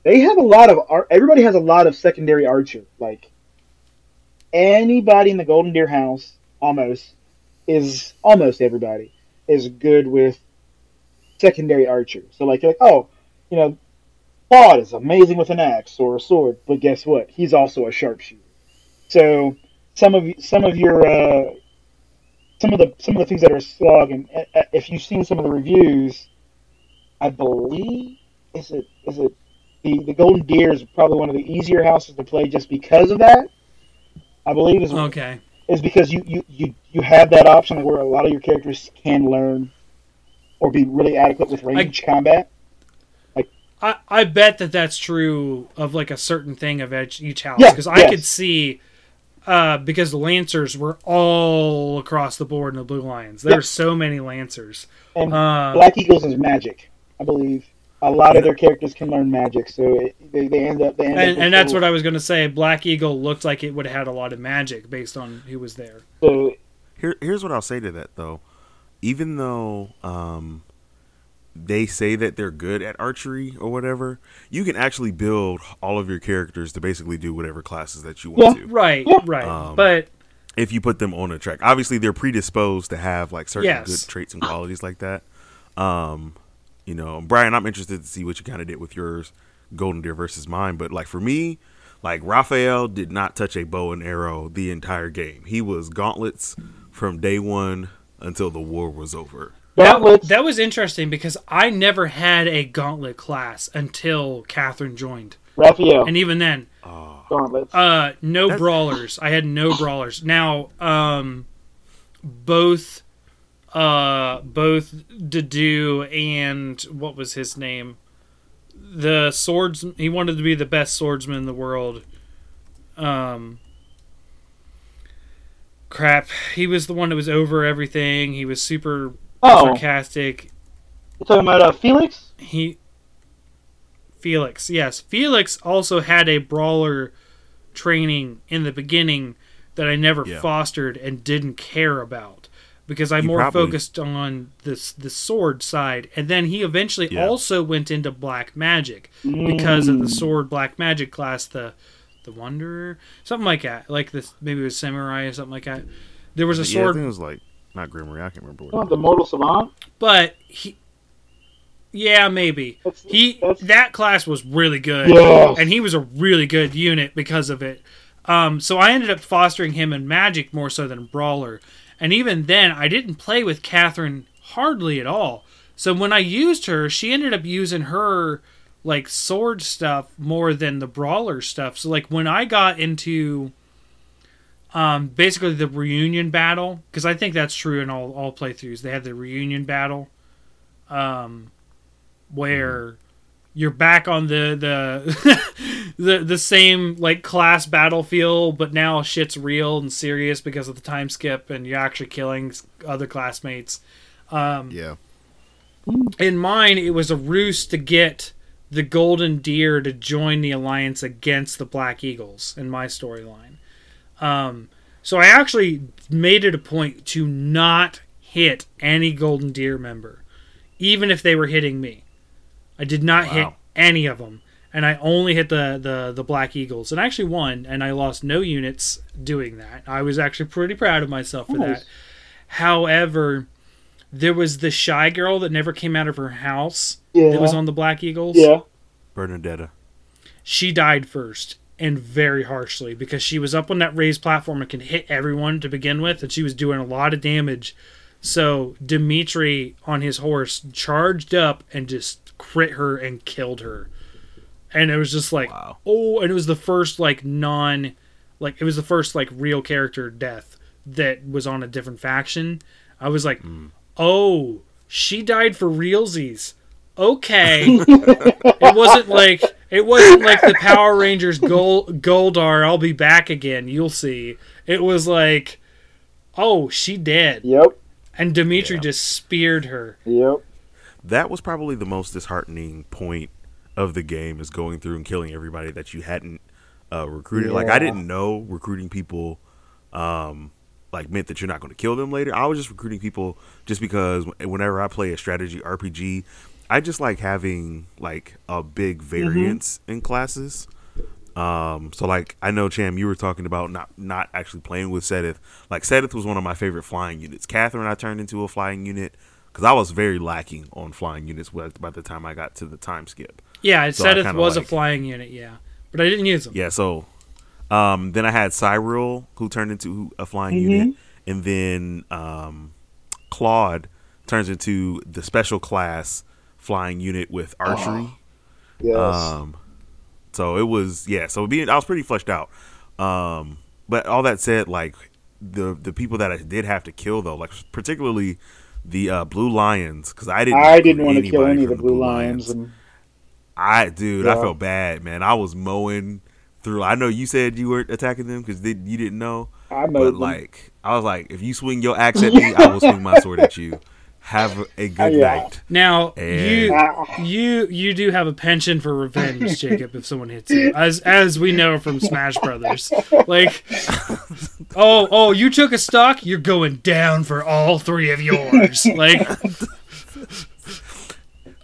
they have a lot of ar- everybody has a lot of secondary archer. Like anybody in the Golden Deer house, almost is almost everybody is good with secondary archer. So like you're like oh, you know, Claude is amazing with an axe or a sword, but guess what? He's also a sharpshooter. So some of some of your uh, some of the some of the things that are slog, and uh, uh, if you've seen some of the reviews, I believe is it is it the the Golden Deer is probably one of the easier houses to play just because of that. I believe is Okay. is because you, you, you, you have that option where a lot of your characters can learn or be really adequate with range combat. I, I bet that that's true of like a certain thing of each, each house Yeah, because I yes. could see uh, because the Lancers were all across the board in the Blue Lions. There Yeah. are so many Lancers. And Uh, Black Eagles is magic, I believe. A lot of their characters can learn magic, so it, they, they end up they end and, with and that's what I was going to say. Black Eagle looked like it would have had a lot of magic based on who was there. so Here, here's what I'll say to that though. Even though um, they say that they're good at archery or whatever, you can actually build all of your characters to basically do whatever classes that you want Yeah. to. Right, Yeah. right. Um, but If you put them on a track, obviously they're predisposed to have like certain Yes. good traits and qualities like that. Um, you know, Brian, I'm interested to see what you kind of did with yours, Golden Deer versus mine. But like for me, like Raphael did not touch a bow and arrow the entire game. He was gauntlets from day one until the war was over. gauntlets. that was interesting because I never had a gauntlet class until Catherine joined, Raphael, and even then, gauntlets. Uh, no That's- brawlers. I had no brawlers. Now, um, both, uh, both Dedue and what was his name? The swords. He wanted to be the best swordsman in the world. Um, crap. He was the one that was over everything. He was super oh, sarcastic. you're talking about uh, Felix? He Felix, yes. Felix also had a brawler training in the beginning that I never Yeah. fostered and didn't care about because I You more probably- focused on this the sword side and then he eventually Yeah. also went into black magic because of the Mm. sword black magic class the the wanderer? Something like that. Like this maybe it was samurai or something like that. There was a yeah, I sword. think it was like not Grimoire. I can't remember what. Oh, the Mortal Savant. but he yeah maybe. That's, he that's, that class was really good. Yes. and he was a really good unit because of it. Um, so i ended up fostering him in magic more so than brawler. And even then i didn't play with catherine hardly at all. So when i used her she ended up using her like sword stuff more than the brawler stuff. So like when i got into um, basically the reunion battle because i think that's true in all, all playthroughs. They have the reunion battle um, where you're back on the the the the same like class battlefield, but now shit's real and serious because of the time skip, and you're actually killing other classmates. Um, Yeah, in mine, it was a ruse to get the Golden Deer to join the alliance against the Black Eagles in my storyline. Um, so I actually made it a point to not hit any Golden Deer member, even if they were hitting me. I did not hit any of them, and I only hit the, the the Black Eagles, and I actually won, and I lost no units doing that. I was actually pretty proud of myself for Nice. that. However, there was the shy girl that never came out of her house yeah. that was on the Black Eagles. yeah. Bernadetta. She died first. and very harshly because she was up on that raised platform and can hit everyone to begin with, and she was doing a lot of damage. So Dimitri on his horse charged up and just crit her and killed her. And it was just like, Wow. oh, and it was the first like non, like it was the first like real character death that was on a different faction. I was like, hmm. Oh, she died for realsies. Okay, it wasn't like it wasn't like the Power Rangers Gold Goldar. I'll be back again. You'll see. It was like, oh, she dead, Yep. and Dimitri Yeah. just speared her. Yep. that was probably the most disheartening point of the game is going through and killing everybody that you hadn't uh, recruited. Like I didn't know recruiting people um, like meant that you're not going to kill them later. I was just recruiting people just because whenever I play a strategy RPG, I just like having like a big variance in classes. Um, so like I know Cham, you were talking about not not actually playing with Seteth. Like Seteth was one of my favorite flying units. Catherine, I turned into a flying unit because I was very lacking on flying units by by the time I got to the time skip. Yeah, So I said it kinda was like- a flying unit. Yeah, but I didn't use them. Yeah, so um, then I had Cyril who turned into a flying Mhm. unit, and then um, Claude turns into the special class flying unit with archery. Yes. Um, so it was yeah. So being I was pretty fleshed out. Um, but all that said, like the the people that I did have to kill though, like particularly the uh, Blue Lions, because I didn't. I didn't want to kill any of the Blue Lions. And I dude, I felt bad, man. I was mowing through. I know you said you weren't attacking them because you didn't know, I know. but them. like I was like, if you swing your axe at me, I will swing my sword at you. Have a good Yeah. night. Now you Ah. you you do have a penchant for revenge, Jacob. If someone hits you, as as we know from Smash Brothers, like, oh oh, you took a stock, you're going down for all three of yours. Like,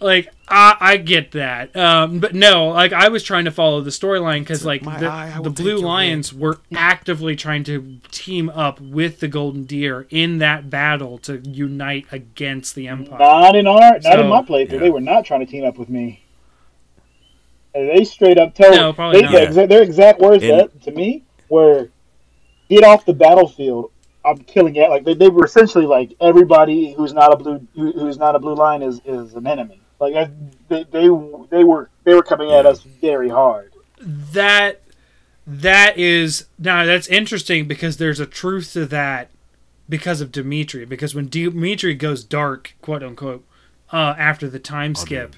like I I get that, um, but no, like I was trying to follow the storyline because like my the, eye, the Blue take your Lions were actively trying to team up with the Golden Deer in that battle to unite against the Empire. Not in our, not So- in my playthrough. Yeah. They were not trying to team up with me. They straight up told No, probably they, not. their their exact words And- that, to me were, "Get off the battlefield. I'm killing it." Like they, they were essentially like everybody who's not a blue who, who's not a blue line is, is an enemy. Like I, they, they they were they were coming at us very hard. that that is now that's interesting because there's a truth to that because of Dimitri. Because when Dimitri goes dark quote unquote uh, after the time skip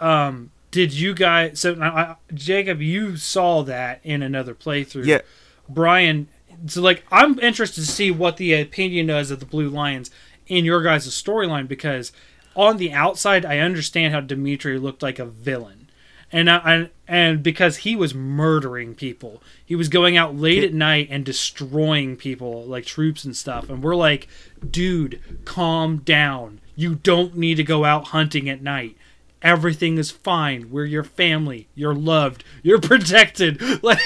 um did you guys so now I, Jacob you saw that in another playthrough. Yeah, Brian so like I'm interested to see what the opinion is of the Blue Lions in your guys' storyline because on the outside I understand how Dimitri looked like a villain. And I, I and because he was murdering people. He was going out late at night and destroying people like troops and stuff and we're like, "Dude, calm down. You don't need to go out hunting at night." Everything is fine. We're your family. You're loved. You're protected. Like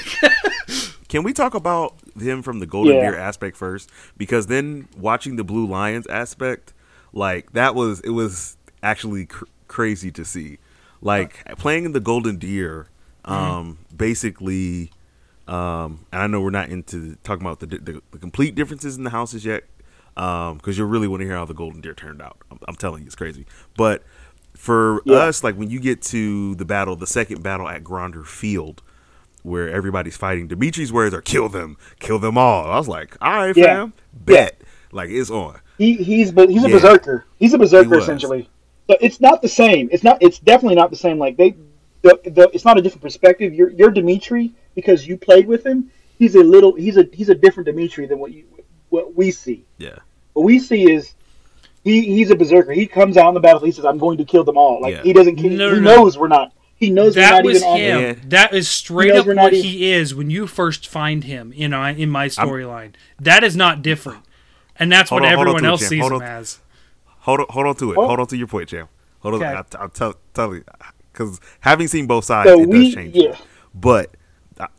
Can we talk about him from the Golden Yeah. Deer aspect first? Because then watching the Blue Lions aspect, like that was it was actually cr- crazy to see. Like playing in the Golden Deer, um, basically, um, and I know we're not into talking about the, the, the complete differences in the houses yet, because you really want to hear how the Golden Deer turned out. I'm, I'm telling you, it's crazy. But for Yeah. us, like when you get to the battle, the second battle at Gronder Field, where everybody's fighting. Dimitri's words are "kill them, kill them all." I was like, "All right, Yeah. fam, bet." Like it's on. He he's but he's a Yeah. berserker. He's a berserker was. essentially. So it's not the same. It's not. It's definitely not the same. Like they, the, the it's not a different perspective. You're you're Dimitri because you played with him. He's a little. He's a he's a different Dimitri than what you what we see. Yeah, What we see is. He, he's a berserker. He comes out in the battle. He says, "I'm going to kill them all." Like Yeah. he doesn't. He, No, he no, no. knows we're not. He knows we're that not was even on. him. Yeah. That is straight up what even- he is when you first find him in in my storyline. That is not different, and that's Hold what on, hold on everyone to it, else sees Hold him on. as. hold on, hold on to it. Oh. Hold on to your point, Jam. Hold on. Okay. I'll, I'll tell tell you because having seen both sides, So it we- does change. yeah. But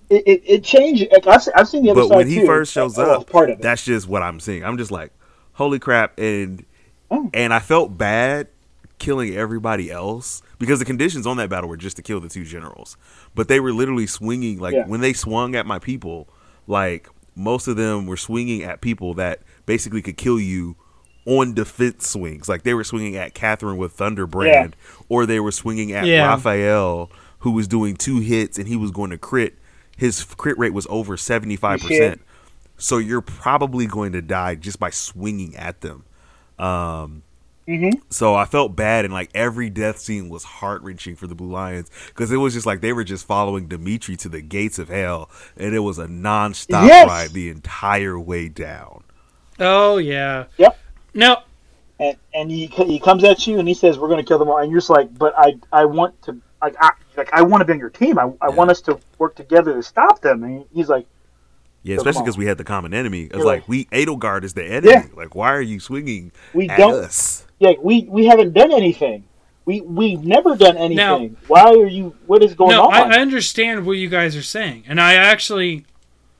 It, it, it changed. Like, I've, I've seen the other but side when he too. first shows I up, part of it. that's just what I'm seeing. I'm just like, holy crap, and Oh. and I felt bad killing everybody else because the conditions on that battle were just to kill the two generals. But they were literally swinging like Yeah. when they swung at my people, like most of them were swinging at people that basically could kill you on defense swings. Like they were swinging at Catherine with Thunderbrand, or they were swinging at Yeah. Raphael, who was doing two hits and he was going to crit. His crit rate was over seventy five percent. So you're probably going to die just by swinging at them. Um, Mm-hmm. so I felt bad, and like every death scene was heart wrenching for the Blue Lions because it was just like they were just following Dimitri to the gates of hell, and it was a nonstop Yes! ride the entire way down. Oh yeah. Yep. No, And and he he comes at you and he says we're going to kill them all, and you're just like, but I I want to like I like I want to be on your team. I, I Yeah. want us to work together to stop them. And he's like, Yeah, especially because we had the common enemy. It's You're like like- we Edelgard is the enemy. Yeah. Like, why are you swinging we at don't us? yeah we we haven't done anything. We we've never done anything. Why are you? What is going no, on? I, I understand what you guys are saying, and I actually,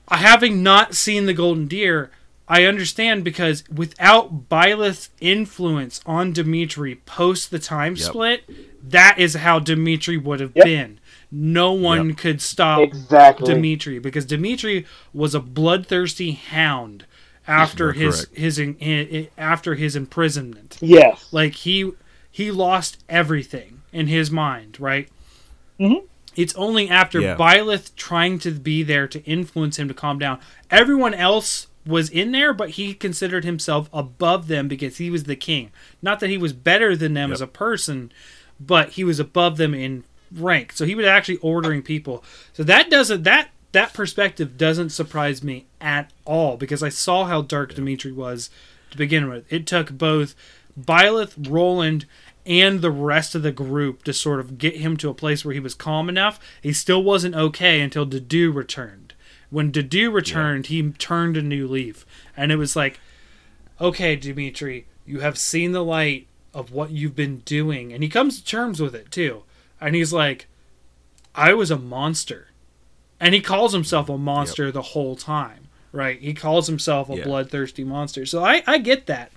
I having not seen the Golden Deer, I understand because without Byleth's influence on Dimitri post the time Yep. split, that is how Dimitri would have Yep. been. No one Yep. could stop exactly. Dimitri because Dimitri was a bloodthirsty hound after You're his his after his imprisonment. yes. Like he he lost everything in his mind, right? Mhm. It's only after Yeah. Byleth trying to be there to influence him to calm down. Everyone else was in there, but he considered himself above them because he was the king. Not that he was better than them Yep. as a person, but he was above them in rank. So he was actually ordering people. So that doesn't that that perspective doesn't surprise me at all because I saw how dark Dimitri was to begin with. It took both Byleth, Roland, and the rest of the group to sort of get him to a place where he was calm enough. He still wasn't okay until Dedue returned. When Dedue returned, he turned a new leaf. And it was like, okay, Dimitri, you have seen the light of what you've been doing. And he comes to terms with it, too. And he's like, I was a monster. And he calls himself a monster the whole time, right? He calls himself a Yeah. bloodthirsty monster. So I, I get that.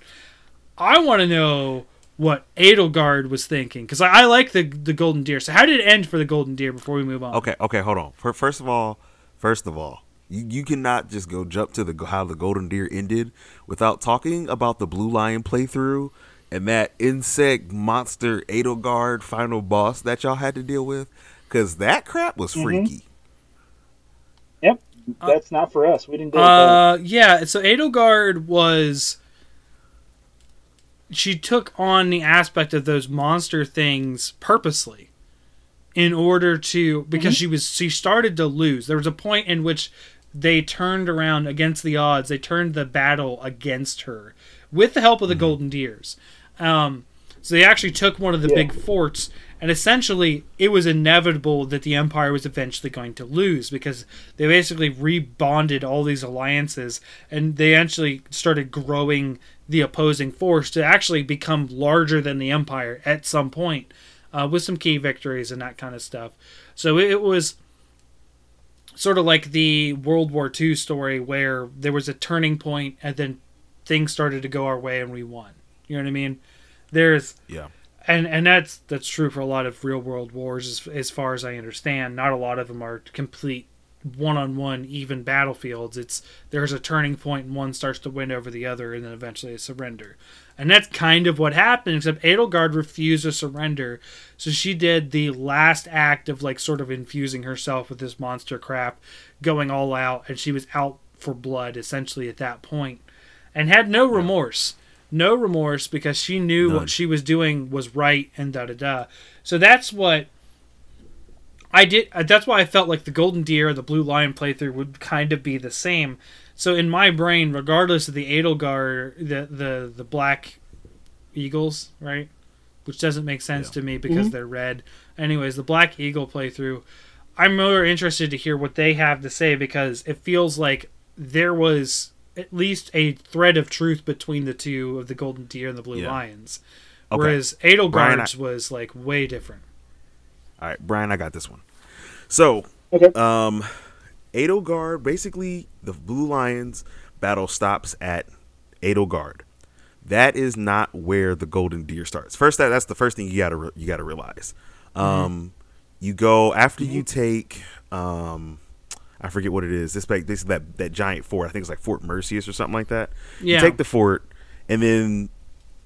I want to know what Edelgard was thinking because I, I like the the Golden Deer. So how did it end for the Golden Deer before we move on? Okay, okay, hold on. For, first of all, first of all, you, you cannot just go jump to the how the Golden Deer ended without talking about the Blue Lion playthrough and that insect monster Edelgard final boss that y'all had to deal with, because that crap was mm-hmm. freaky. Yep. Uh, That's not for us. We didn't do it. Uh, yeah. So Edelgard was. She took on the aspect of those monster things purposely, in order to because mm-hmm. she was she started to lose. There was a point in which they turned around against the odds. They turned the battle against her with the help of the Golden Deers. Um, so they actually took one of the Yeah. big forts, and essentially it was inevitable that the Empire was eventually going to lose because they basically rebonded all these alliances, and they actually started growing the opposing force to actually become larger than the Empire at some point, uh, with some key victories and that kind of stuff. So it was sort of like the World War II story where there was a turning point and then things started to go our way and we won. You know what I mean? There's Yeah. and and that's that's true for a lot of real world wars as, as far as I understand. Not a lot of them are complete one-on-one even battlefields. It's there's a turning point and one starts to win over the other and then eventually a surrender. And that's kind of what happened except Edelgard refused to surrender. So she did the last act of like sort of infusing herself with this monster crap, going all out and she was out for blood essentially at that point and had no remorse. No remorse because she knew None. what she was doing was right and da da da. So that's what I did. uh, That's why I felt like the Golden Deer, the Blue Lion playthrough would kind of be the same. So in my brain, regardless of the Edelgard, the the the Black Eagles, right, which doesn't make sense Yeah. to me because Mhm. they're red. Anyways, the Black Eagle playthrough, I'm more interested to hear what they have to say because it feels like there was at least a thread of truth between the two of the Golden Deer and the Blue Yeah. Lions. Okay. Whereas Brian, Edelgard's was like way different. All right, Brian, I got this one. So, Okay. um, Edelgard, basically, the Blue Lions battle stops at Edelgard. That is not where the Golden Deer starts. First, that that's the first thing you gotta re- you gotta realize. Um, you go after you take um, I forget what it is. This like this is that that giant fort. I think it's like Fort Merceus or something like that. Yeah. You take the fort, and then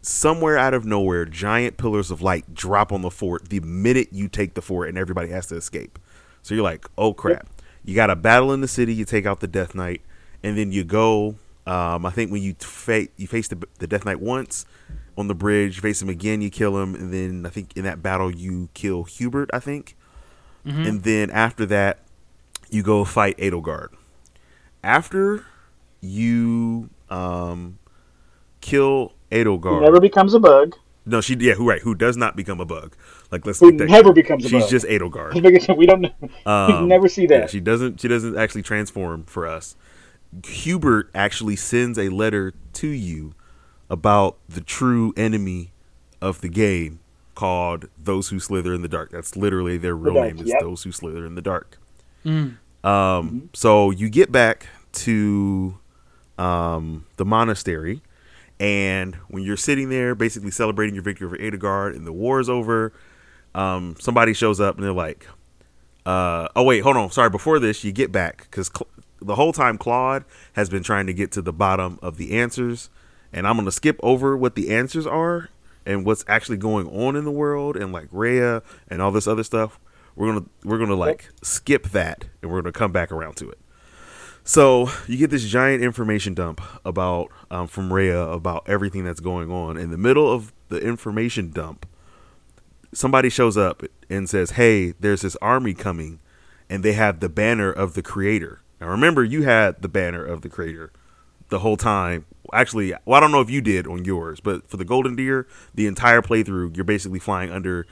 somewhere out of nowhere, giant pillars of light drop on the fort the minute you take the fort, and everybody has to escape. So you're like, oh crap! You got a battle in the city. You take out the Death Knight, and then you go. Um, I think when you fa- you face the, the Death Knight once on the bridge, you face him again, you kill him, and then I think in that battle you kill Hubert. I think, and then after that, you go fight Edelgard. After you um, kill Edelgard, Who never becomes a bug. No, she yeah, who right, who does not become a bug. Like let's Who get that never clear. becomes a She's bug. just Edelgard. we don't know. Um, we never see Yeah, that. she doesn't. She doesn't actually transform for us. Hubert actually sends a letter to you about the true enemy of the game, called "Those Who Slither in the Dark." That's literally their real Dark, name. Is yep. "Those Who Slither in the Dark." Mm. Um, so you get back to um, the monastery, and when you're sitting there, basically celebrating your victory over Edelgard, and the war is over, um, somebody shows up and they're like, uh, "Oh wait, hold on. Sorry. Before this, you get back because Cl- the whole time Claude has been trying to get to the bottom of the answers, and I'm gonna skip over what the answers are and what's actually going on in the world, and like Rhea and all this other stuff. We're gonna we're gonna like skip that, and we're gonna come back around to it. So you get this giant information dump about um, from Rhea about everything that's going on. In the middle of the information dump, somebody shows up and says, "Hey, there's this army coming, and they have the banner of the Creator." Now, remember, you had the banner of the Creator the whole time. Actually, well, I don't know if you did on yours, but for the Golden Deer, the entire playthrough, you're basically flying under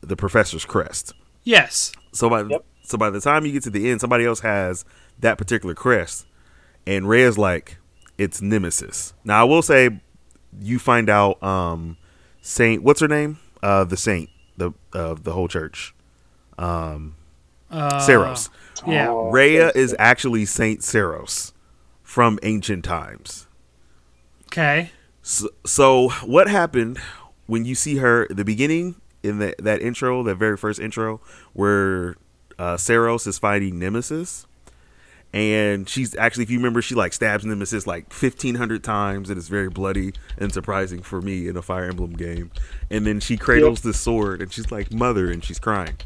the Professor's crest. Yes. So by Yep. So by the time you get to the end, somebody else has that particular crest, and Rhea's like, it's Nemesis. Now I will say, you find out um, Saint, what's her name? Uh, the Saint, the of the whole church, um, Uh, Seiros. Yeah. Oh, Rhea is actually Saint Seiros from ancient times. Okay. So, so what happened when you see her the beginning in that that intro, that very first intro, where uh, Seiros is fighting Nemesis, and she's actually, if you remember, she like stabs Nemesis like fifteen hundred times, and it's very bloody and surprising for me in a Fire Emblem game. And then she cradles this sword, and she's like mother, and she's crying.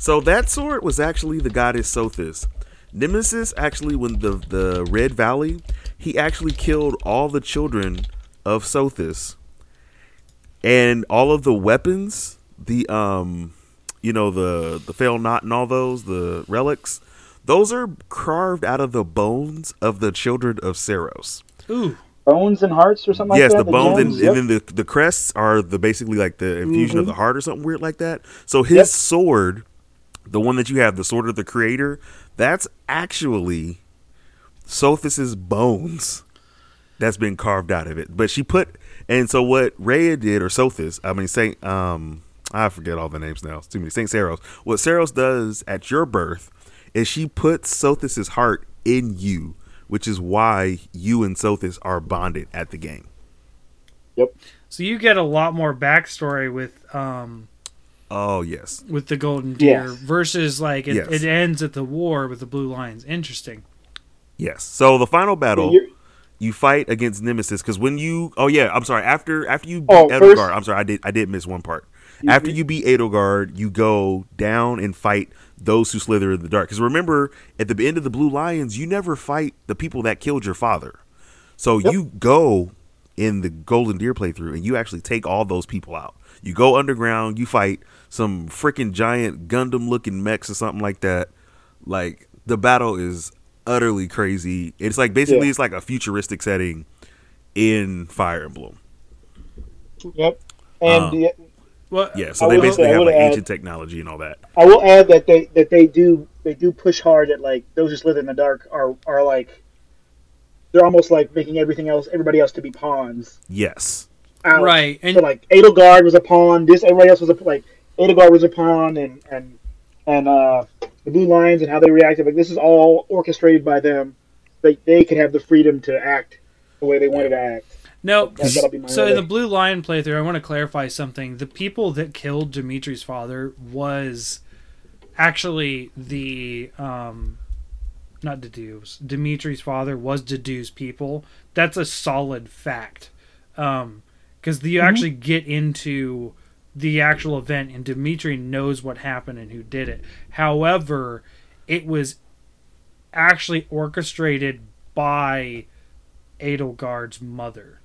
So that sword was actually the goddess Sothis. Nemesis actually, when the the Red Valley, he actually killed all the children of Sothis, and all of the weapons, the um, you know the the Failnaught and all those the relics, those are carved out of the bones of the children of Seiros. Ooh. bones and hearts or something yes, like that. the bones and. Yep. and then the the crests are the basically like the infusion of Mhm. the heart or something weird like that. So his Yep. sword, the one that you have, the sword of the creator, that's actually Sothis's bones that's been carved out of it. But she put and so what Rhea did or Sothis, I mean say um I forget all the names now. It's too many. Saint Seiros. What Seiros does at your birth is she puts Sothis's heart in you, which is why you and Sothis are bonded at the game. Yep. So you get a lot more backstory with um Oh yes. with the Golden Deer Yes. versus like it, Yes. it ends at the war with the Blue Lions. Interesting. Yes. So the final battle You're- you fight against Nemesis because when you oh yeah I'm sorry after after you beat Oh, Edelgard first- I'm sorry I did I did miss one part After you- you beat Edelgard you go down and fight those who slither in the dark because remember at the end of the Blue Lions you never fight the people that killed your father so Yep. you go in the Golden Deer playthrough and you actually take all those people out you go underground you fight some freaking giant Gundam looking mechs or something like that like the battle is utterly crazy. It's like basically Yeah. it's like a futuristic setting in Fire Emblem. Yep. And Um, the, Well, Yeah, so I they will- basically I have will like add- ancient technology and all that. I will add that they that they do they do push hard at like those who slither in the dark are are like they're almost like making everything else everybody else to be pawns. Yes. Out. right. And so like Edelgard was a pawn. This everybody else was a like Edelgard was a pawn, and and and uh, the Blue Lions and how they reacted. Like this is all orchestrated by them. They they could have the freedom to act the way they wanted to act. No, That's gotta be my so in the. Blue Lion playthrough, I want to clarify something. The people that killed Dimitri's father was actually the um, not Dedue's. Dimitri's father was Dedue's people. That's a solid fact, because you actually get into the actual event, and Dimitri knows what happened and who did it. However, it was actually orchestrated by Edelgard's mother.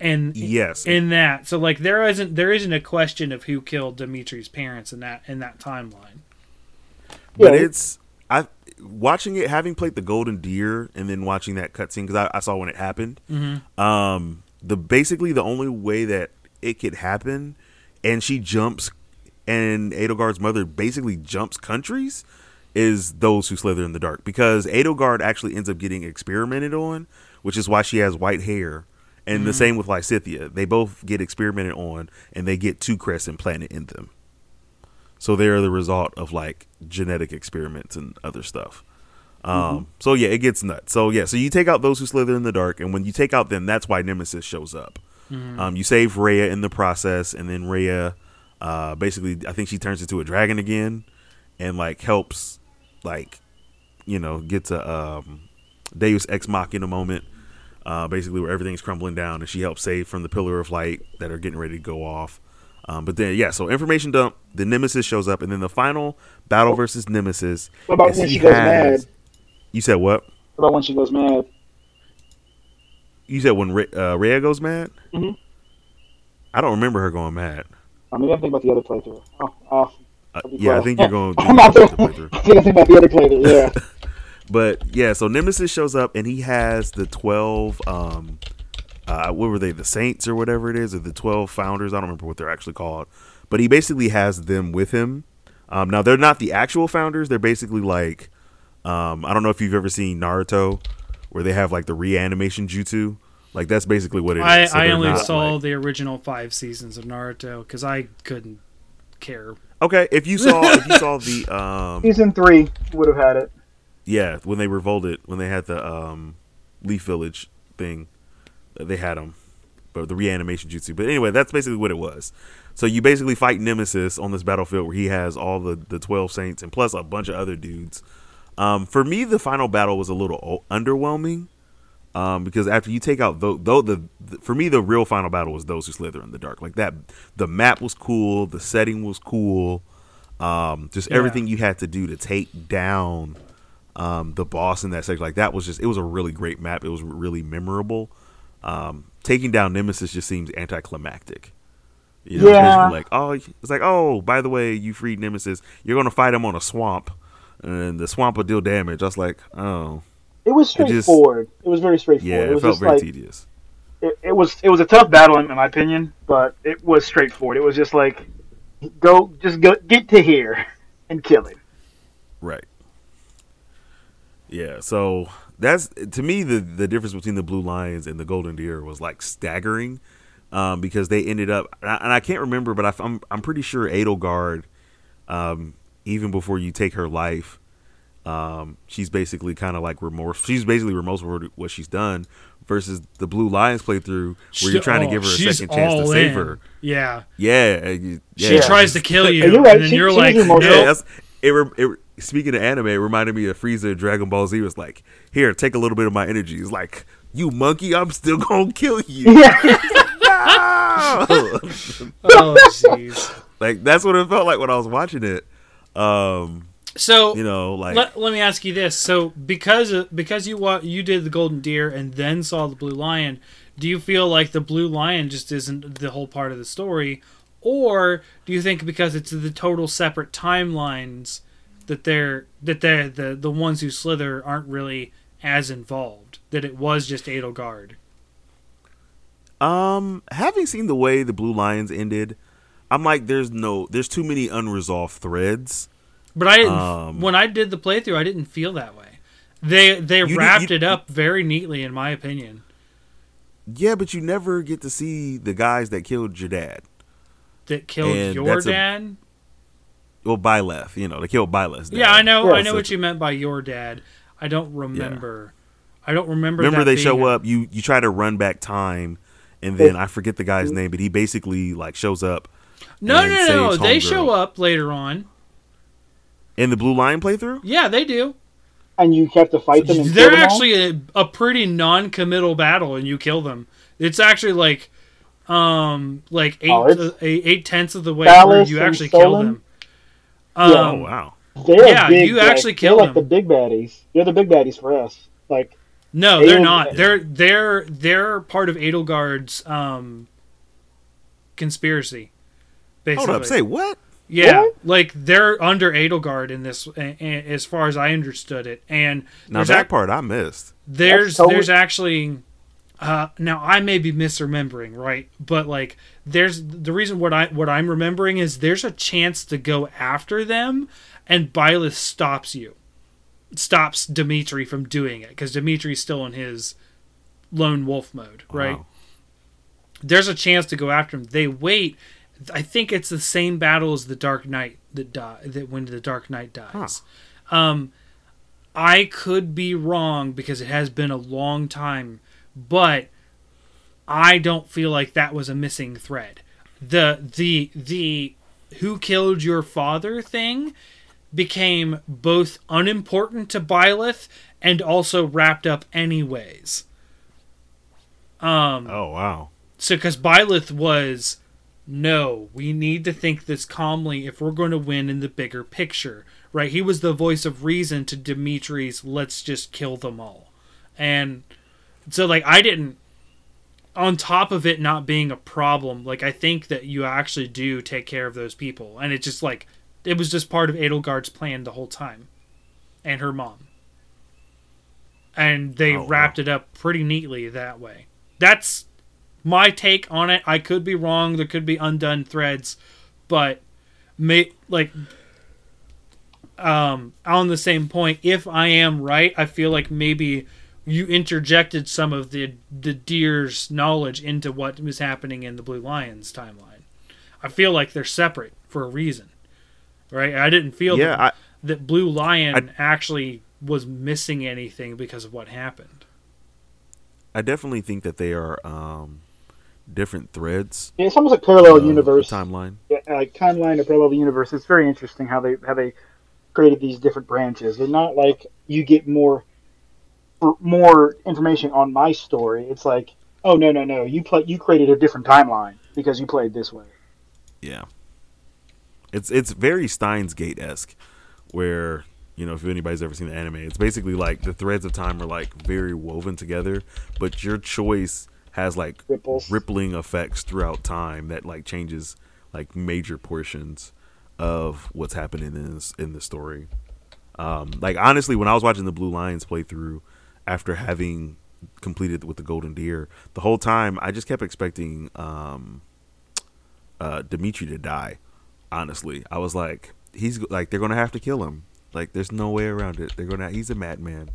And Yes. in that, so like there isn't there isn't a question of who killed Dimitri's parents in that in that timeline. but Yeah. it's I watching it, having played the Golden Deer, and then watching that cutscene because I, I saw when it happened. Um, the basically the only way that it could happen, and she jumps, and Edelgard's mother basically jumps countries, is those who slither in the dark because Edelgard actually ends up getting experimented on, which is why she has white hair. And the same with Lysithea. They both get experimented on and they get two crests implanted in them. So they're the result of like genetic experiments and other stuff. Um, So yeah, it gets nuts. So yeah, so you take out those who slither in the dark, and when you take out them, that's why Nemesis shows up. Um, you save Rhea in the process, and then Rhea, uh, basically, I think she turns into a dragon again, and like helps, like, you know, gets a um, Deus Ex Machina moment, uh, basically where everything's crumbling down, and she helps save from the pillar of light that are getting ready to go off. Um, but then, yeah, so information dump. The Nemesis shows up, and then the final battle versus Nemesis. What about when she goes has- mad? You said what? What about when she goes mad? You said when uh, Rhea goes mad. Mhm. I don't remember her going mad. I mean, I think about the other playthrough. Oh, uh, Uh, yeah, I think you're going. To. I think I think about the other playthrough. Yeah. But yeah, so Nemesis shows up and he has the twelve. Um, uh, what were they? The Saints or whatever it is, or the twelve founders? I don't remember what they're actually called. But he basically has them with him. Um, now they're not the actual founders. They're basically like, um, I don't know if you've ever seen Naruto, where they have like the reanimation jutsu. Like that's basically what it is. I, So I only saw like- the original five seasons of Naruto because I couldn't care. okay, if you saw if you saw the um, Season three would have had it. Yeah, when they revolted, when they had the um, Leaf Village thing, they had them, but the reanimation jutsu. But anyway, that's basically what it was. So you basically fight Nemesis on this battlefield where he has all the the twelve saints and plus a bunch of other dudes. Um, for me, the final battle was a little o- underwhelming um, because after you take out though though the, the for me the real final battle was those who slither in the dark. Like that, the map was cool, the setting was cool, um, just Yeah. everything you had to do to take down um, the boss in that section. Like that was just it was a really great map. It was really memorable. Um, taking down Nemesis just seems anticlimactic. You know, Yeah. like oh, it's like oh, by the way, you freed Nemesis. You're gonna fight him on a swamp, and the swamp will deal damage. I was like, oh, It was It just- straightforward. It was very straightforward. yeah, it it was felt very like tedious. it, it was. It was a tough battle in my opinion, but it was straightforward. It was just like go, just go, get to here and kill him. Right. Yeah, so that's to me the the difference between the Blue Lions and the Golden Deer was like staggering, um, because they ended up and I, and I can't remember, but I, I'm I'm pretty sure Edelgard, um, even before you take her life, um, she's basically kind of like remorse. She's basically remorseful for what she's done. Versus the Blue Lions playthrough, where you're trying to Oh, give her a second chance to all save her. Yeah, Yeah, you- she yeah. tries to kill you, And you're right, and then she- you're she's like, remorseful. Yeah, it, re- it. Re- Speaking of anime, it reminded me of Frieza in Dragon Ball Z. Was like, here, take a little bit of my energy. It's like, you monkey, I'm still gonna kill you. Yeah. Oh, jeez. like that's what it felt like when I was watching it. Um, So you know, like let, let me ask you this: so because because you wa- you did the Golden Deer and then saw the Blue Lion, do you feel like the Blue Lion just isn't the whole part of the story, or do you think because it's the total separate timelines that they're that they're the the ones who slither aren't really as involved? That it was just Edelgard. Um, having seen the way the Blue Lions ended, I'm like, there's no, there's too many unresolved threads. But I didn't. Um, when I did the playthrough, I didn't feel that way. They they did- wrapped you- it up very neatly, in my opinion. Yeah, but you never get to see the guys that killed your dad. That killed And your dad. a- dad. Well, Byleth, you know, they killed Byleth. Yeah, I know. I know so- what you meant by your dad. I don't remember. I don't remember. Remember that they being show a- up. You you try to run back time, and then I forget the guy's name, but he basically like shows up. No, no, no, no. They Homegirl. show up later on. in the Blue Lion playthrough. Yeah, they do. and you have to fight them. And They're kill them all? actually a, a pretty non-committal battle, and you kill them. It's actually like, um, like eight Oh, uh, eight, eight tenths of the way Phallus through you and actually kill Solon? Them. Yeah. Um, Oh wow! They're Yeah, big, you like, actually they're kill like them. the big baddies. They're the big baddies for us. Like No, They they're would- not. They're they're they're part of Edelgard's um conspiracy. Basically. Hold up, say what? yeah, What? like they're under Edelgard in this, a- a- as far as I understood it. And Now that ac- part I missed. there's totally- there's actually uh now I may be misremembering, right? But like there's the reason what I what I'm remembering is there's a chance to go after them and Byleth stops you. Stops Dimitri from doing it cuz Dimitri's still in his lone wolf mode, right? Wow. There's a chance to go after him. They wait. I think it's the same battle as the Dark Knight that die that when the Dark Knight dies. Um I could be wrong because it has been a long time, but I don't feel like that was a missing thread. The the the who killed your father thing became both unimportant to Byleth and also wrapped up anyways. Um Oh wow! so because Byleth was no, we need to think this calmly if we're going to win in the bigger picture, right? He was the voice of reason to Dimitri's let's just kill them all. And so like I didn't on top of it not being a problem, like I think that you actually do take care of those people. And it just like it was just part of Edelgard's plan the whole time. And her mom. And they Oh, wow. wrapped it up pretty neatly that way. That's my take on it. I could be wrong. There could be undone threads, but may like um on the same point, if I am right, I feel like maybe you interjected some of the the deer's knowledge into what was happening in the Blue Lions timeline. I feel like they're separate for a reason. Right? I didn't feel Yeah, that, I, that Blue Lion actually was missing anything because of what happened. I definitely think that they are um, different threads. it's almost a parallel of the universe. timeline. Yeah, like timeline, a parallel universe. It's very interesting how they how they created these different branches. They're not like you get more more information on my story. It's like, oh no no no, you play you created a different timeline because you played this way. Yeah. It's it's very Steins Gate esque, where you know if anybody's ever seen the anime, it's basically like the threads of time are like very woven together, but your choice has like Ripples. rippling effects throughout time that like changes like major portions of what's happening in this in the story. Um, like honestly, when I was watching the Blue Lions playthrough after having completed with the Golden Deer, the whole time I just kept expecting um, uh, Dimitri to die. Honestly, I was like, he's like they're gonna have to kill him. Like, there's no way around it. They're gonna. He's a madman.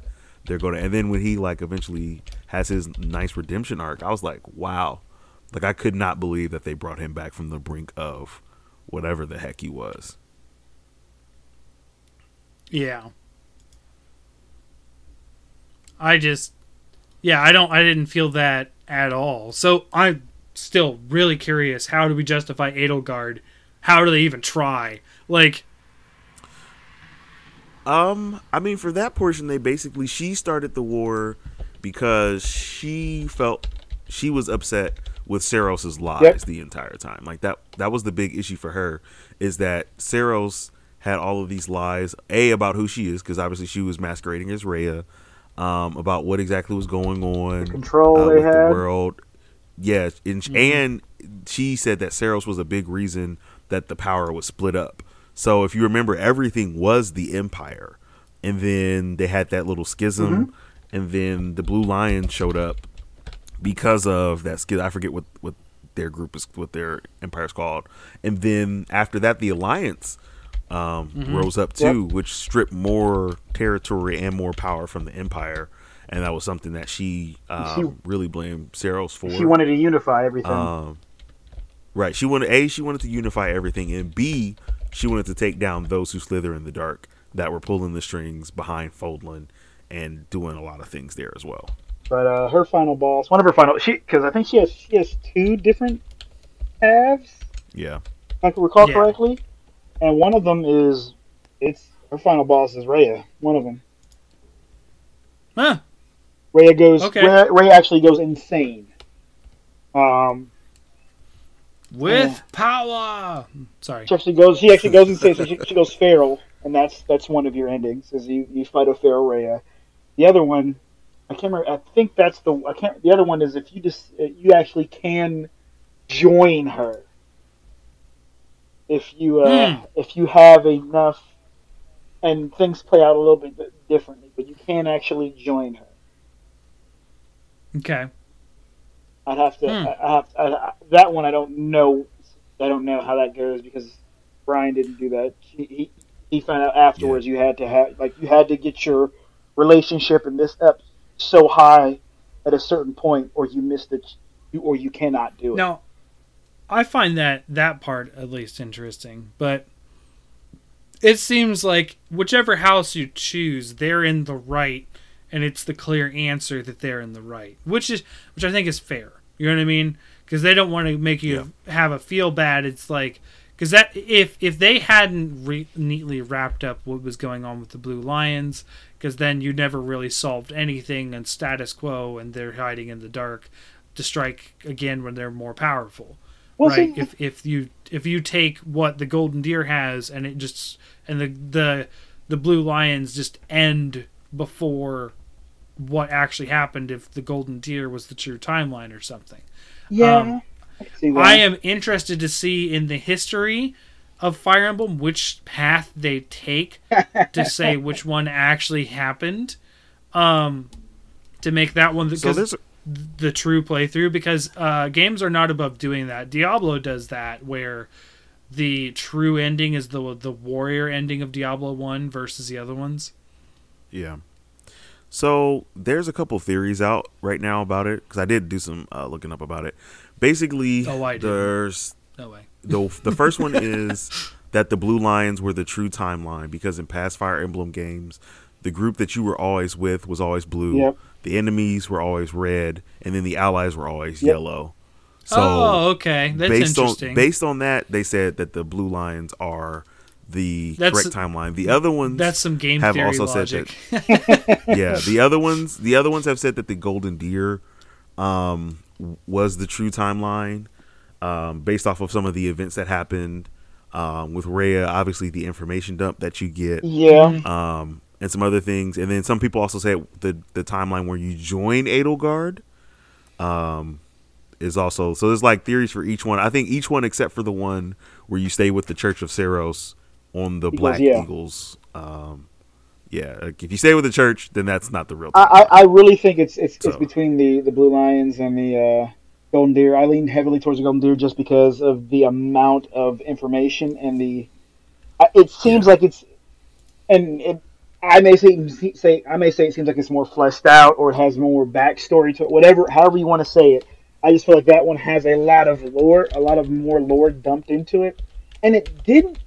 They're gonna. And then when he like eventually has his nice redemption arc, I was like, wow. Like I could not believe that they brought him back from the brink of whatever the heck he was. Yeah. I just yeah, I don't I didn't feel that at all. So I'm still really curious how do we justify Edelgard? How do they even try? Like Um, I mean, for that portion, they basically she started the war because she felt she was upset with Seiros's lies Yep. the entire time. Like that that was the big issue for her is that Seiros had all of these lies a about who she is because obviously she was masquerading as Rhea, um, about what exactly was going on, control uh, they with the world. Yeah, and, and she said that Seiros was a big reason that the power was split up. So if you remember, everything was the Empire, and then they had that little schism, and then the Blue Lion showed up because of that schism. I forget what what their group is, what their empire is called, and then after that, the Alliance um, rose up too, which stripped more territory and more power from the Empire. And that was something that she, um, She- really blamed Seiros for. She wanted to unify everything. Um, right. She wanted a. She wanted to unify everything, and b. She wanted to take down those who slither in the dark that were pulling the strings behind Fódlan and doing a lot of things there as well. But uh, her final boss, one of her final, she because I think she has she has two different halves, Yeah. if I can recall Yeah. correctly, and one of them is it's her final boss is Rhea. One of them, Huh. Rhea goes. Okay. Rhea, Rhea actually goes insane. Um, With Yeah. power. Sorry. she actually goes. She actually goes insane. So she, she goes feral, and that's that's one of your endings. Is you you fight a feral Rhea. The other one, I can't remember. I think that's the I can't. The other one is if you just you actually can join her. If you uh, Hmm. if you have enough, and things play out a little bit differently, but you can actually join her. Okay. I'd have to. Hmm. I, I have I, I, that one. I don't know. I don't know how that goes because Brian didn't do that. He he, he found out afterwards. You had to have like you had to get your relationship and this up so high at a certain point, or you missed it, or you cannot do it. Now, I find that that part at least interesting, but it seems like whichever house you choose, they're in the right, and it's the clear answer that they're in the right, which is which I think is fair. You know what I mean? Because they don't want to make you have a feel bad. It's like because that if if they hadn't re- neatly wrapped up what was going on with the Blue Lions, because then you never really solved anything and status quo, and they're hiding in the dark to strike again when they're more powerful Well, right see, if if you if you take what the golden deer has and it just and the the the blue lions just end before what actually happened if the golden deer was the true timeline or something yeah. um, I see i am interested to see in the history of fire emblem which path they take to say which one actually happened um to make that one So because there's the true playthrough because uh, games are not above doing that. Diablo does that where the true ending is the the warrior ending of Diablo one versus the other ones. Yeah. So there's a couple theories out right now about it because I did do some uh, looking up about it. Basically, Oh, I didn't. there's No way. the the first one is that the Blue Lions were the true timeline because in past Fire Emblem games, the group that you were always with was always blue. Yep. The enemies were always red, and then the allies were always Yep. yellow. So oh, okay, that's based interesting. on based on that, they said that the Blue Lions are the That's- correct timeline. The other ones that's some game have theory also said logic. yeah, the other ones, the other ones have said that the golden deer um, was the true timeline, um, based off of some of the events that happened um, with Rhea. Obviously, the information dump that you get, yeah. um, and some other things. And then some people also say the the timeline where you join Edelgard, um, is also so. There's like theories for each one. I think each one except for the one where you stay with the Church of Seiros on the Eagles, Black yeah. Eagles. Um, yeah, like if you stay with the church, then that's not the real. I. I I really think it's it's, it's between the, the Blue Lions and the uh, Golden Deer. I lean heavily towards the Golden Deer just because of the amount of information and the. It seems like it's, and it, I may say say I may say it seems like it's more fleshed out or it has more backstory to it. Whatever, however you want to say it. I just feel like that one has a lot of lore, a lot of more lore dumped into it, and it didn't.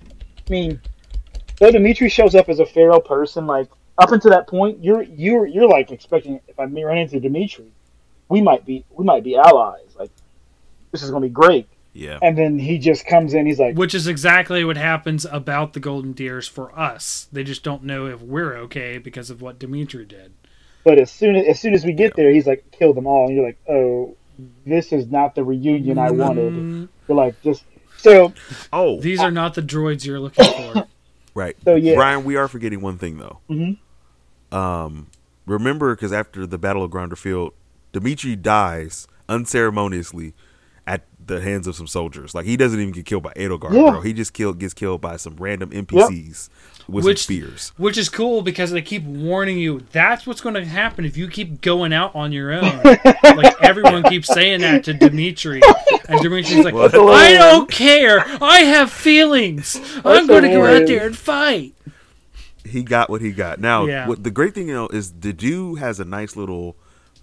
I mean, though Dimitri shows up as a feral person, like up until that point, you're you're you're like expecting if I run into Dimitri, we might be we might be allies. Like this is gonna be great. Yeah, And then he just comes in. He's like, Which is exactly what happens about the golden deers for us. They just don't know if we're okay because of what Dimitri did. but as soon as as soon as we get there, he's like, kill them all. And you're like, oh, this is not the reunion I wanted. Mm, You're like, just so Oh, These are not the droids you're looking for. right. So, yeah. Brian, we are forgetting one thing though. Mhm. Um, remember, because after the Battle of Gronder Field, Dimitri dies unceremoniously at the hands of some soldiers. Like he doesn't even get killed by Edelgard, Yeah. bro. He just killed gets killed by some random NPCs with Which- some spears. Which is cool because they keep warning you that's what's going to happen if you keep going out on your own. like everyone keeps saying that to Dimitri, and Dimitri's like, What? "I don't care. I have feelings. I'm going to go out there and fight." He got what he got. Now, Yeah. what the great thing you know is Dedue has a nice little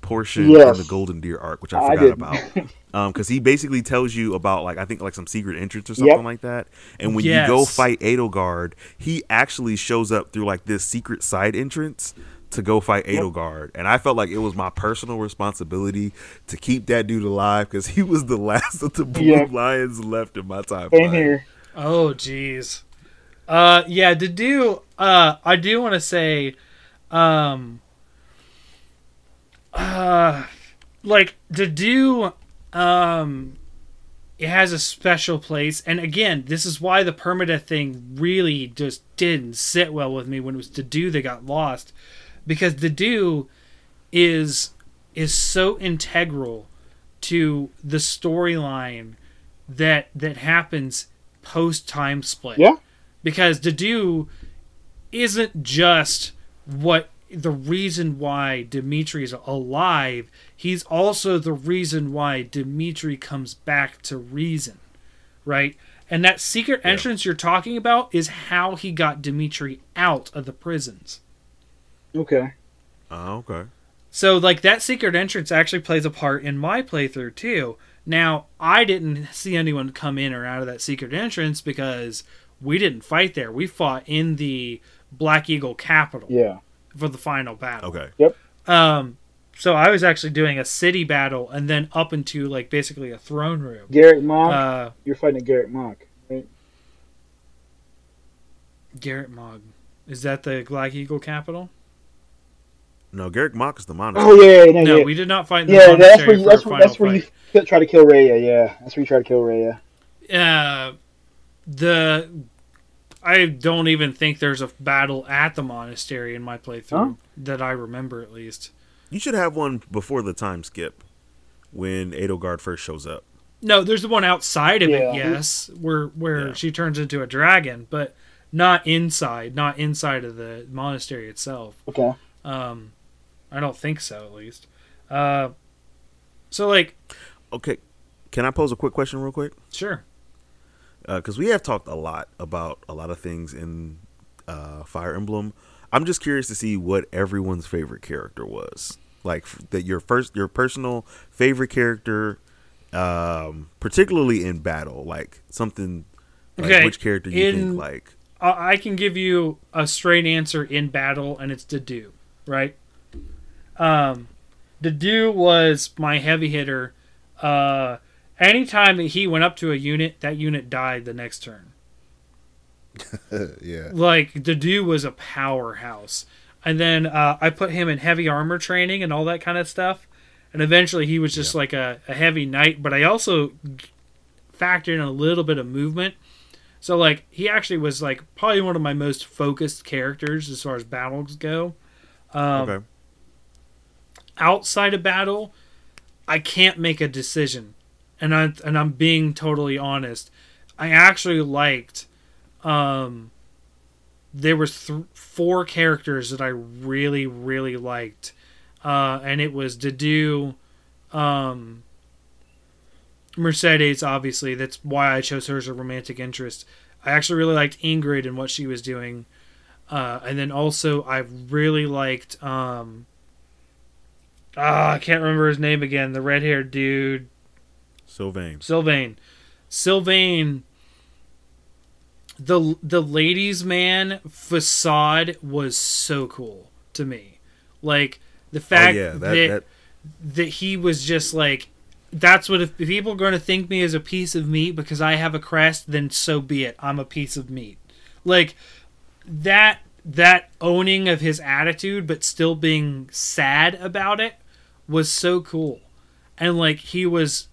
portion Yes. in the Golden Deer arc, which I I forgot didn't. about. Um, because he basically tells you about like I think like some secret entrance or something Yep. like that. And when you go fight Edelgard, he actually shows up through like this secret side entrance to go fight Edelgard, and I felt like it was my personal responsibility to keep that dude alive because he was the last of the blue Yeah. lions left in my Same timeline. here. Oh, jeez. Uh, yeah, Dedue, uh, I do want to say, um, uh, like Dedue, um, it has a special place, and again, this is why the permadeath thing really just didn't sit well with me when it was Dedue that got lost, because Dedue is is so integral to the storyline that that happens post time split. Yeah. because Dedue isn't just what the reason why Dimitri is alive. He's also the reason why Dimitri comes back to reason, right? And that secret entrance you're talking about is how he got Dimitri out of the prisons. Okay. Oh, okay. So like that secret entrance actually plays a part in my playthrough too. Now I didn't see anyone come in or out of that secret entrance because we didn't fight there. We fought in the Black Eagle Capital Yeah. For the final battle. Okay. Yep. Um so I was actually doing a city battle and then up into like basically a throne room. Garreg Mach. Uh You're fighting a Garreg Mach, right? Garreg Mach. Is that the Black Eagle Capital? No, Garreg Mach is the monitor. Oh yeah, yeah, yeah. No, yeah. we did not fight the yeah, that's monastery where you, for that's a where, final that's where you fight. f- try to kill Rhea. Yeah, that's where you try to kill Rhea. uh, the I don't even think there's a battle at the monastery in my playthrough Huh? that I remember at least. You should have one before the time skip when Edelgard first shows up. No, there's the one outside of Yeah. it, yes, where where Yeah. she turns into a dragon, but not inside, not inside of the monastery itself. Okay. Um, I don't think so, at least. Uh, so like, Okay, can I pose a quick question real quick? sure, Because we have talked a lot about a lot of things in uh, Fire Emblem. I'm just curious to see what everyone's favorite character was. Like that your first, your personal favorite character, um, particularly in battle. Like something. Like Okay, which character you in- think like? I, I can give you a straight answer in battle, and it's Dedue, right? Um, Dedue was my heavy hitter. Uh, anytime that he went up to a unit, that unit died the next turn. yeah. Like the dude was a powerhouse, and then uh, I put him in heavy armor training and all that kind of stuff, and eventually he was just like a, a heavy knight. But I also factored in a little bit of movement, so like he actually was like probably one of my most focused characters as far as battles go. Um, okay. outside of battle, I can't make a decision, and I and I'm being totally honest. I actually liked, um, there was th- four characters that I really really liked, uh, and it was Dedue, um, Mercedes. Obviously, that's why I chose her as a romantic interest. I actually really liked Ingrid and what she was doing, uh, and then also I really liked. Um, Ah, I can't remember his name again. The red haired dude, Sylvain. Sylvain. Sylvain. The the ladies' man facade was so cool to me. Like the Oh fact yeah, that, that, that that he was just like that's what if, if people are going to think me as a piece of meat because I have a crest, then so be it. I'm a piece of meat. Like that that owning of his attitude but still being sad about it was so cool. And like he was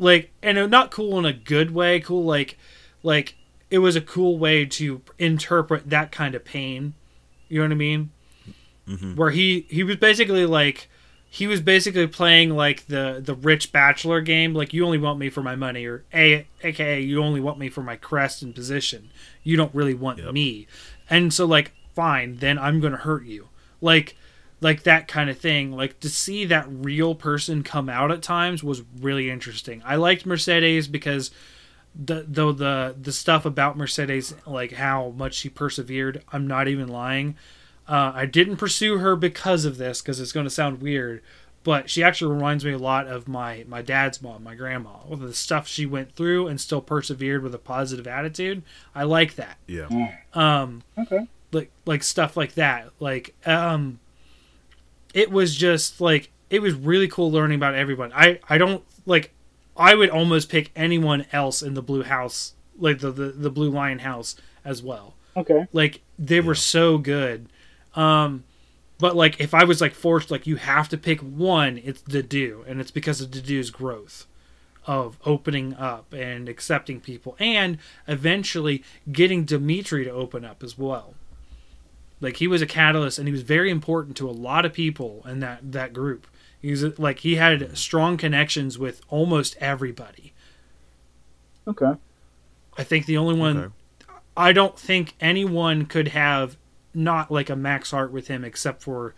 like and not cool in a good way, cool like like it was a cool way to interpret that kind of pain. You know what I mean? Mhm. Where he he was basically like he was basically playing like the the rich bachelor game like you only want me for my money or a aka you only want me for my crest and position you don't really want Yep. me and so like fine then i'm gonna hurt you like like that kind of thing like to see that real person come out at times was really interesting i liked mercedes because the though the the stuff about mercedes like how much she persevered i'm not even lying uh, I didn't pursue her because of this, because it's going to sound weird, but she actually reminds me a lot of my my dad's mom, my grandma, with the stuff she went through and still persevered with a positive attitude. I like that. yeah. Um, Okay. like like stuff like that. Like um, it was just like it was really cool learning about everyone. I I don't like I would almost pick anyone else in the blue house, like the the, the blue lion house as well. Okay. Like they were so good. Um but like if I was like forced like you have to pick one, it's the Dedue and it's because of the Dedue's growth of opening up and accepting people and eventually getting Dimitri to open up as well. Like he was a catalyst and he was very important to a lot of people in that that group. He was like he had strong connections with almost everybody. Okay. I think the only one Okay. I don't think anyone could have not like a max heart with him except for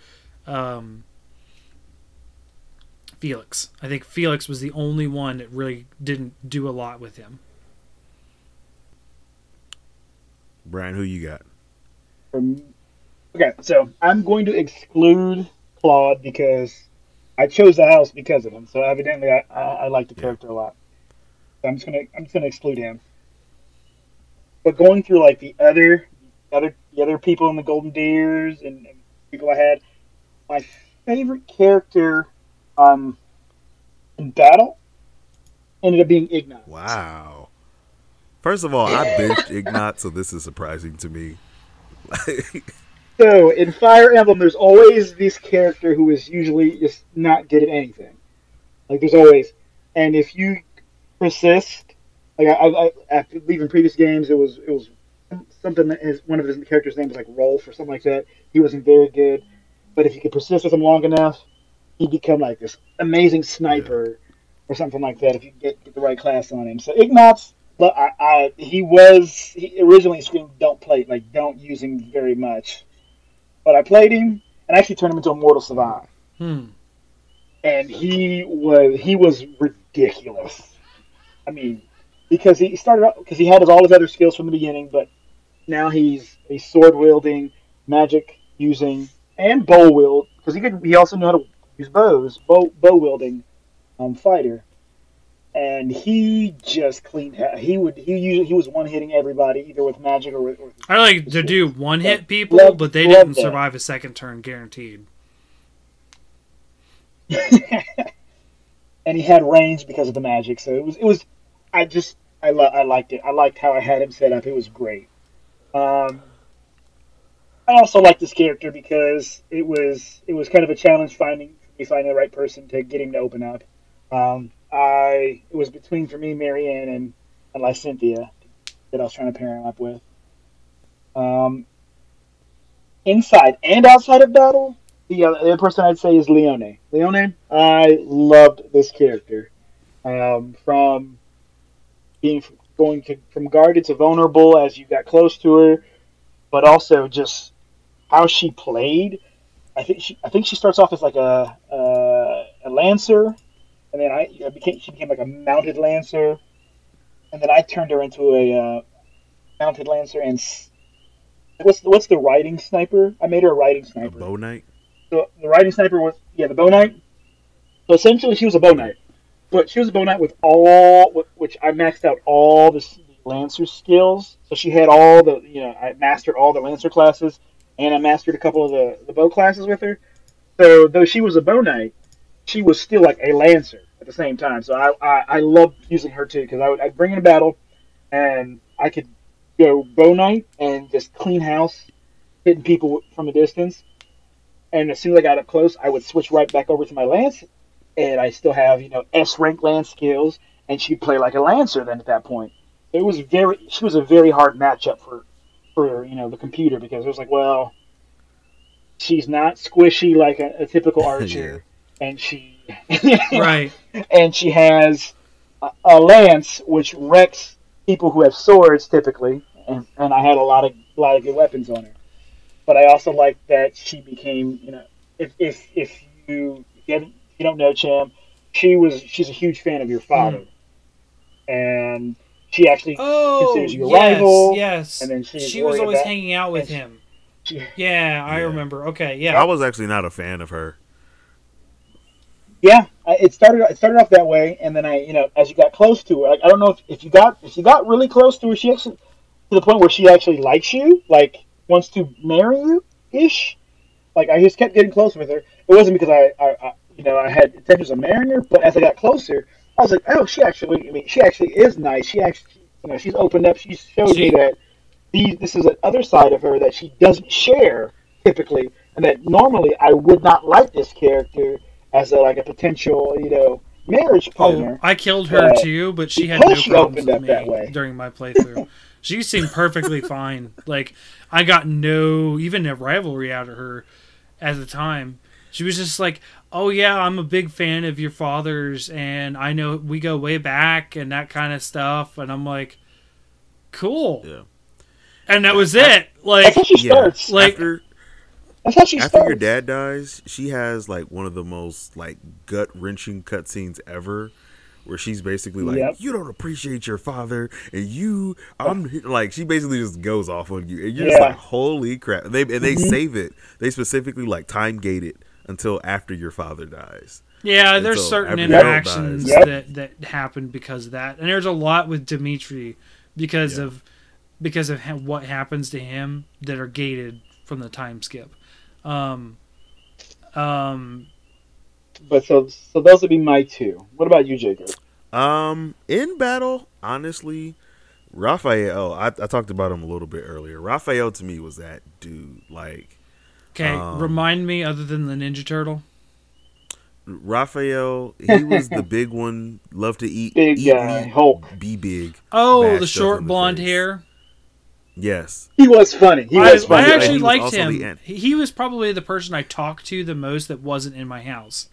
um, Felix. I think Felix was the only one that really didn't do a lot with him. Brian, who you got? Um, okay, so I'm going to exclude Claude because I chose the house because of him. So evidently, I, I, I like the Yeah. character a lot. So I'm just gonna I'm just gonna exclude him. But going through like the other other the other people in the Golden Deers and, and people I had, my favorite character um in battle ended up being Ignatz. Wow. First of all, I binged Ignatz, so this is surprising to me. So in Fire Emblem, there's always this character who is usually just not good at anything. Like there's always, and if you persist, like I, I, I after leaving previous games, it was it was something that his one of his characters' name was like Rolf or something like that. He wasn't very good, but if you could persist with him long enough, he'd become like this amazing sniper or something like that. If you get, get the right class on him. So Ignatz, but I, I he was he originally screamed don't play like don't use him very much but I played him and actually turned him into a mortal savant. Hmm. And he was he was ridiculous. I mean, because he started out because he had his, all his other skills from the beginning, but now he's a sword wielding, magic using, and bow wield because he could he also knew how to use bows, bow bow wielding, um, fighter. And he just cleaned. He would. He usually he was one hitting everybody either with magic or with. Or I like to do one hit people, Love- but they didn't that. survive a second turn guaranteed. and he had range because of the magic. So it was it was I just I lo- I liked it. I liked how I had him set up. It was great. Um, I also liked this character because it was it was kind of a challenge finding me finding the right person to get him to open up. Um, I it was between for me Marianne and and Lysithea that I was trying to pair him up with. Um, inside and outside of battle, the, the other person I'd say is Leonie. Leonie, I loved this character. Um, from being going from guarded to vulnerable as you got close to her, but also just how she played. I think she I think she starts off as like a a, a lancer, and then I, I became she became like a mounted lancer, and then I turned her into a uh, mounted lancer and. s- What's the, what's the riding sniper? I made her a riding sniper. A bow knight? the, the riding sniper was yeah the bow knight. So essentially, she was a bow knight, but she was a bow knight with all which I maxed out all the lancer skills. So she had all the you know I mastered all the lancer classes, and I mastered a couple of the the bow classes with her. So though she was a bow knight, she was still like a lancer at the same time. So I I, I loved using her too because I would I'd bring in a battle, and I could go bow knight and just clean house, hitting people from a distance and as soon as I got up close, I would switch right back over to my lance, and I still have you know S rank lance skills, and she'd play like a lancer then at that point. It was very she was a very hard matchup for for you know the computer because it was like well, she's not squishy like a, a typical archer, and she right. and she has a, a lance which wrecks people who have swords typically, and, and I had a lot of a lot of good weapons on her. But I also like that she became, you know, if if if you if you, haven't- if you don't know Cham, she was she's a huge fan of your father, mm. and she actually Oh, considers you a yes, rival, yes. and then she's she was always about- hanging out with him. she, Yeah, I Yeah. remember. Okay, yeah. I was actually not a fan of her. Yeah, I- it started. It started off that way, and then I, you know, as you got close to her, like I don't know if, if you got if you got really close to her, she actually to the point where she actually likes you, like wants to marry you, ish. Like I just kept getting close with her. It it wasn't because I, I, I you know I had intentions of marrying her, but as I got closer, I was like, oh, she actually, I mean, she actually is nice. She actually, you know, she's opened up. She showed She- me that these, this is another side of her that she doesn't share typically, and that normally I would not like this character as a like a potential, you know, marriage partner. Oh, partner. I killed her Uh, too, but she had because no she problems opened with up me that way. during my playthrough. she seemed perfectly fine. Like I got no even a rivalry out of her at the time. She was just like, "Oh yeah, I'm a big fan of your father's, and I know we go way back and that kind of stuff." And I'm like, "Cool." Yeah. And that was it. Like, That's how she Yeah. starts. Like- after That's how she after starts. your dad dies, she has like one of the most like gut wrenching cutscenes ever, where she's basically like, Yep. "You don't appreciate your father, and you, I'm like," she basically just goes off on you, and you're Yeah. just like, "Holy crap!" And they and they Mhm. save it. They specifically like time gate it until after your father dies. Yeah, And there's so certain interactions. Yep. that that happen because of that, and there's a lot with Dimitri because Yeah. of because of ha- what happens to him that are gated from the time skip. Um, um, But so, so those would be my two. What about you, Jacob? Um, in battle, honestly, Raphael. I, I talked about him a little bit earlier. Raphael to me was that dude. Like okay, Um, remind me other than the Ninja Turtle. Raphael, he was the big one. Loved to eat, Big eat guy, meat, Hulk. be big. Oh, the short in the blonde face. hair. Yes, He was funny. He I, was funny. I actually he liked him. He he was probably the person I talked to the most that wasn't in my house.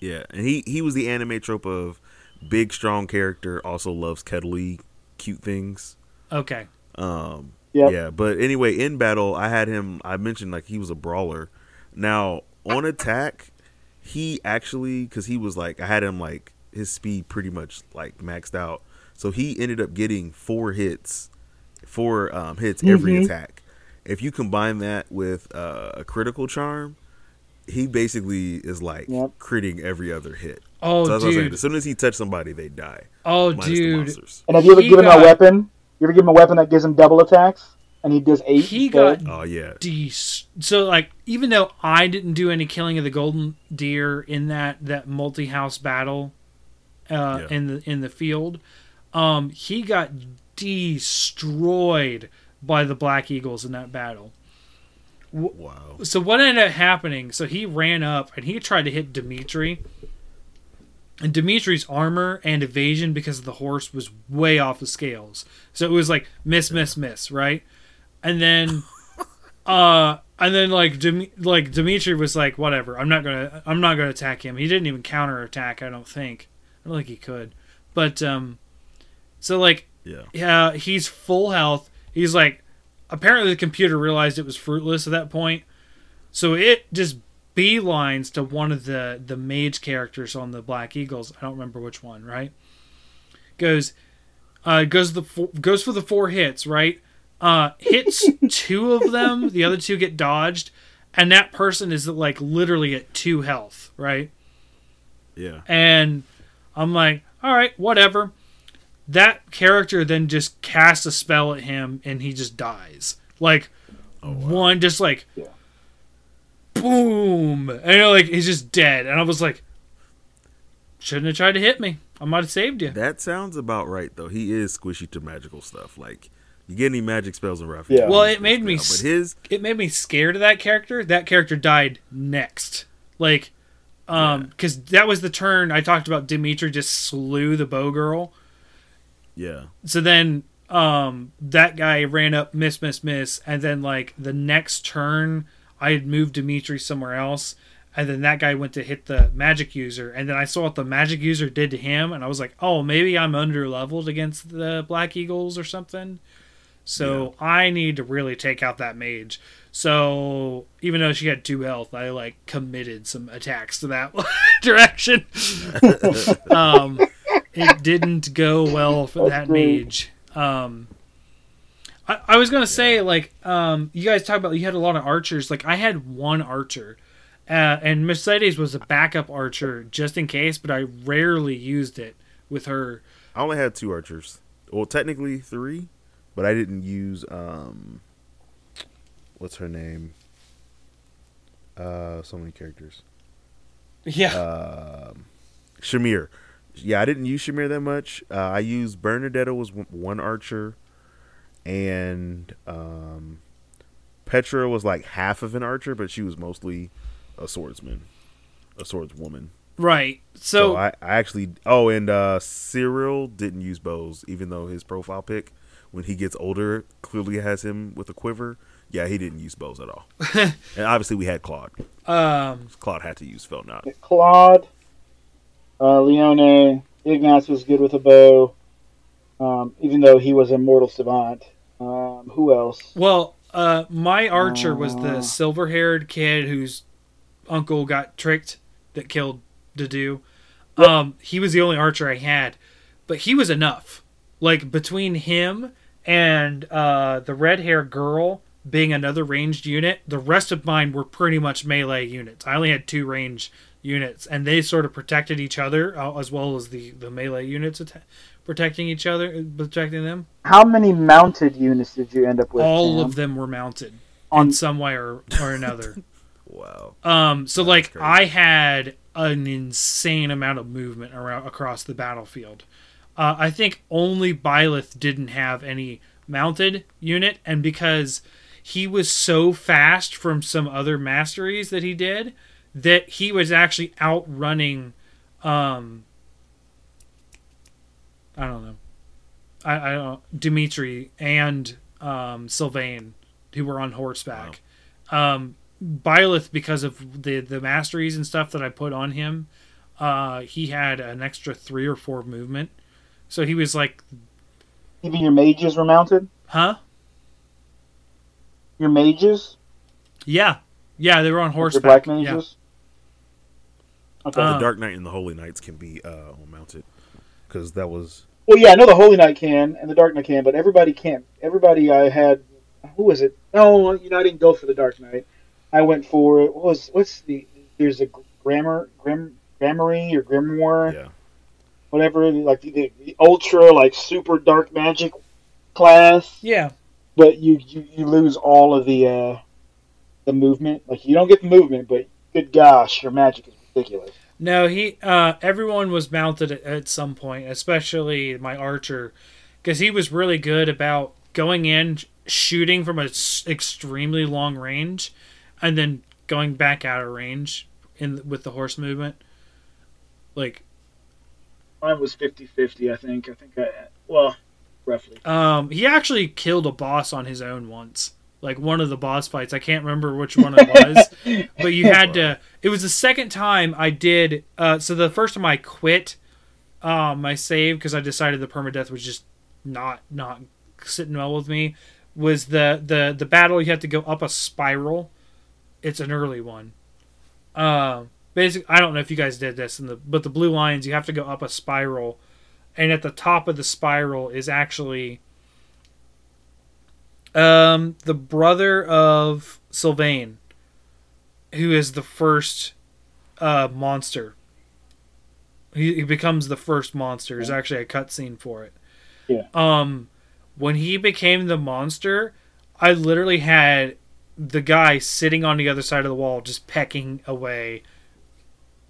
yeah, and he he was the anime trope of big, strong character. Also loves cuddly, cute things. Okay. Um, Yep. yeah, but anyway, in battle, I had him. I mentioned like he was a brawler. Now on attack, he actually because he was like I had him like his speed pretty much like maxed out, so he ended up getting four hits, four um, hits every Mhm. attack. If you combine that with uh, a critical charm, he basically is like Yep. critting every other hit. Oh, so that's what I'm saying. dude. As soon as he touched somebody, they die. Oh, dude. And have you ever He given him a weapon? You ever give him a weapon that gives him double attacks? And he does eight. He instead? got Oh yeah, de- so like even though I didn't do any killing of the golden deer in that that multi house battle uh, Yeah. in the in the field, um, he got destroyed by the black eagles in that battle. wow. So what ended up happening? So he ran up and he tried to hit Dimitri. And Dimitri's armor and evasion because of the horse was way off the scales. So it was like miss, miss, miss, right? And then, uh, and then like Dim- like Dimitri was like, whatever, I'm not gonna, I'm not gonna attack him. He didn't even counter attack. I don't think. I don't think he could. But um, so like Yeah. yeah, he's full health. He's like, apparently the computer realized it was fruitless at that point, so it just beelines to one of the the mage characters on the Black Eagles. I don't remember which one. Right? Goes, uh, goes the four, goes for the four hits. Right? Uh, hits two of them. The other two get dodged, and that person is like literally at two health. Right? Yeah. And I'm like, all right, whatever. That character then just casts a spell at him and he just dies. Like, one just like, Yeah. boom. And you're like, he's just dead. And I was like, shouldn't have tried to hit me. I might have saved you. That sounds about right, though. He is squishy to magical stuff. Like, you get any magic spells in Raphael? Yeah. Well, it made me spell, s- But his, It made me scared of that character. That character died next. Like, um, because that was the turn I talked about. Dimitri just slew the bow girl. Yeah, so then um that guy ran up miss miss miss and then like the next turn i had moved dimitri somewhere else and then that guy went to hit the magic user and then i saw what the magic user did to him and i was like oh maybe i'm under leveled against the black eagles or something. So i need to really take out that mage. So even though she had two health i like committed some attacks to that direction. Um it didn't go well for that great. mage. Um, I, I was gonna say like um, you guys talk about you had a lot of archers. Like I had one archer, uh, and Mercedes was a backup archer just in case, but I rarely used it with her. I only had two archers. Well, technically three, but I didn't use um, what's her name? Uh, so many characters. Yeah. Um, Shamir. Yeah, I didn't use Shamir that much. Uh, I used Bernadetta was one- one archer, and um, Petra was like half of an archer, but she was mostly a swordsman, a swordswoman. right. So, So, I, I actually oh, and uh, Cyril didn't use bows, even though his profile pic when he gets older clearly has him with a quiver. Yeah, he didn't use bows at all. and obviously, we had Claude. um, Claude had to use Failnaught. Claude, uh, Leonie, Ignatz was good with a bow, um, even though he was a mortal savant. Um, who else? well, uh, my archer was the Uh. silver-haired kid whose uncle got tricked that killed Dedue. Um, he was the only archer I had, but he was enough. Like between him and uh, the red-haired girl being another ranged unit, the rest of mine were pretty much melee units. I only had two range units, and they sort of protected each other uh, as well as the the melee units atta- protecting each other, protecting them. How many mounted units did you end up with? All Sam? of them were mounted on in some way or, or another. Wow. Um, so like crazy. I had an insane amount of movement around across the battlefield. Uh, I think only Byleth didn't have any mounted unit, and because he was so fast from some other masteries that he did, that he was actually outrunning. Um, I don't know. I, I don't Dimitri and um, Sylvain, who were on horseback. Um, Byleth, because of the the masteries and stuff that I put on him, uh, he had an extra three or four movement. So he was like, even your mages were mounted. "Huh? Your mages, Yeah, yeah." They were on your horseback. black Yeah. Mages. Okay. Uh, the Dark Knight and the Holy Knights can be uh, mounted because that was Well, yeah, I know the Holy Knight can and the Dark Knight can, but everybody can't. Everybody I had, who was it? No, you know, I didn't go for the Dark Knight. I went for what was what's the there's a grammar grim grammary or grimoire yeah. whatever like the, the, the ultra like super dark magic class, Yeah. but you, you you lose all of the uh the movement. Like you don't get the movement, but good gosh, your magic is ridiculous. No, he. Uh, everyone was mounted at, at some point, especially my archer, because he was really good about going in, shooting from a s- extremely long range, and then going back out of range in with the horse movement. Like, Mine was 50-50, I think. I think I well, roughly. um, he actually killed a boss on his own once. Like one of the boss fights, I can't remember which one it was. but you had to it was the second time i did uh so the first time i quit um my save because i decided the permadeath was just not not sitting well with me was the the the battle you have to go up a spiral. It's an early one. Uh basically i don't know if you guys did this in the but the blue lions you have to go up a spiral and at the top of the spiral is actually um the brother of sylvain who is the first uh, monster. He, he becomes the first monster. There's actually a cutscene for it. Yeah. Um, when he became the monster, I literally had the guy sitting on the other side of the wall, just pecking away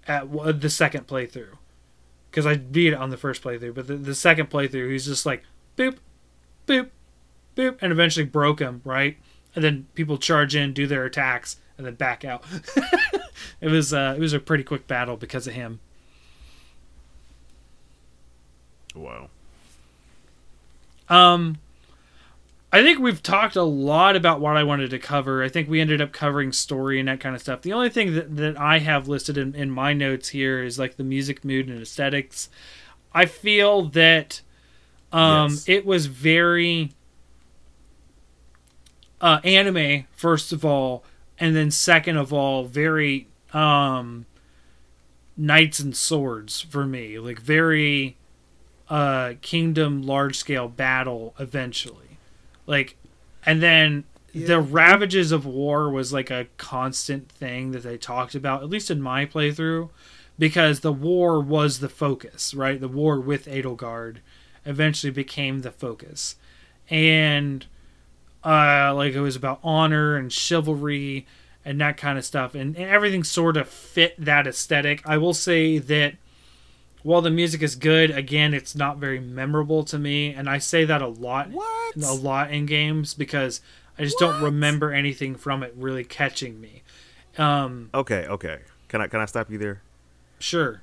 at the second playthrough. Because I beat it on the first playthrough, but the, the second playthrough, he's just like boop, boop, boop, and eventually broke him right. And then people charge in, do their attacks, and then back out. it was uh, it was a pretty quick battle because of him. Wow. Um, I think we've talked a lot about what I wanted to cover. I think we ended up covering story and that kind of stuff. The only thing that, that I have listed in, in my notes here is like the music, mood, and aesthetics. I feel that um, Yes. it was very uh, anime, first of all, and then second of all, very um, knights and swords for me. Like very uh kingdom large scale battle eventually. Like and then the ravages of war was like a constant thing that they talked about at least in my playthrough because the war was the focus right? The war with edelgard eventually became the focus. And uh like it was about honor and chivalry and that kind of stuff, and, and everything sort of fit that aesthetic. I will say that while the music is good, again, it's not very memorable to me, and I say that a lot, What? a lot in games because I just don't remember anything from it really catching me. Um, Okay, okay. Can I can I stop you there? sure.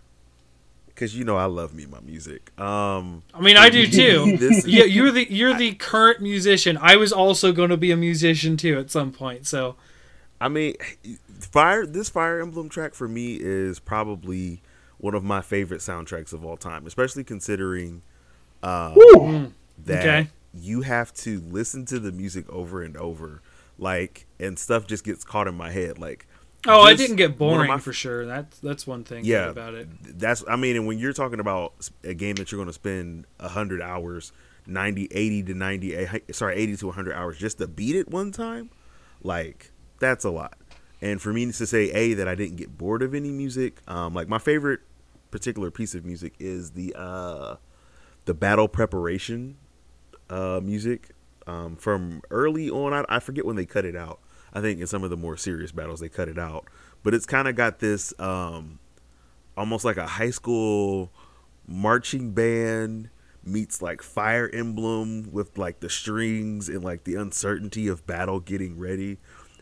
Because you know I love me my music. Um, I mean, I do too. This- yeah, you're the you're the current musician. I was also going to be a musician too at some point. So I mean, fire. This Fire Emblem track for me is probably one of my favorite soundtracks of all time, especially considering um, that Okay. you have to listen to the music over and over, like, and stuff just gets caught in my head. Like, Oh, I didn't get boring my- for sure. That's that's one thing Yeah, about it. That's I mean, and when you're talking about a game that you're going to spend 100 hours, 90 80 to 90 eh, sorry, 80 to 100 hours just to beat it one time, like that's a lot. And for me to say a that I didn't get bored of any music, um like my favorite particular piece of music is the uh the battle preparation uh music um from early on I, I forget when they cut it out. I think in some of the more serious battles they cut it out, but it's kind of got this um almost like a high school marching band meets like fire emblem with like the strings and like the uncertainty of battle getting ready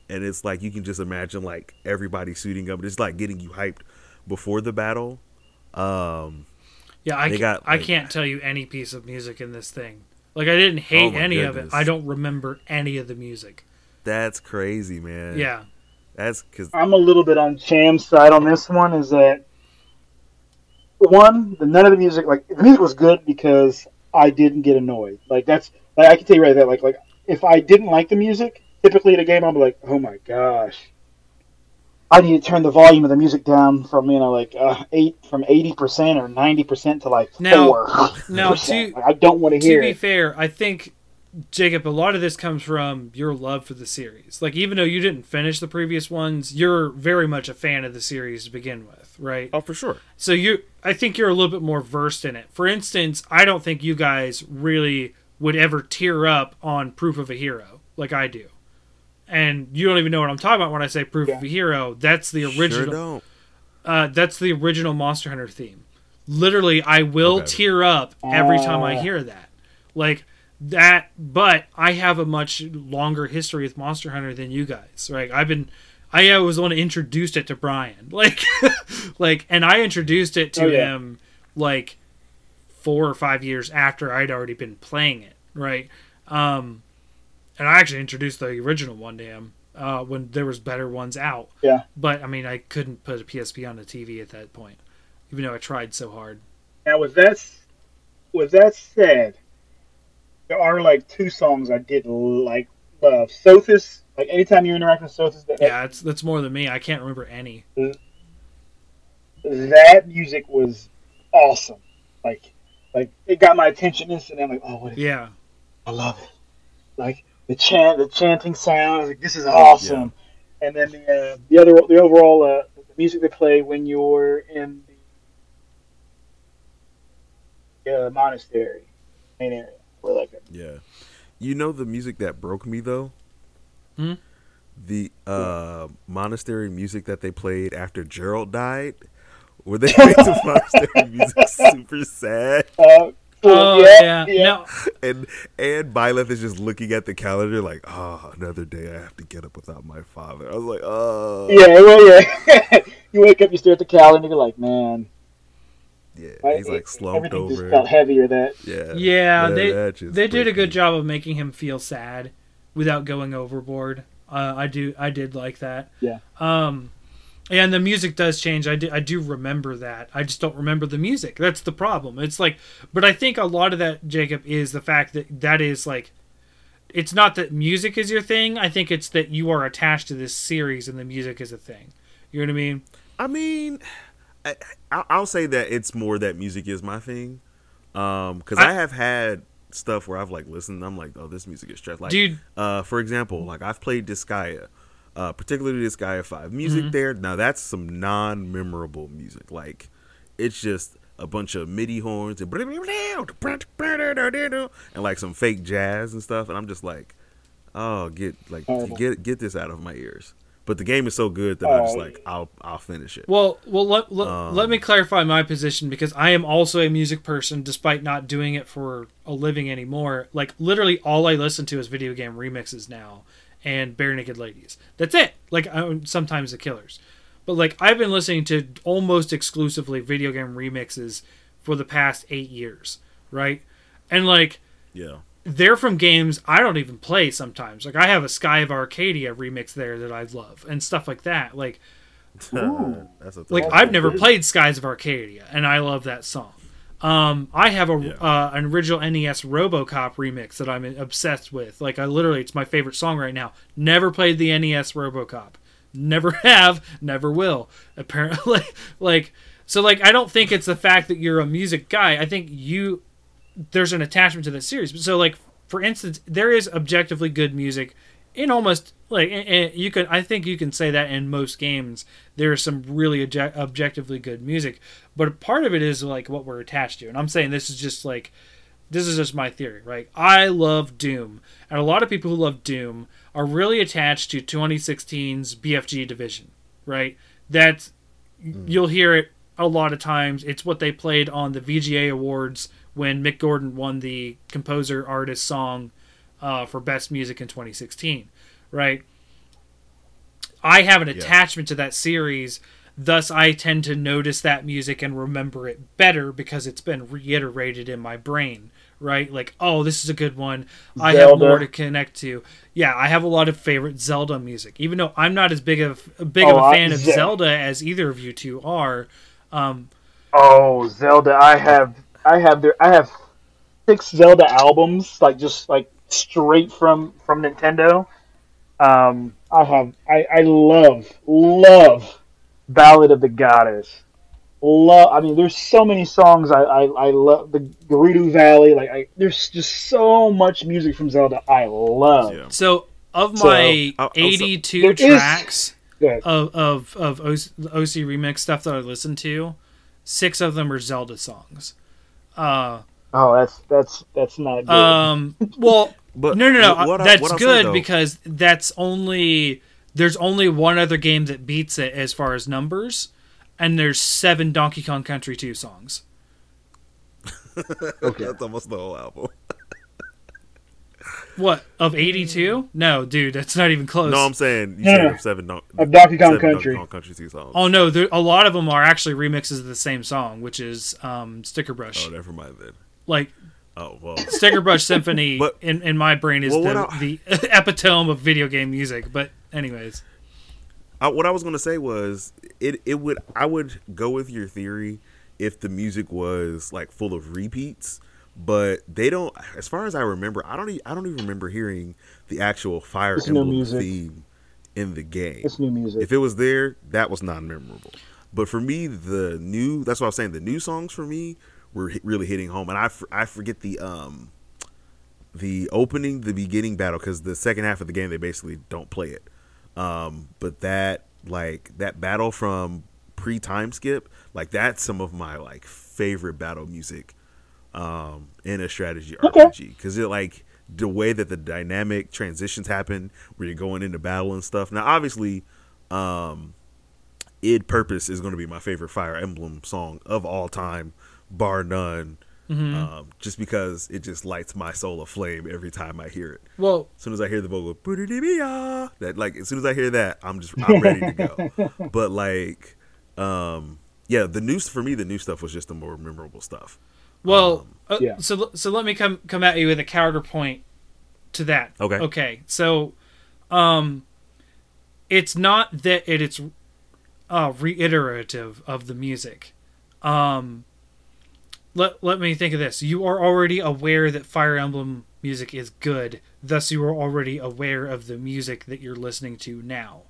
and it's like you can just imagine like everybody suiting up it's like getting you hyped before the battle um Yeah, I can't, got, I can't tell you any piece of music in this thing. Like I didn't hate Oh any of it. I don't remember any of the music. That's crazy man Yeah. that's because I'm a little bit on Cham's side on this one. Is that one? The none of the music, like the music was good because I didn't get annoyed. Like that's like I can tell you right there. Like like if I didn't like the music, typically in a game, I'm like, oh my gosh, I need to turn the volume of the music down from you know like uh, eight from eighty percent or ninety percent to like Now- four. now, to- Like, I don't want to hear. To be it. fair, I think Jacob, a lot of this comes from your love for the series. Like even though you didn't finish the previous ones, you're very much a fan of the series to begin with, right? oh for sure So you, I think you're a little bit more versed in it. For instance, I don't think you guys really would ever tear up on Proof of a Hero like I do. And you don't even know what I'm talking about when I say Proof of a Hero. That's the sure original. don't uh, that's the original Monster Hunter theme. Literally, I will Okay. tear up every time I hear that. Like that, but I have a much longer history with Monster Hunter than you guys. Right? I've been, I was the one who introduced it to Brian. Like, like, and I introduced it to Oh, yeah. him like four or five years after I'd already been playing it. Right? Um, and I actually introduced the original one to him uh, when there was better ones out. Yeah. But I mean, I couldn't put a PSP on the TV at that point, even though I tried so hard. Now, with that, with that said, there are like two songs I did like love. Sothis, like anytime you interact with Sothis, that, Yeah, it's that's more than me. I can't remember any. that music was awesome. Like, like it got my attention instantly. I'm like, oh, what is Yeah, I love it. Like the chant, the chanting sound. I was like, this is awesome. And then the uh, the other, the overall uh, the music they play when you're in the uh, monastery main area. Where like Yeah. You know the music that broke me though? Hmm? The uh monastery music that they played after Jeralt died? Where they made the monastery music super sad. uh, Oh yeah. No, And and Byleth is just looking at the calendar like, oh, another day I have to get up without my father. I was like, oh Yeah, well, yeah. you wake up, you stare at the calendar, you're like, man. Yeah. right? He's like It- slumped everything over. just felt heavier. That Yeah. yeah, That- they that they did a good job of making him feel sad without going overboard. Uh, I do I did like that. Yeah. Um, and the music does change. I do, I do remember that. I just don't remember the music. That's the problem. It's like, but I think a lot of that, Jacob, is the fact that that is like, it's not that music is your thing. I think it's that you are attached to this series and the music is a thing. You know what I mean? I mean, I, I- I'll say that it's more that music is my thing. Um, because I, I- have had stuff where I've like listened. I'm like, oh, this music is stressed. Like, Dude. uh, for example, like I've played Disgaea, uh, particularly Disgaea Five. Music Mm-hmm. there, now that's some non-memorable music. Like, it's just a bunch of MIDI horns and and like some fake jazz and stuff. And I'm just like, oh, get like get get this out of my ears. But the game is so good that I'm just Oh. like I'll I'll finish it. Well, well, let, let, Um, let me clarify my position because I am also a music person, despite not doing it for a living anymore. Like literally, all I listen to is video game remixes now and bare naked ladies. That's it. Like I, sometimes the Killers, but like I've been listening to almost exclusively video game remixes for the past eight years, right? And like yeah. They're from games I don't even play sometimes. Like I have a Sky of Arcadia remix there that I love and stuff like that. Like That's a like I've never played Skies of Arcadia, and I love that song. Um, I have a Yeah. uh, an original NES RoboCop remix that I'm obsessed with. Like I literally, it's my favorite song right now. Never played the NES RoboCop. Never have. Never will. Apparently, like so. Like I don't think it's the fact that you're a music guy. I think you there's an attachment to the series. So like for instance, there is objectively good music in almost like you can I think you can say that in most games there is some really obje- objectively good music, but part of it is like what we're attached to. And I'm saying this is just like this is just my theory, right? I love Doom, and a lot of people who love Doom are really attached to 2016's BFG division, right? That's mm. you'll hear it a lot of times. It's what they played on the VGA Awards when Mick Gordon won the composer artist song uh, for best music in 2016, right? I have an Yeah. attachment to that series, thus I tend to notice that music and remember it better because it's been reiterated in my brain, right? Like, oh, this is a good one. I have more to connect to. Yeah, I have a lot of favorite Zelda music, even though I'm not as big of a big of Oh, a I- fan of Ze- Zelda as either of you two are. Um, Oh, Zelda! I have, I have there, I have six Zelda albums, like just like straight from from Nintendo. Um, I have, I, I love, love Ballad of the Goddess. Love. I mean, there's so many songs I, I, I love. The Gerudo Valley, like I, there's just so much music from Zelda I love. Yeah. so of So, my I'll- I'll- 82 tracks Good. of of of OC, OC remix stuff that I listen to, six of them are Zelda songs. Uh, Oh, that's that's that's not good. um, well, But no, no, no. what- what that's what I'll say, good because that's only there's only one other game that beats it as far as numbers, and there's seven Donkey Kong Country 2 songs. Okay. that's almost the whole album. What of 82? No, dude, that's not even close. No, I'm saying you No, said no. seven, Don- Of Donkey Kong Country. Donkey Kong Country two songs. oh no, there, a lot of them are actually remixes of the same song, which is um, Stickerbush. Oh, never mind then. like Oh well. Stickerbush Symphony But- in, in my brain is Well, the, I- the epitome of video game music. But anyways, I, what I was gonna say was it. It would. I would go with your theory if the music was like full of repeats, but they don't. As far as I remember, I don't. e- I don't even remember hearing the actual Fire It's Emblem theme in the game. it's new music. If it was there, that was non memorable. But for me, the new that's what I was saying. The new songs for me were really hitting home, and I, f- I forget the um the opening, the beginning battle because the second half of the game they basically don't play it. Um, but that like that battle from pre time skip, like that's some of my like favorite battle music um in a strategy RPG because it like the way that the dynamic transitions happen where you're going into battle and stuff. Now obviously um id purpose is going to be my favorite fire emblem song of all time bar none um, just because it just lights my soul aflame every time i hear it. Well, as soon as i hear the vocal that like as soon as i hear that i'm just i'm ready to go. But like um yeah the new for me the new stuff was just the more memorable stuff Well, uh, yeah. so so let me come come at you with a counterpoint to that. Okay. Okay. So, um, it's not that it, it's uh, reiterative of the music. Um, let let me think of this. You are already aware that Fire Emblem music is good. Thus, you are already aware of the music that you're listening to now.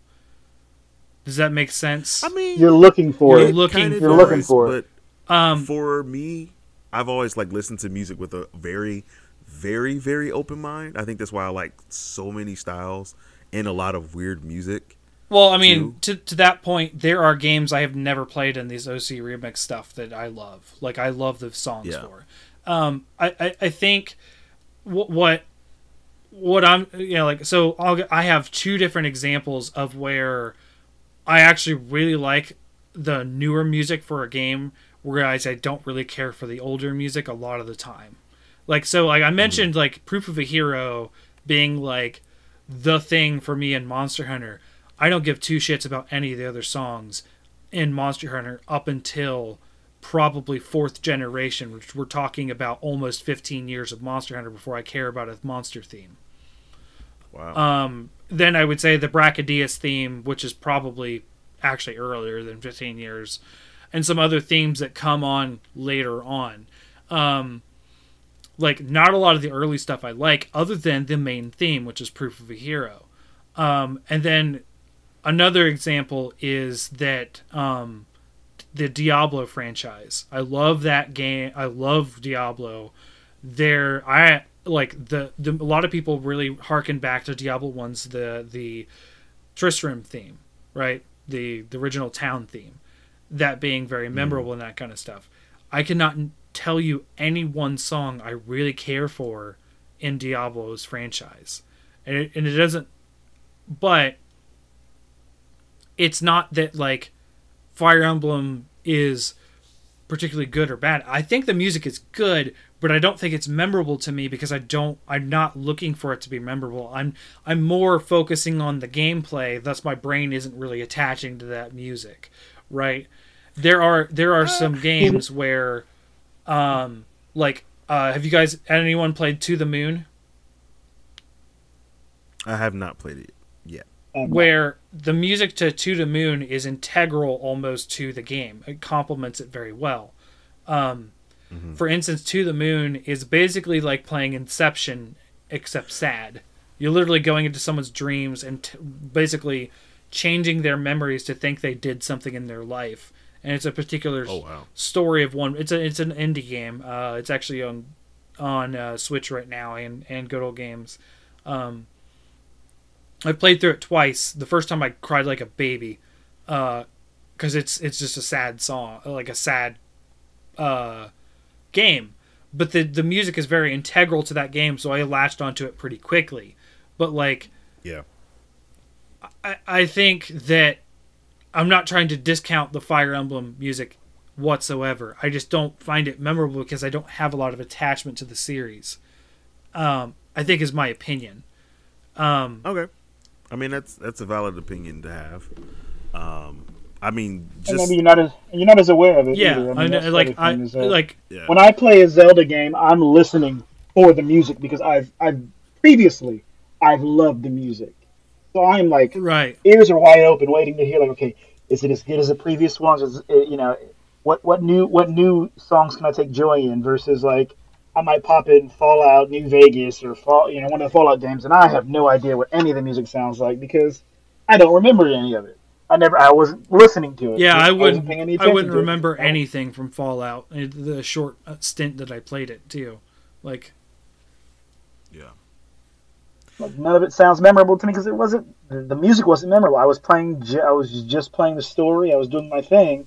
Does that make sense? i mean You're looking for You're it. looking kinda for You're looking for it. but um, for me, I've always like listened to music with a very, very, very open mind. I think that's why I like so many styles and a lot of weird music. Well, I mean, to to that point, there are games I have never played in these OC remix stuff that I love. Like I love the songs Yeah. for. Um, I, I I think what what what I'm, you know, like so I'll, I have two different examples of where I actually really like the newer music for a game, whereas I don't really care for the older music a lot of the time. Like so, like I mentioned, like Proof of a Hero being like the thing for me in Monster Hunter. I don't give two shits about any of the other songs in Monster Hunter up until probably fourth generation, which we're talking about almost 15 years of Monster Hunter before I care about a monster theme. Wow. Um, then I would say the Brachydios theme, which is probably actually earlier than 15 years, and some other themes that come on later on. Um, like not a lot of the early stuff I like, other than the main theme, which is Proof of a Hero. Um, and then another example is that um, the Diablo franchise. I love that game. I love Diablo. There, I like the, the a lot of people really harken back to Diablo one's the the Tristram theme, right? The the original town theme, that being very hmm. memorable and that kind of stuff. I cannot tell you any one song I really care for in Diablo's franchise, and it, and it doesn't. But it's not that like Fire Emblem is particularly good or bad. I think the music is good, but I don't think it's memorable to me because I don't I'm not looking for it to be memorable. I'm I'm more focusing on the gameplay, thus my brain isn't really attaching to that music, right? There are there are some games where um like uh have you guys anyone played To the Moon? I have not played it yet. Um, where the music to To the Moon is integral almost to the game. It complements it very well. Um, For instance, To the Moon is basically like playing Inception, except sad. You're literally going into someone's dreams and t- basically changing their memories to think they did something in their life. And it's a particular Oh wow. story of one. It's a it's an indie game. Uh, it's actually on on uh, Switch right now and and Good Old Games. Um, I played through it twice. The first time I cried like a baby, because it's it's just a sad song, like a sad uh, game. But the the music is very integral to that game, so I latched onto it pretty quickly. But like Yeah. I, I think that I'm not trying to discount the Fire Emblem music whatsoever. I just don't find it memorable because I don't have a lot of attachment to the series. Um, I think is my opinion. Um, Okay. I mean that's that's a valid opinion to have. Um I mean and just maybe you're not as you're not as aware of it. yeah, either. I that's know, like I is that like yeah. when I play a Zelda game, I'm listening for the music because I've I've previously I've loved the music, so I'm like right. ears are wide open, waiting to hear like, okay, is it as good as the previous ones? Is it, you know, what what new what new songs can I take joy in versus like I might pop in Fallout New Vegas or fall you know one of the Fallout games, and I have no idea what any of the music sounds like because I don't remember any of it. I never I wasn't listening to it. Yeah, I wouldn't. any I wouldn't remember anything from Fallout. uh, The short uh, stint that I played it too. Like. Like none of it sounds memorable to me because it wasn't the, music wasn't memorable. I was playing, I was just playing the story. I was doing my thing.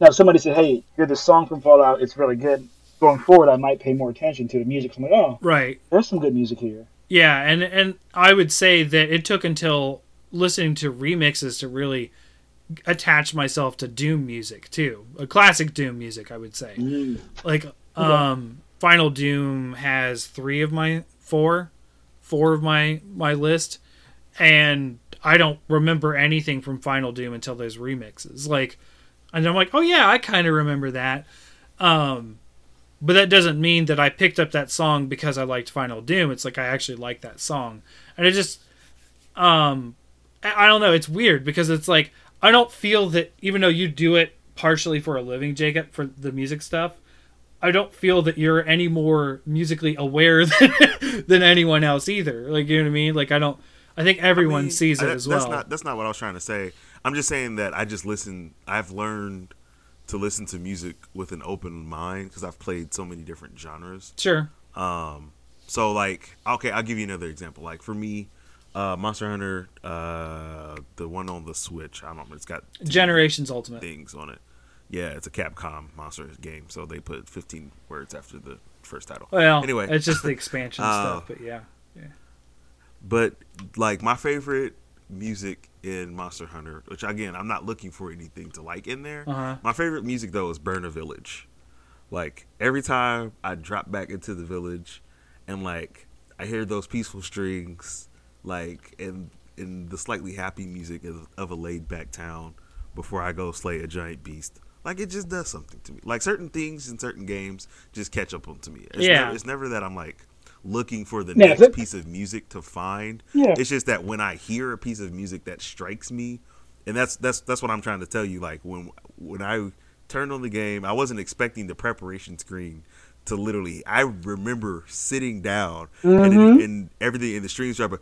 Now if somebody said, "Hey, hear this song from Fallout. It's really good." Going forward, I might pay more attention to the music. I'm like, "Oh, right. there's some good music here." Yeah, and and I would say that it took until listening to remixes to really attach myself to Doom music too. A classic Doom music, I would say. Mm. Like um Final Doom has 3 of my 4 4 of my my list and I don't remember anything from Final Doom until those remixes. Like and I'm like, "Oh yeah, I kind of remember that." Um but that doesn't mean that I picked up that song because I liked Final Doom. It's like I actually like that song, and it just, um, I I don't know. It's weird because it's like I don't feel that even though you do it partially for a living, Jacob, for the music stuff, I don't feel that you're any more musically aware than, than anyone else either. Like you know what I mean? Like I don't. I think everyone I mean, sees it as that's well. Not, that's not what I was trying to say. I'm just saying that I just listen. I've learned to listen to music with an open mind because I've played so many different genres. sure. Um, so like, okay, I'll give you another example. Like for me, uh, Monster Hunter, uh, the one on the Switch. I don't know. It's got Generations Ultimate. things on it. Yeah, it's a Capcom monster game, so they put 15 words after the first title. Well, anyway, it's just the expansion Uh, stuff, but yeah. yeah. but like my favorite music in Monster Hunter, which again I'm not looking for anything to like in there. Uh-huh. My favorite music though is Bherna Village. Like every time I drop back into the village, and like I hear those peaceful strings, like and in the slightly happy music of, of a laid back town before I go slay a giant beast. Like it just does something to me. Like certain things in certain games just catch up onto me. It's Yeah. never, it's never that I'm like looking for the Yeah, next piece of music to find. Yeah. It's just that when I hear a piece of music that strikes me, and that's that's that's what I'm trying to tell you. Like when when I turned on the game, I wasn't expecting the preparation screen to literally. I remember sitting down and, Mm-hmm. it, and everything in the streams drop.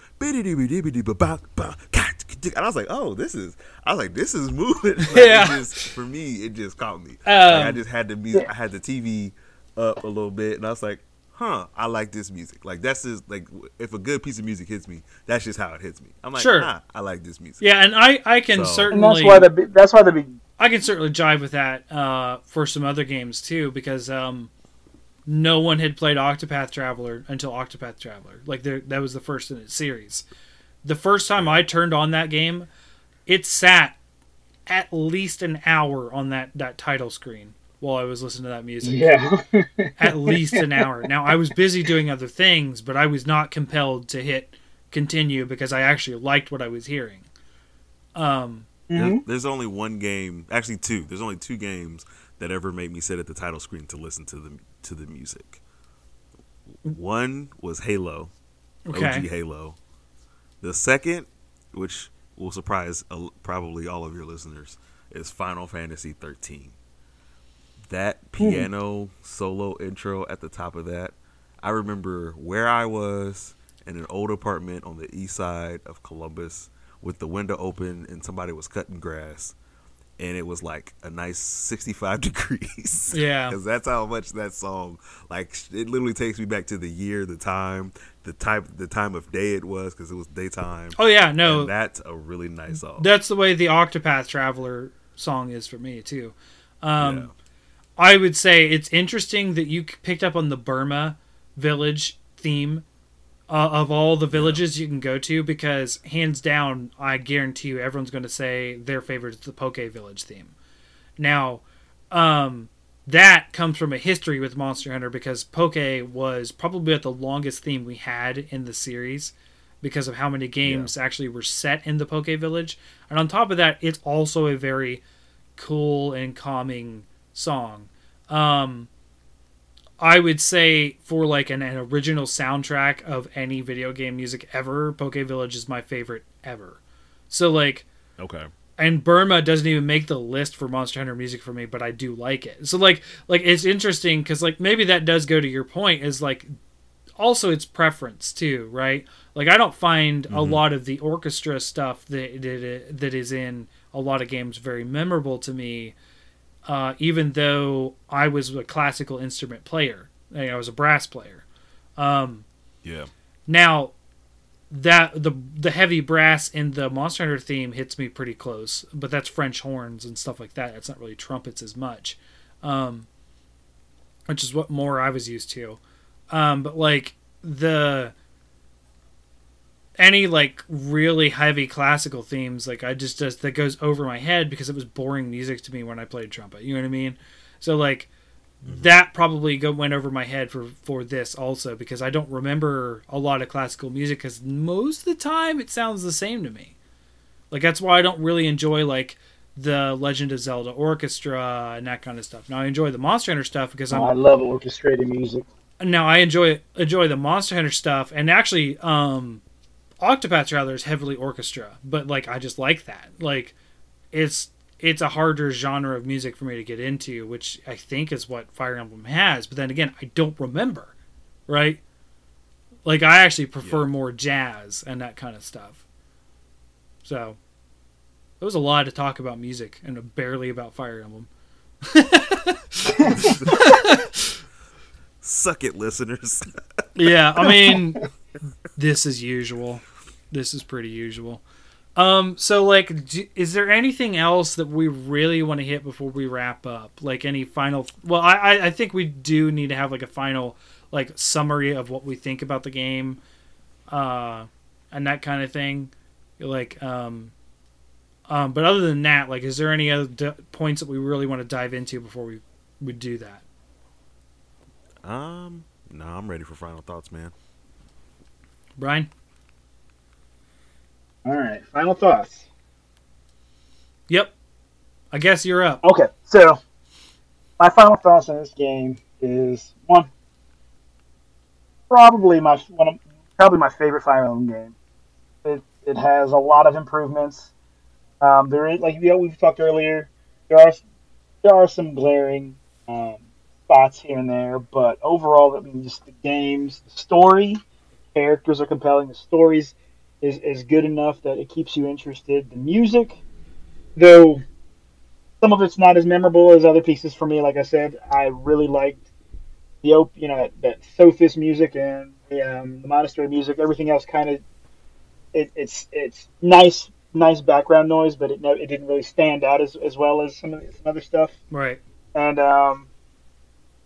And I was like, "Oh, this is." I was like, "This is moving." Like, it Yeah. just- for me, it just caught me. Um, like, I just had the music. I had the TV up a little bit, and I was like, "Huh, I like this music." Like that's just like if a good piece of music hits me, that's just how it hits me. I'm like, Sure. "Ah, I like this music." Yeah, and I I can So- and certainly that's why the bi- that's why the big I can certainly jive with that uh, for some other games too, because um, no one had played Octopath Traveler until Octopath Traveler. Like there, that was the first in its series. The first time I turned on that game, it sat at least an hour on that that title screen while I was listening to that music. yeah. At least an hour. Now I was busy doing other things, but I was not compelled to hit continue because I actually liked what I was hearing. Um, Mm-hmm. There's only one game, actually two. There's only two games that ever made me sit at the title screen to listen to the to the music. One was Halo, okay. OG Halo. The second, which will surprise probably all of your listeners, is Final Fantasy 13. That piano solo intro at the top of that, I remember where I was in an old apartment on the east side of Columbus with the window open and somebody was cutting grass and it was like a nice 65 degrees. Yeah. Cuz that's how much that song like it literally takes me back to the year, the time, the type the time of day it was cuz it was daytime. Oh yeah, no, And that's a really nice song. That's the way the Octopath Traveler song is for me too. Um, Yeah. I would say it's interesting that you picked up on the Bherna village theme uh, of all the villages you can go to because hands down, I guarantee you, everyone's going to say their favorite is the Pokke Village theme. Now, um, that comes from a history with Monster Hunter because Pokke was probably at the longest theme we had in the series because of how many games actually were set in the Pokke Village. And on top of that, it's also a very cool and calming song. Um, I would say for like an, an original soundtrack of any video game music ever, Pokke Village is my favorite ever. So like Okay. And Bherna doesn't even make the list for Monster Hunter music for me, but I do like it. So like like it's interesting because like maybe that does go to your point is like also it's preference too, right? Like I don't find a lot of the orchestra stuff that that, that is in a lot of games very memorable to me. Uh, even though I was a classical instrument player, I was a brass player. Um, Yeah. now, that the the heavy brass in the Monster Hunter theme hits me pretty close, but that's French horns and stuff like that. It's not really trumpets as much, um, which is what more I was used to. Um, but like the any like really heavy classical themes, like I just just that goes over my head because it was boring music to me when I played trumpet. You know what I mean? So like that probably go, went over my head for for this also because I don't remember a lot of classical music because most of the time it sounds the same to me. Like that's why I don't really enjoy like the Legend of Zelda orchestra and that kind of stuff. Now I enjoy the Monster Hunter stuff because I'm Oh, I love orchestrated music. now I enjoy enjoy the Monster Hunter stuff, and actually, um, Octopath Traveler is heavily orchestra, but like I just like that. Like, it's it's a harder genre of music for me to get into, which I think is what Fire Emblem has. But then again, I don't remember, right? Like I actually prefer Yeah. more jazz and that kind of stuff. So, it was a lot to talk about music and barely about Fire Emblem. Suck it, listeners. Yeah, I mean, this is usual. This is pretty usual. Um, so like, do, is there anything else that we really want to hit before we wrap up? Like any final? Well, I I, I think we do need to have like a final like summary of what we think about the game. Uh, and that kind of thing. Like, um, um, but other than that, like, is there any other d- points that we really want to dive into before we would do that? Um, no, I'm ready for final thoughts, man. Brian? All right, final thoughts. Yep. I guess you're up. Okay, so my final thoughts on this game is one, probably my one of, probably my favorite Fire Emblem game. It it has a lot of improvements. Um, there is like you know, we've talked earlier. There are there are some glaring um, spots here and there, but overall, I mean, just the games, the story, the characters are compelling. The stories is is good enough that it keeps you interested. The music, though some of it's not as memorable as other pieces for me. Like I said, I really liked the op- you know that, that Sothis music and the, um, the monastery music. Everything else kind of it, it's it's nice nice background noise, but it it didn't really stand out as, as well as some of the, some other stuff. Right. And um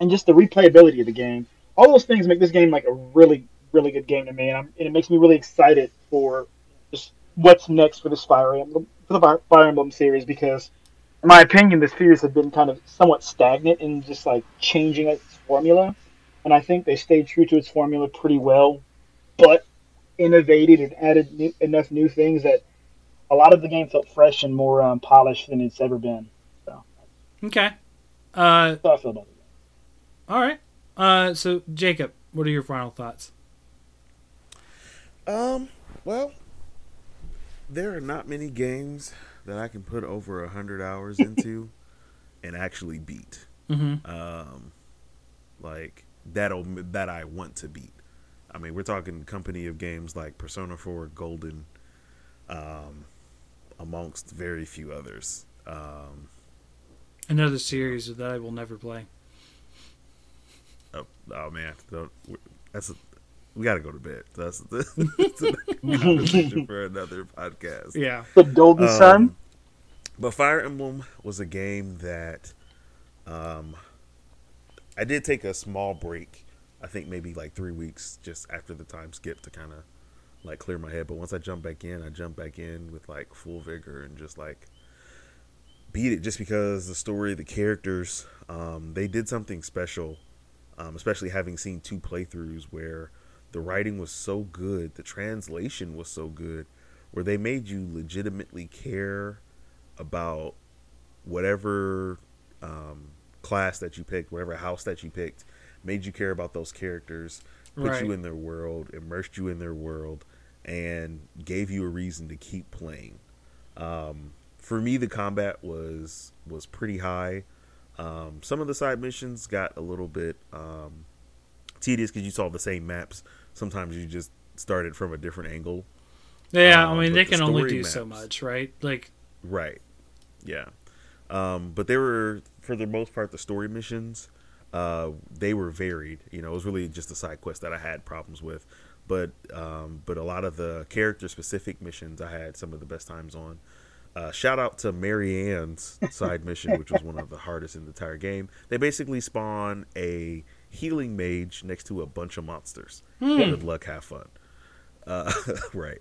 and just the replayability of the game. All those things make this game like a really really good game to me, and, I'm, and it makes me really excited for just what's next for this Fire Emblem for the Fire Emblem series because in my opinion, the series have been kind of somewhat stagnant in just like changing its formula, and I think they stayed true to its formula pretty well, but innovated and added new, enough new things that a lot of the game felt fresh and more um, polished than it's ever been. So, Okay. Uh, I feel about it. all right. Uh, so Jacob, what are your final thoughts? Um, well, there are not many games that I can put over a hundred hours into and actually beat. Mm-hmm. Um, like that'll that I want to beat. I mean, we're talking company of games like Persona 4 Golden, um, amongst very few others. Um, Another series that I will never play. oh, oh man, don't, that's a, we got to go to bed. That's, that's a for another podcast. Yeah. The Golden Um, Sun. But Fire Emblem was a game that um, I did take a small break. I think maybe like three weeks just after the time skip to kind of like clear my head. But once I jump back in, I jump back in with like full vigor and just like beat it just because the story, the characters, um, they did something special. Um, especially having seen two playthroughs where the writing was so good, the translation was so good, where they made you legitimately care about whatever um, class that you picked, whatever house that you picked, made you care about those characters, put Right. you in their world, immersed you in their world, and gave you a reason to keep playing. Um, for me, the combat was was pretty high. Um, some of the side missions got a little bit um, tedious because you saw the same maps. Sometimes you just started from a different angle. Yeah, Um, I mean they the can only do so much, right? Like, Right. Yeah. Um, but they were, for the most part, the story missions. Uh, they were varied. You know, it was really just the side quest that I had problems with. But um, but a lot of the character specific missions, I had some of the best times on. Uh, shout out to Marianne's side mission, which was one of the hardest in the entire game. They basically spawn a healing mage next to a bunch of monsters. Good luck, have fun. Uh, right.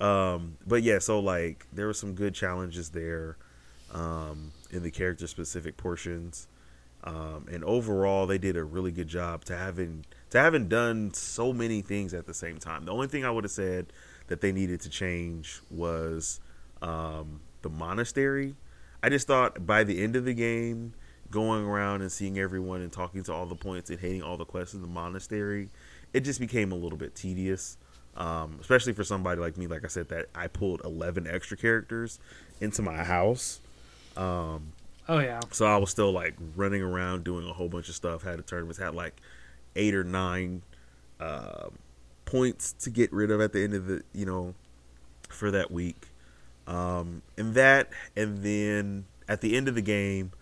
Um, but yeah, so like there were some good challenges there um, in the character specific portions, um, and overall they did a really good job to having to having done so many things at the same time. The only thing I would have said that they needed to change was um, the monastery. I just thought by the end of the game, going around and seeing everyone and talking to all the points and hating all the quests in the monastery, it just became a little bit tedious um, especially for somebody like me. Like I said, that I pulled eleven extra characters into my house, um, oh yeah, so I was still like running around doing a whole bunch of stuff. Had a tournament, had like eight or nine um points to get rid of at the end of the you know for that week, um, and that, and then at the end of the game,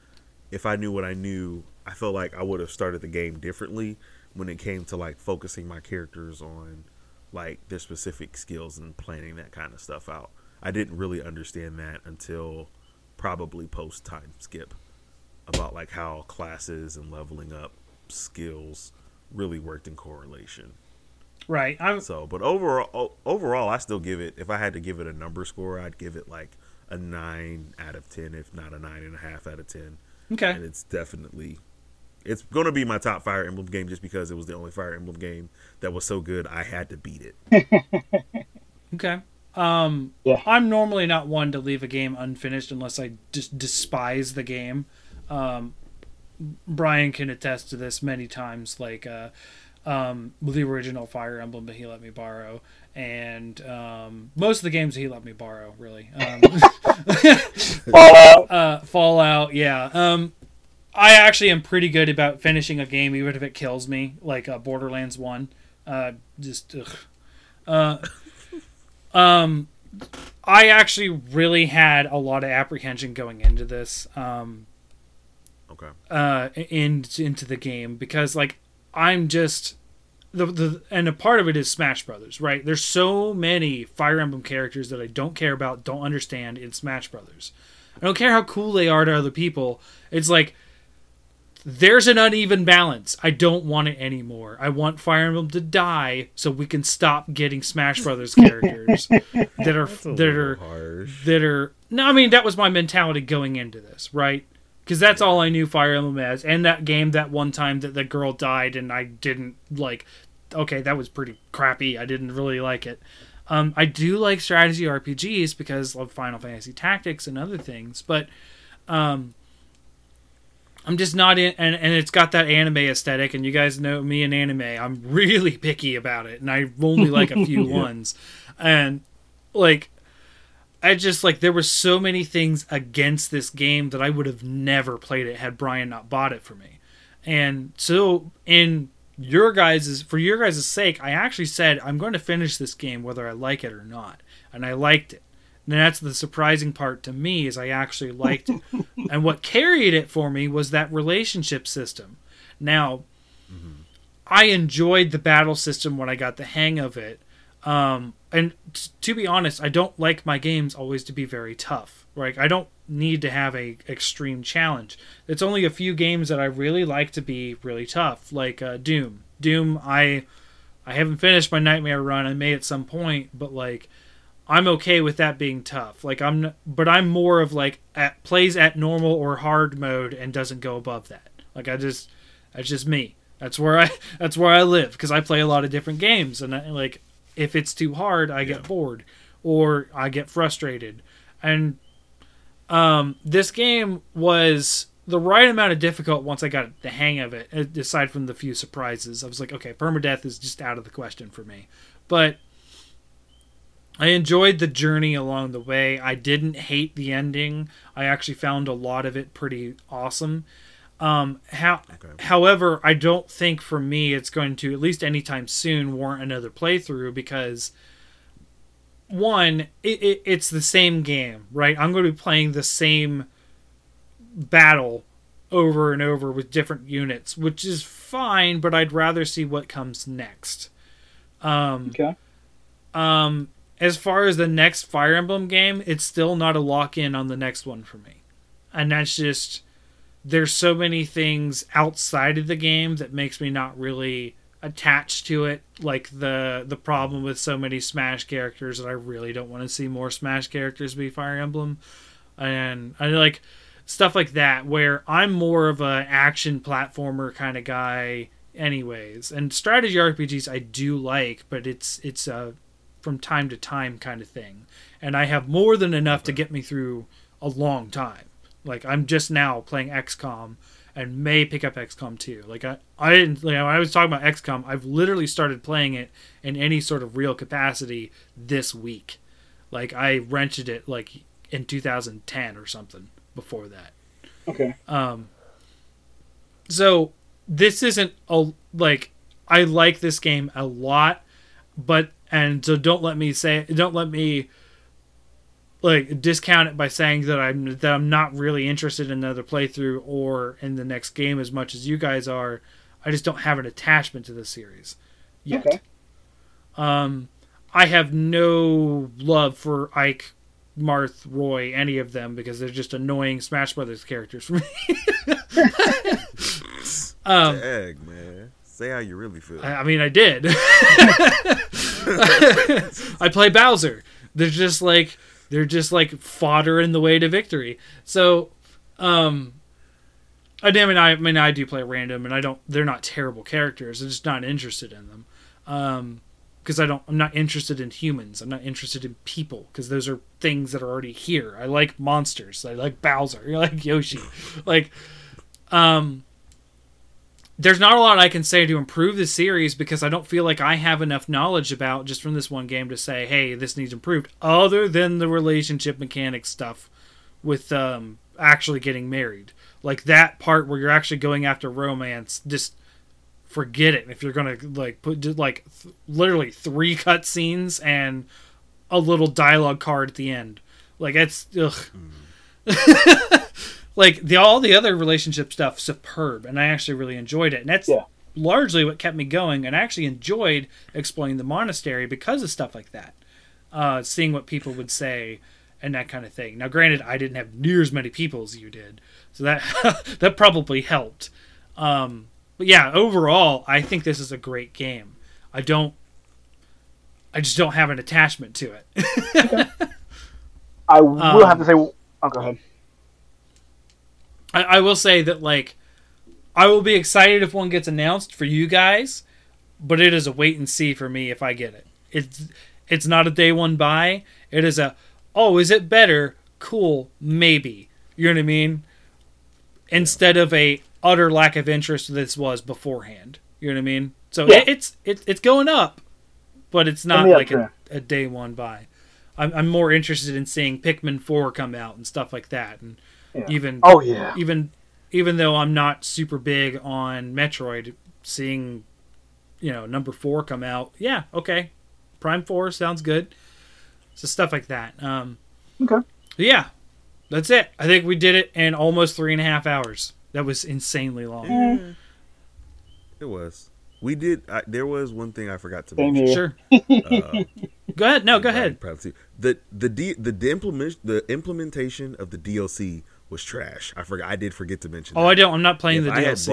if I knew what I knew, I felt like I would have started the game differently when it came to like focusing my characters on like their specific skills and planning that kind of stuff out. I didn't really understand that until probably post time skip about like how classes and leveling up skills really worked in correlation. Right. I'm So, but overall, overall, I still give it. If I had to give it a number score, I'd give it like a nine out of ten, if not a nine and a half out of ten. Okay. And it's definitely, it's going to be my top Fire Emblem game just because it was the only Fire Emblem game that was so good. I had to beat it. Okay. Um, Yeah. I'm normally not one to leave a game unfinished unless I just despise the game. Um, Brian can attest to this many times, like uh, um, the original Fire Emblem that he let me borrow, and um, most of the games he let me borrow, really. Um, Fallout. uh, Fallout, yeah. Um, I actually am pretty good about finishing a game, even if it kills me, like uh, Borderlands One. Uh, just, ugh. Uh, um, I actually really had a lot of apprehension going into this. Um, Okay. uh in, into the game because like I'm just the the and a part of it is Smash Brothers, right? There's so many Fire Emblem characters that I don't care about, don't understand in Smash Brothers. I don't care how cool they are to other people. It's like there's an uneven balance. I don't want it anymore. I want Fire Emblem to die so we can stop getting Smash Brothers characters that are that are harsh. that are no i mean that was my mentality going into this right because that's all i knew fire emblem as and that game that one time that the girl died and i didn't like okay that was pretty crappy i didn't really like it. Um, i do like strategy rpgs because of final fantasy tactics and other things but um, i'm just not in and, and it's got that anime aesthetic and you guys know me and anime i'm really picky about it and i only like a few ones. And like I just like there were so many things against this game that I would have never played it had Brian not bought it for me. And so in your guys's for your guys' sake, I actually said I'm going to finish this game whether I like it or not. And I liked it. And that's the surprising part to me is I actually liked it. and what carried it for me was that relationship system. Now, I enjoyed the battle system when I got the hang of it. Um, and t- to be honest, I don't like my games always to be very tough. Like I don't need to have a extreme challenge. It's only a few games that I really like to be really tough, like uh, Doom. Doom, I I haven't finished my Nightmare run. I may at some point, but like I'm okay with that being tough. Like I'm, n- but I'm more of like at plays at normal or hard mode and doesn't go above that. Like I just, that's just me. That's where I, that's where I live because I play a lot of different games and I, like if it's too hard, I get bored or I get frustrated. And um, this game was the right amount of difficult once I got the hang of it. Aside from the few surprises, I was like, okay, permadeath is just out of the question for me. But I enjoyed the journey along the way. I didn't hate the ending. I actually found a lot of it pretty awesome. Um, how, Okay. however, I don't think for me it's going to at least anytime soon warrant another playthrough because one, it, it, it's the same game, right? I'm going to be playing the same battle over and over with different units, which is fine, but I'd rather see what comes next. Um, Okay. um, as far as the next Fire Emblem game, it's still not a lock in on the next one for me. And that's just there's so many things outside of the game that makes me not really attached to it like the the problem with so many smash characters that i really don't want to see more smash characters be fire emblem. And i like stuff like that where i'm more of a action platformer kind of guy anyways. And strategy rpgs i do like but it's it's a from time to time kind of thing. And i have more than enough to get me through a long time like i'm just now playing xcom and may pick up xcom 2 like i i didn't know, when i was talking about xcom i've literally started playing it in any sort of real capacity this week. Like i rented it like in 2010 or something before that. Okay. um, so this isn't a like I like this game a lot, but and so don't let me say don't let me like discount it by saying that I'm that I'm not really interested in another playthrough or in the next game as much as you guys are. I just don't have an attachment to the series yet. Okay. Um, I have no love for Ike, Marth, Roy, any of them because they're just annoying Smash Brothers characters for me. um, Egg, man. Say how you really feel. I, I mean, I did. I play Bowser. They're just like they're just like fodder in the way to victory. So, um, I mean, I, mean, I do play random, and I don't. They're not terrible characters. I'm just not interested in them. Um, because I don't. I'm not interested in humans. I'm not interested in people because those are things that are already here. I like monsters. I like Bowser. I like Yoshi. like, um, there's not a lot I can say to improve the series because I don't feel like I have enough knowledge about just from this one game to say, hey, this needs improved. Other than the relationship mechanic stuff with um, actually getting married, like that part where you're actually going after romance, just forget it. If you're gonna like put like th- literally three cutscenes and a little dialogue card at the end, like it's ugh. like the all the other relationship stuff superb and i actually really enjoyed it and that's Yeah. largely what kept me going and i actually enjoyed exploring the monastery because of stuff like that uh, seeing what people would say and that kind of thing now granted i didn't have near as many people as you did so that that probably helped um, but yeah overall i think this is a great game i don't i just don't have an attachment to it I will Um, have to say. Oh, go ahead. I, I will say that like I will be excited if one gets announced for you guys, but it is a wait and see for me if I get it. It's it's not a day one buy. It is a oh, is it better? Cool, maybe. You know what I mean? Instead of a utter lack of interest this was beforehand. You know what I mean? So Yeah. it, it's it, it's going up, but it's not like a, a day one buy. I'm, I'm more interested in seeing Pikmin four come out and stuff like that, and Yeah. even Oh yeah. even even though I'm not super big on Metroid, seeing you know number four come out, yeah, okay, Prime Four sounds good. So stuff like that. Um, Okay. yeah, that's it. I think we did it in almost three and a half hours. That was insanely long. Mm. It was. We did. I, there was one thing I forgot to mention. here. Sure. Uh, Go ahead. No, go ahead. The the the the implement the implementation of the DLC was trash. I forgot. I did forget to mention. Oh, that. I don't. I'm not playing If the I DLC.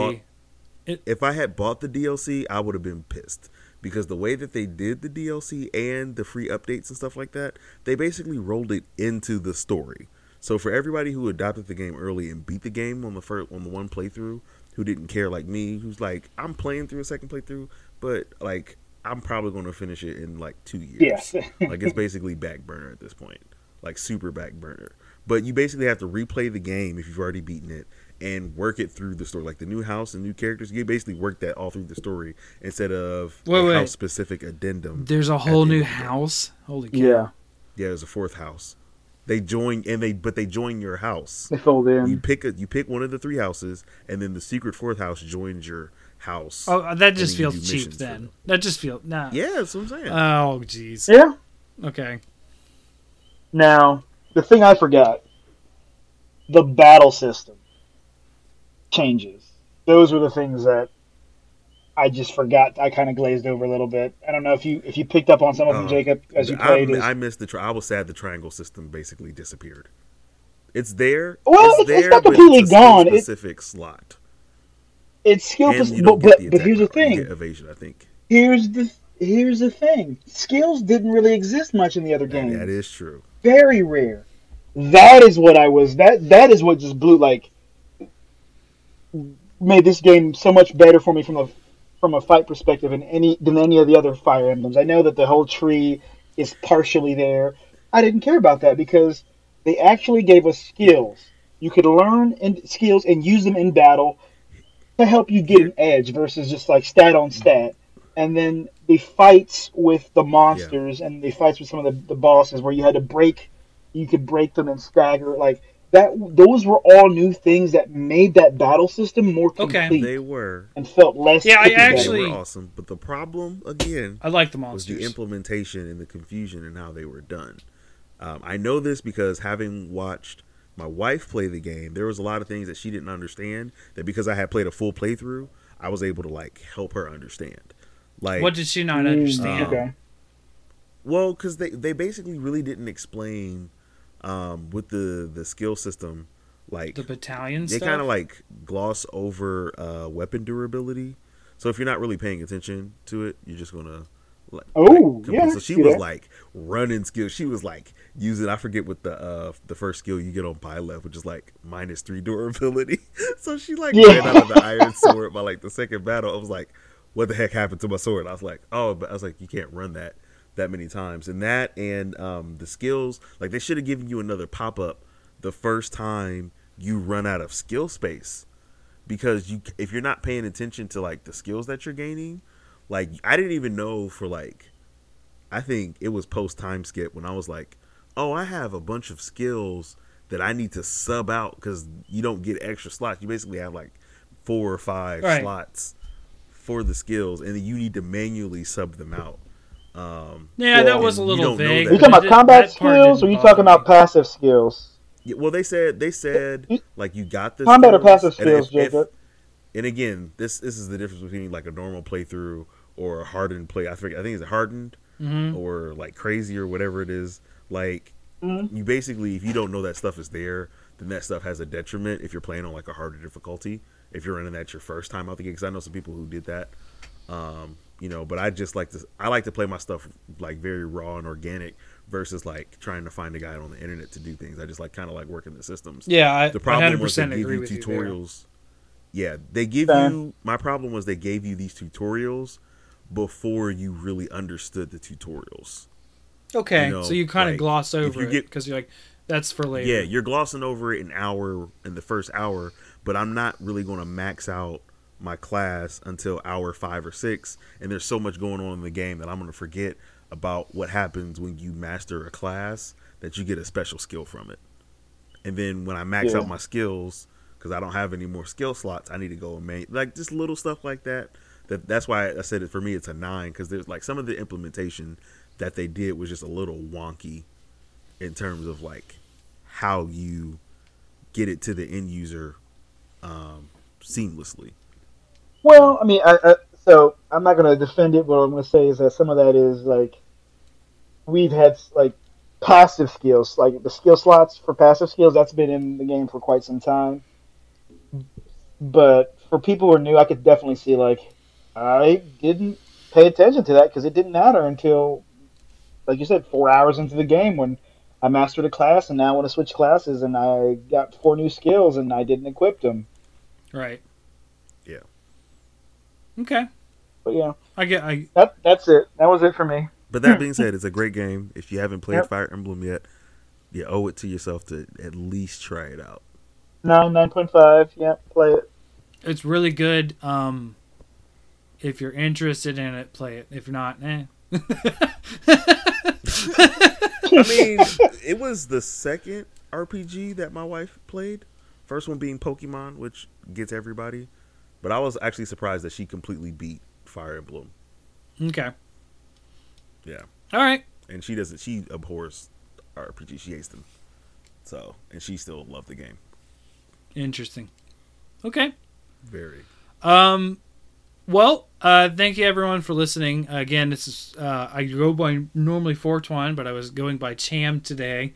bought- If I had bought the DLC, I would have been pissed because the way that they did the DLC and the free updates and stuff like that, they basically rolled it into the story. So for everybody who adopted the game early and beat the game on the first on the one playthrough, who didn't care like me, who's like I'm playing through a second playthrough, but like I'm probably going to finish it in like two years. Yes. like it's basically back burner at this point, like super back burner. But you basically have to replay the game if you've already beaten it and work it through the story, like the new house and new characters. You basically work that all through the story instead of Wait, a wait. house specific addendum. There's a whole new end of the game. house. Holy cow! Yeah. Yeah, there's a fourth house. They join and they but they join your house. They fold in. You pick a you pick one of the three houses, and then the secret fourth house joins your house. Oh, uh, that just feels cheap. Then that just feels nah. yeah, that's what I'm saying. Oh, jeez. Yeah. Okay. Now, the thing I forgot, the battle system changes. Those were the things that I just forgot. I kind of glazed over a little bit. I don't know if you if you picked up on some of them, Uh, Jacob, as you I, played. is- I missed the. Tri- I was sad the triangle system basically disappeared. It's there. Well, it's it's- it's not completely it's a gone. It- Specific slot. it's skill, pos- but but, but here's the thing. evasion. I think Here's the here's the thing. Skills didn't really exist much in the other games. that is true. very rare. That is what I was. That that is what just blew like made this game so much better for me from a from a fight perspective than any than any of the other Fire Emblems. I know that the whole tree is partially there. I didn't care about that because they actually gave us skills. You could learn in skills and use them in battle to help you get an edge versus just like stat on stat. And then the fights with the monsters and the fights with some of the, the bosses where you had to break you could break them and stagger like that those were all new things that made that battle system more complete. Okay. They were. and felt less Yeah, I actually- they were awesome. But the problem again I like the monsters. was the implementation and the confusion and how they were done. Um, I know this because having watched my wife play the game, there was a lot of things that she didn't understand. That because I had played a full playthrough, I was able to like help her understand. Like what did she not Mm, understand? okay. Well, because they they basically really didn't explain um, with the the skill system. Like the battalion they kind of like gloss over uh, weapon durability. So if you're not really paying attention to it, you're just gonna. Like, Oh, like, yeah, So she see was that. like running skills. She was like using. I forget what the uh the first skill you get on Byleth, which is like minus three durability. so she like Yeah. ran out of the iron sword by like the second battle. I was like, what the heck happened to my sword? I was like, oh, but I was like, you can't run that that many times. And that and um the skills, like they should have given you another pop up the first time you run out of skill space because you if you're not paying attention to like the skills that you're gaining like i didn't even know for like i think it was post time skip when i was like oh i have a bunch of skills that i need to sub out because you don't get extra slots you basically have like four or five Right. slots for the skills and then you need to manually sub them out um Yeah, Yeah. that was a little don't vague. that. you talking about combat skills, or didn't you talking about passive skills? yeah, well they said they said like you got the Combat or skills, passive and if- skills, if- Jacob? and again, this this is the difference between like a normal playthrough or a hardened play. I think I think it's hardened Mhm. or like crazy or whatever it is. Like Mhm. you basically, if you don't know that stuff is there, then that stuff has a detriment if you're playing on like a harder difficulty. If you're running that your first time out the game, because I know some people who did that. Um, you know, but I just like to I like to play my stuff like very raw and organic versus like trying to find a guide on the internet to do things. I just like kind of like working the systems Yeah, I, the I problem was they give you with you there. tutorials. yeah, they give Fair. you. My problem was they gave you these tutorials before you really understood the tutorials. Okay, you know, so you kind of like, gloss over you it get- because you're like, that's for later. Yeah, you're glossing over it an hour in the first hour, but I'm not really going to max out my class until hour five or six. And there's so much going on in the game that I'm going to forget about what happens when you master a class that you get a special skill from it. And then when I max Yeah. out my skills, because I don't have any more skill slots, I need to go and make like just little stuff like that. That that's why I said it for me. It's a nine because there's like some of the implementation that they did was just a little wonky in terms of like how you get it to the end user um, seamlessly. Well, I mean, I, I, so I'm not going to defend it. What I'm going to say is that some of that is like we've had like passive skills, like the skill slots for passive skills. That's been in the game for quite some time. But for people who are new, I could definitely see like I didn't pay attention to that because it didn't matter until, like you said, four hours into the game when I mastered a class, and now I want to switch classes, and I got four new skills, and I didn't equip them. Right. Yeah. Okay. But yeah. I get. I That that's it. That was it for me. But that being said, it's a great game. If you haven't played Yep. Fire Emblem yet, you owe it to yourself to at least try it out. No, nine point five. Yeah, play it. it's really good. Um, if you're interested in it, play it. If not, eh. I mean, it was the second RPG that my wife played. First one being Pokemon, which gets everybody. But I was actually surprised that she completely beat Fire Emblem. okay. Yeah. All right. And she doesn't she abhors RPG. She hates them. So and she still loved the game. Interesting. Okay. Very. Um, well, uh, thank you everyone for listening. Again, this is uh, I go by normally Fortwine, but I was going by Cham today,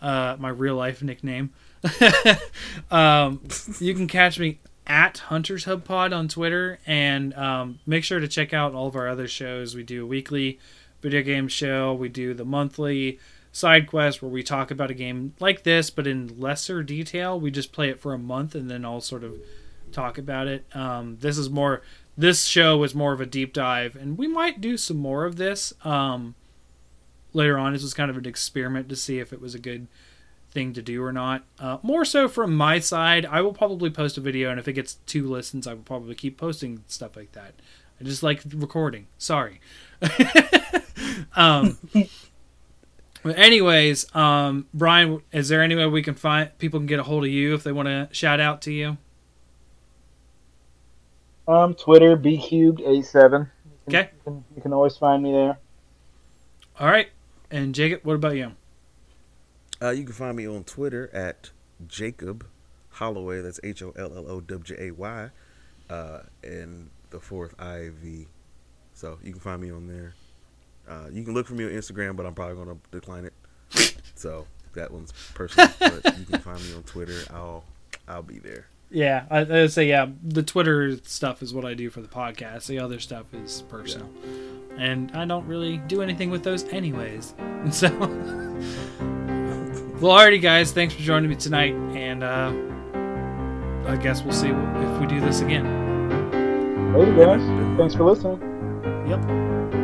uh, my real life nickname. um, you can catch me at Hunters Hub Pod on Twitter, and um, make sure to check out all of our other shows. We do a weekly video game show. We do the monthly side quest where we talk about a game like this, but in lesser detail. We just play it for a month and then all sort of talk about it. Um, this is more. This show was more of a deep dive, and we might do some more of this um, later on. This was kind of an experiment to see if it was a good thing to do or not. Uh, more so from my side, I will probably post a video, and if it gets two listens, I will probably keep posting stuff like that. I just like recording. Sorry. um, but anyways, um, Brian, is there any way we can find people can get a hold of you if they want to shout out to you? Um, Twitter b cubed eight seven. Okay. You can, you can always find me there. All right. And Jacob, what about you? Uh, you can find me on Twitter at Jacob Holloway. That's H O L L O W J A Y. Uh, and the fourth I V. So you can find me on there. Uh, you can look for me on Instagram, but I'm probably gonna decline it. So that one's personal. but you can find me on Twitter. I'll I'll be there. Yeah, I, I say yeah. The Twitter stuff is what I do for the podcast. The other stuff is personal, and I don't really do anything with those anyways. So, well, alrighty, guys. Thanks for joining me tonight, and uh, I guess we'll see if we do this again. Later, guys. Thanks for listening. Yep.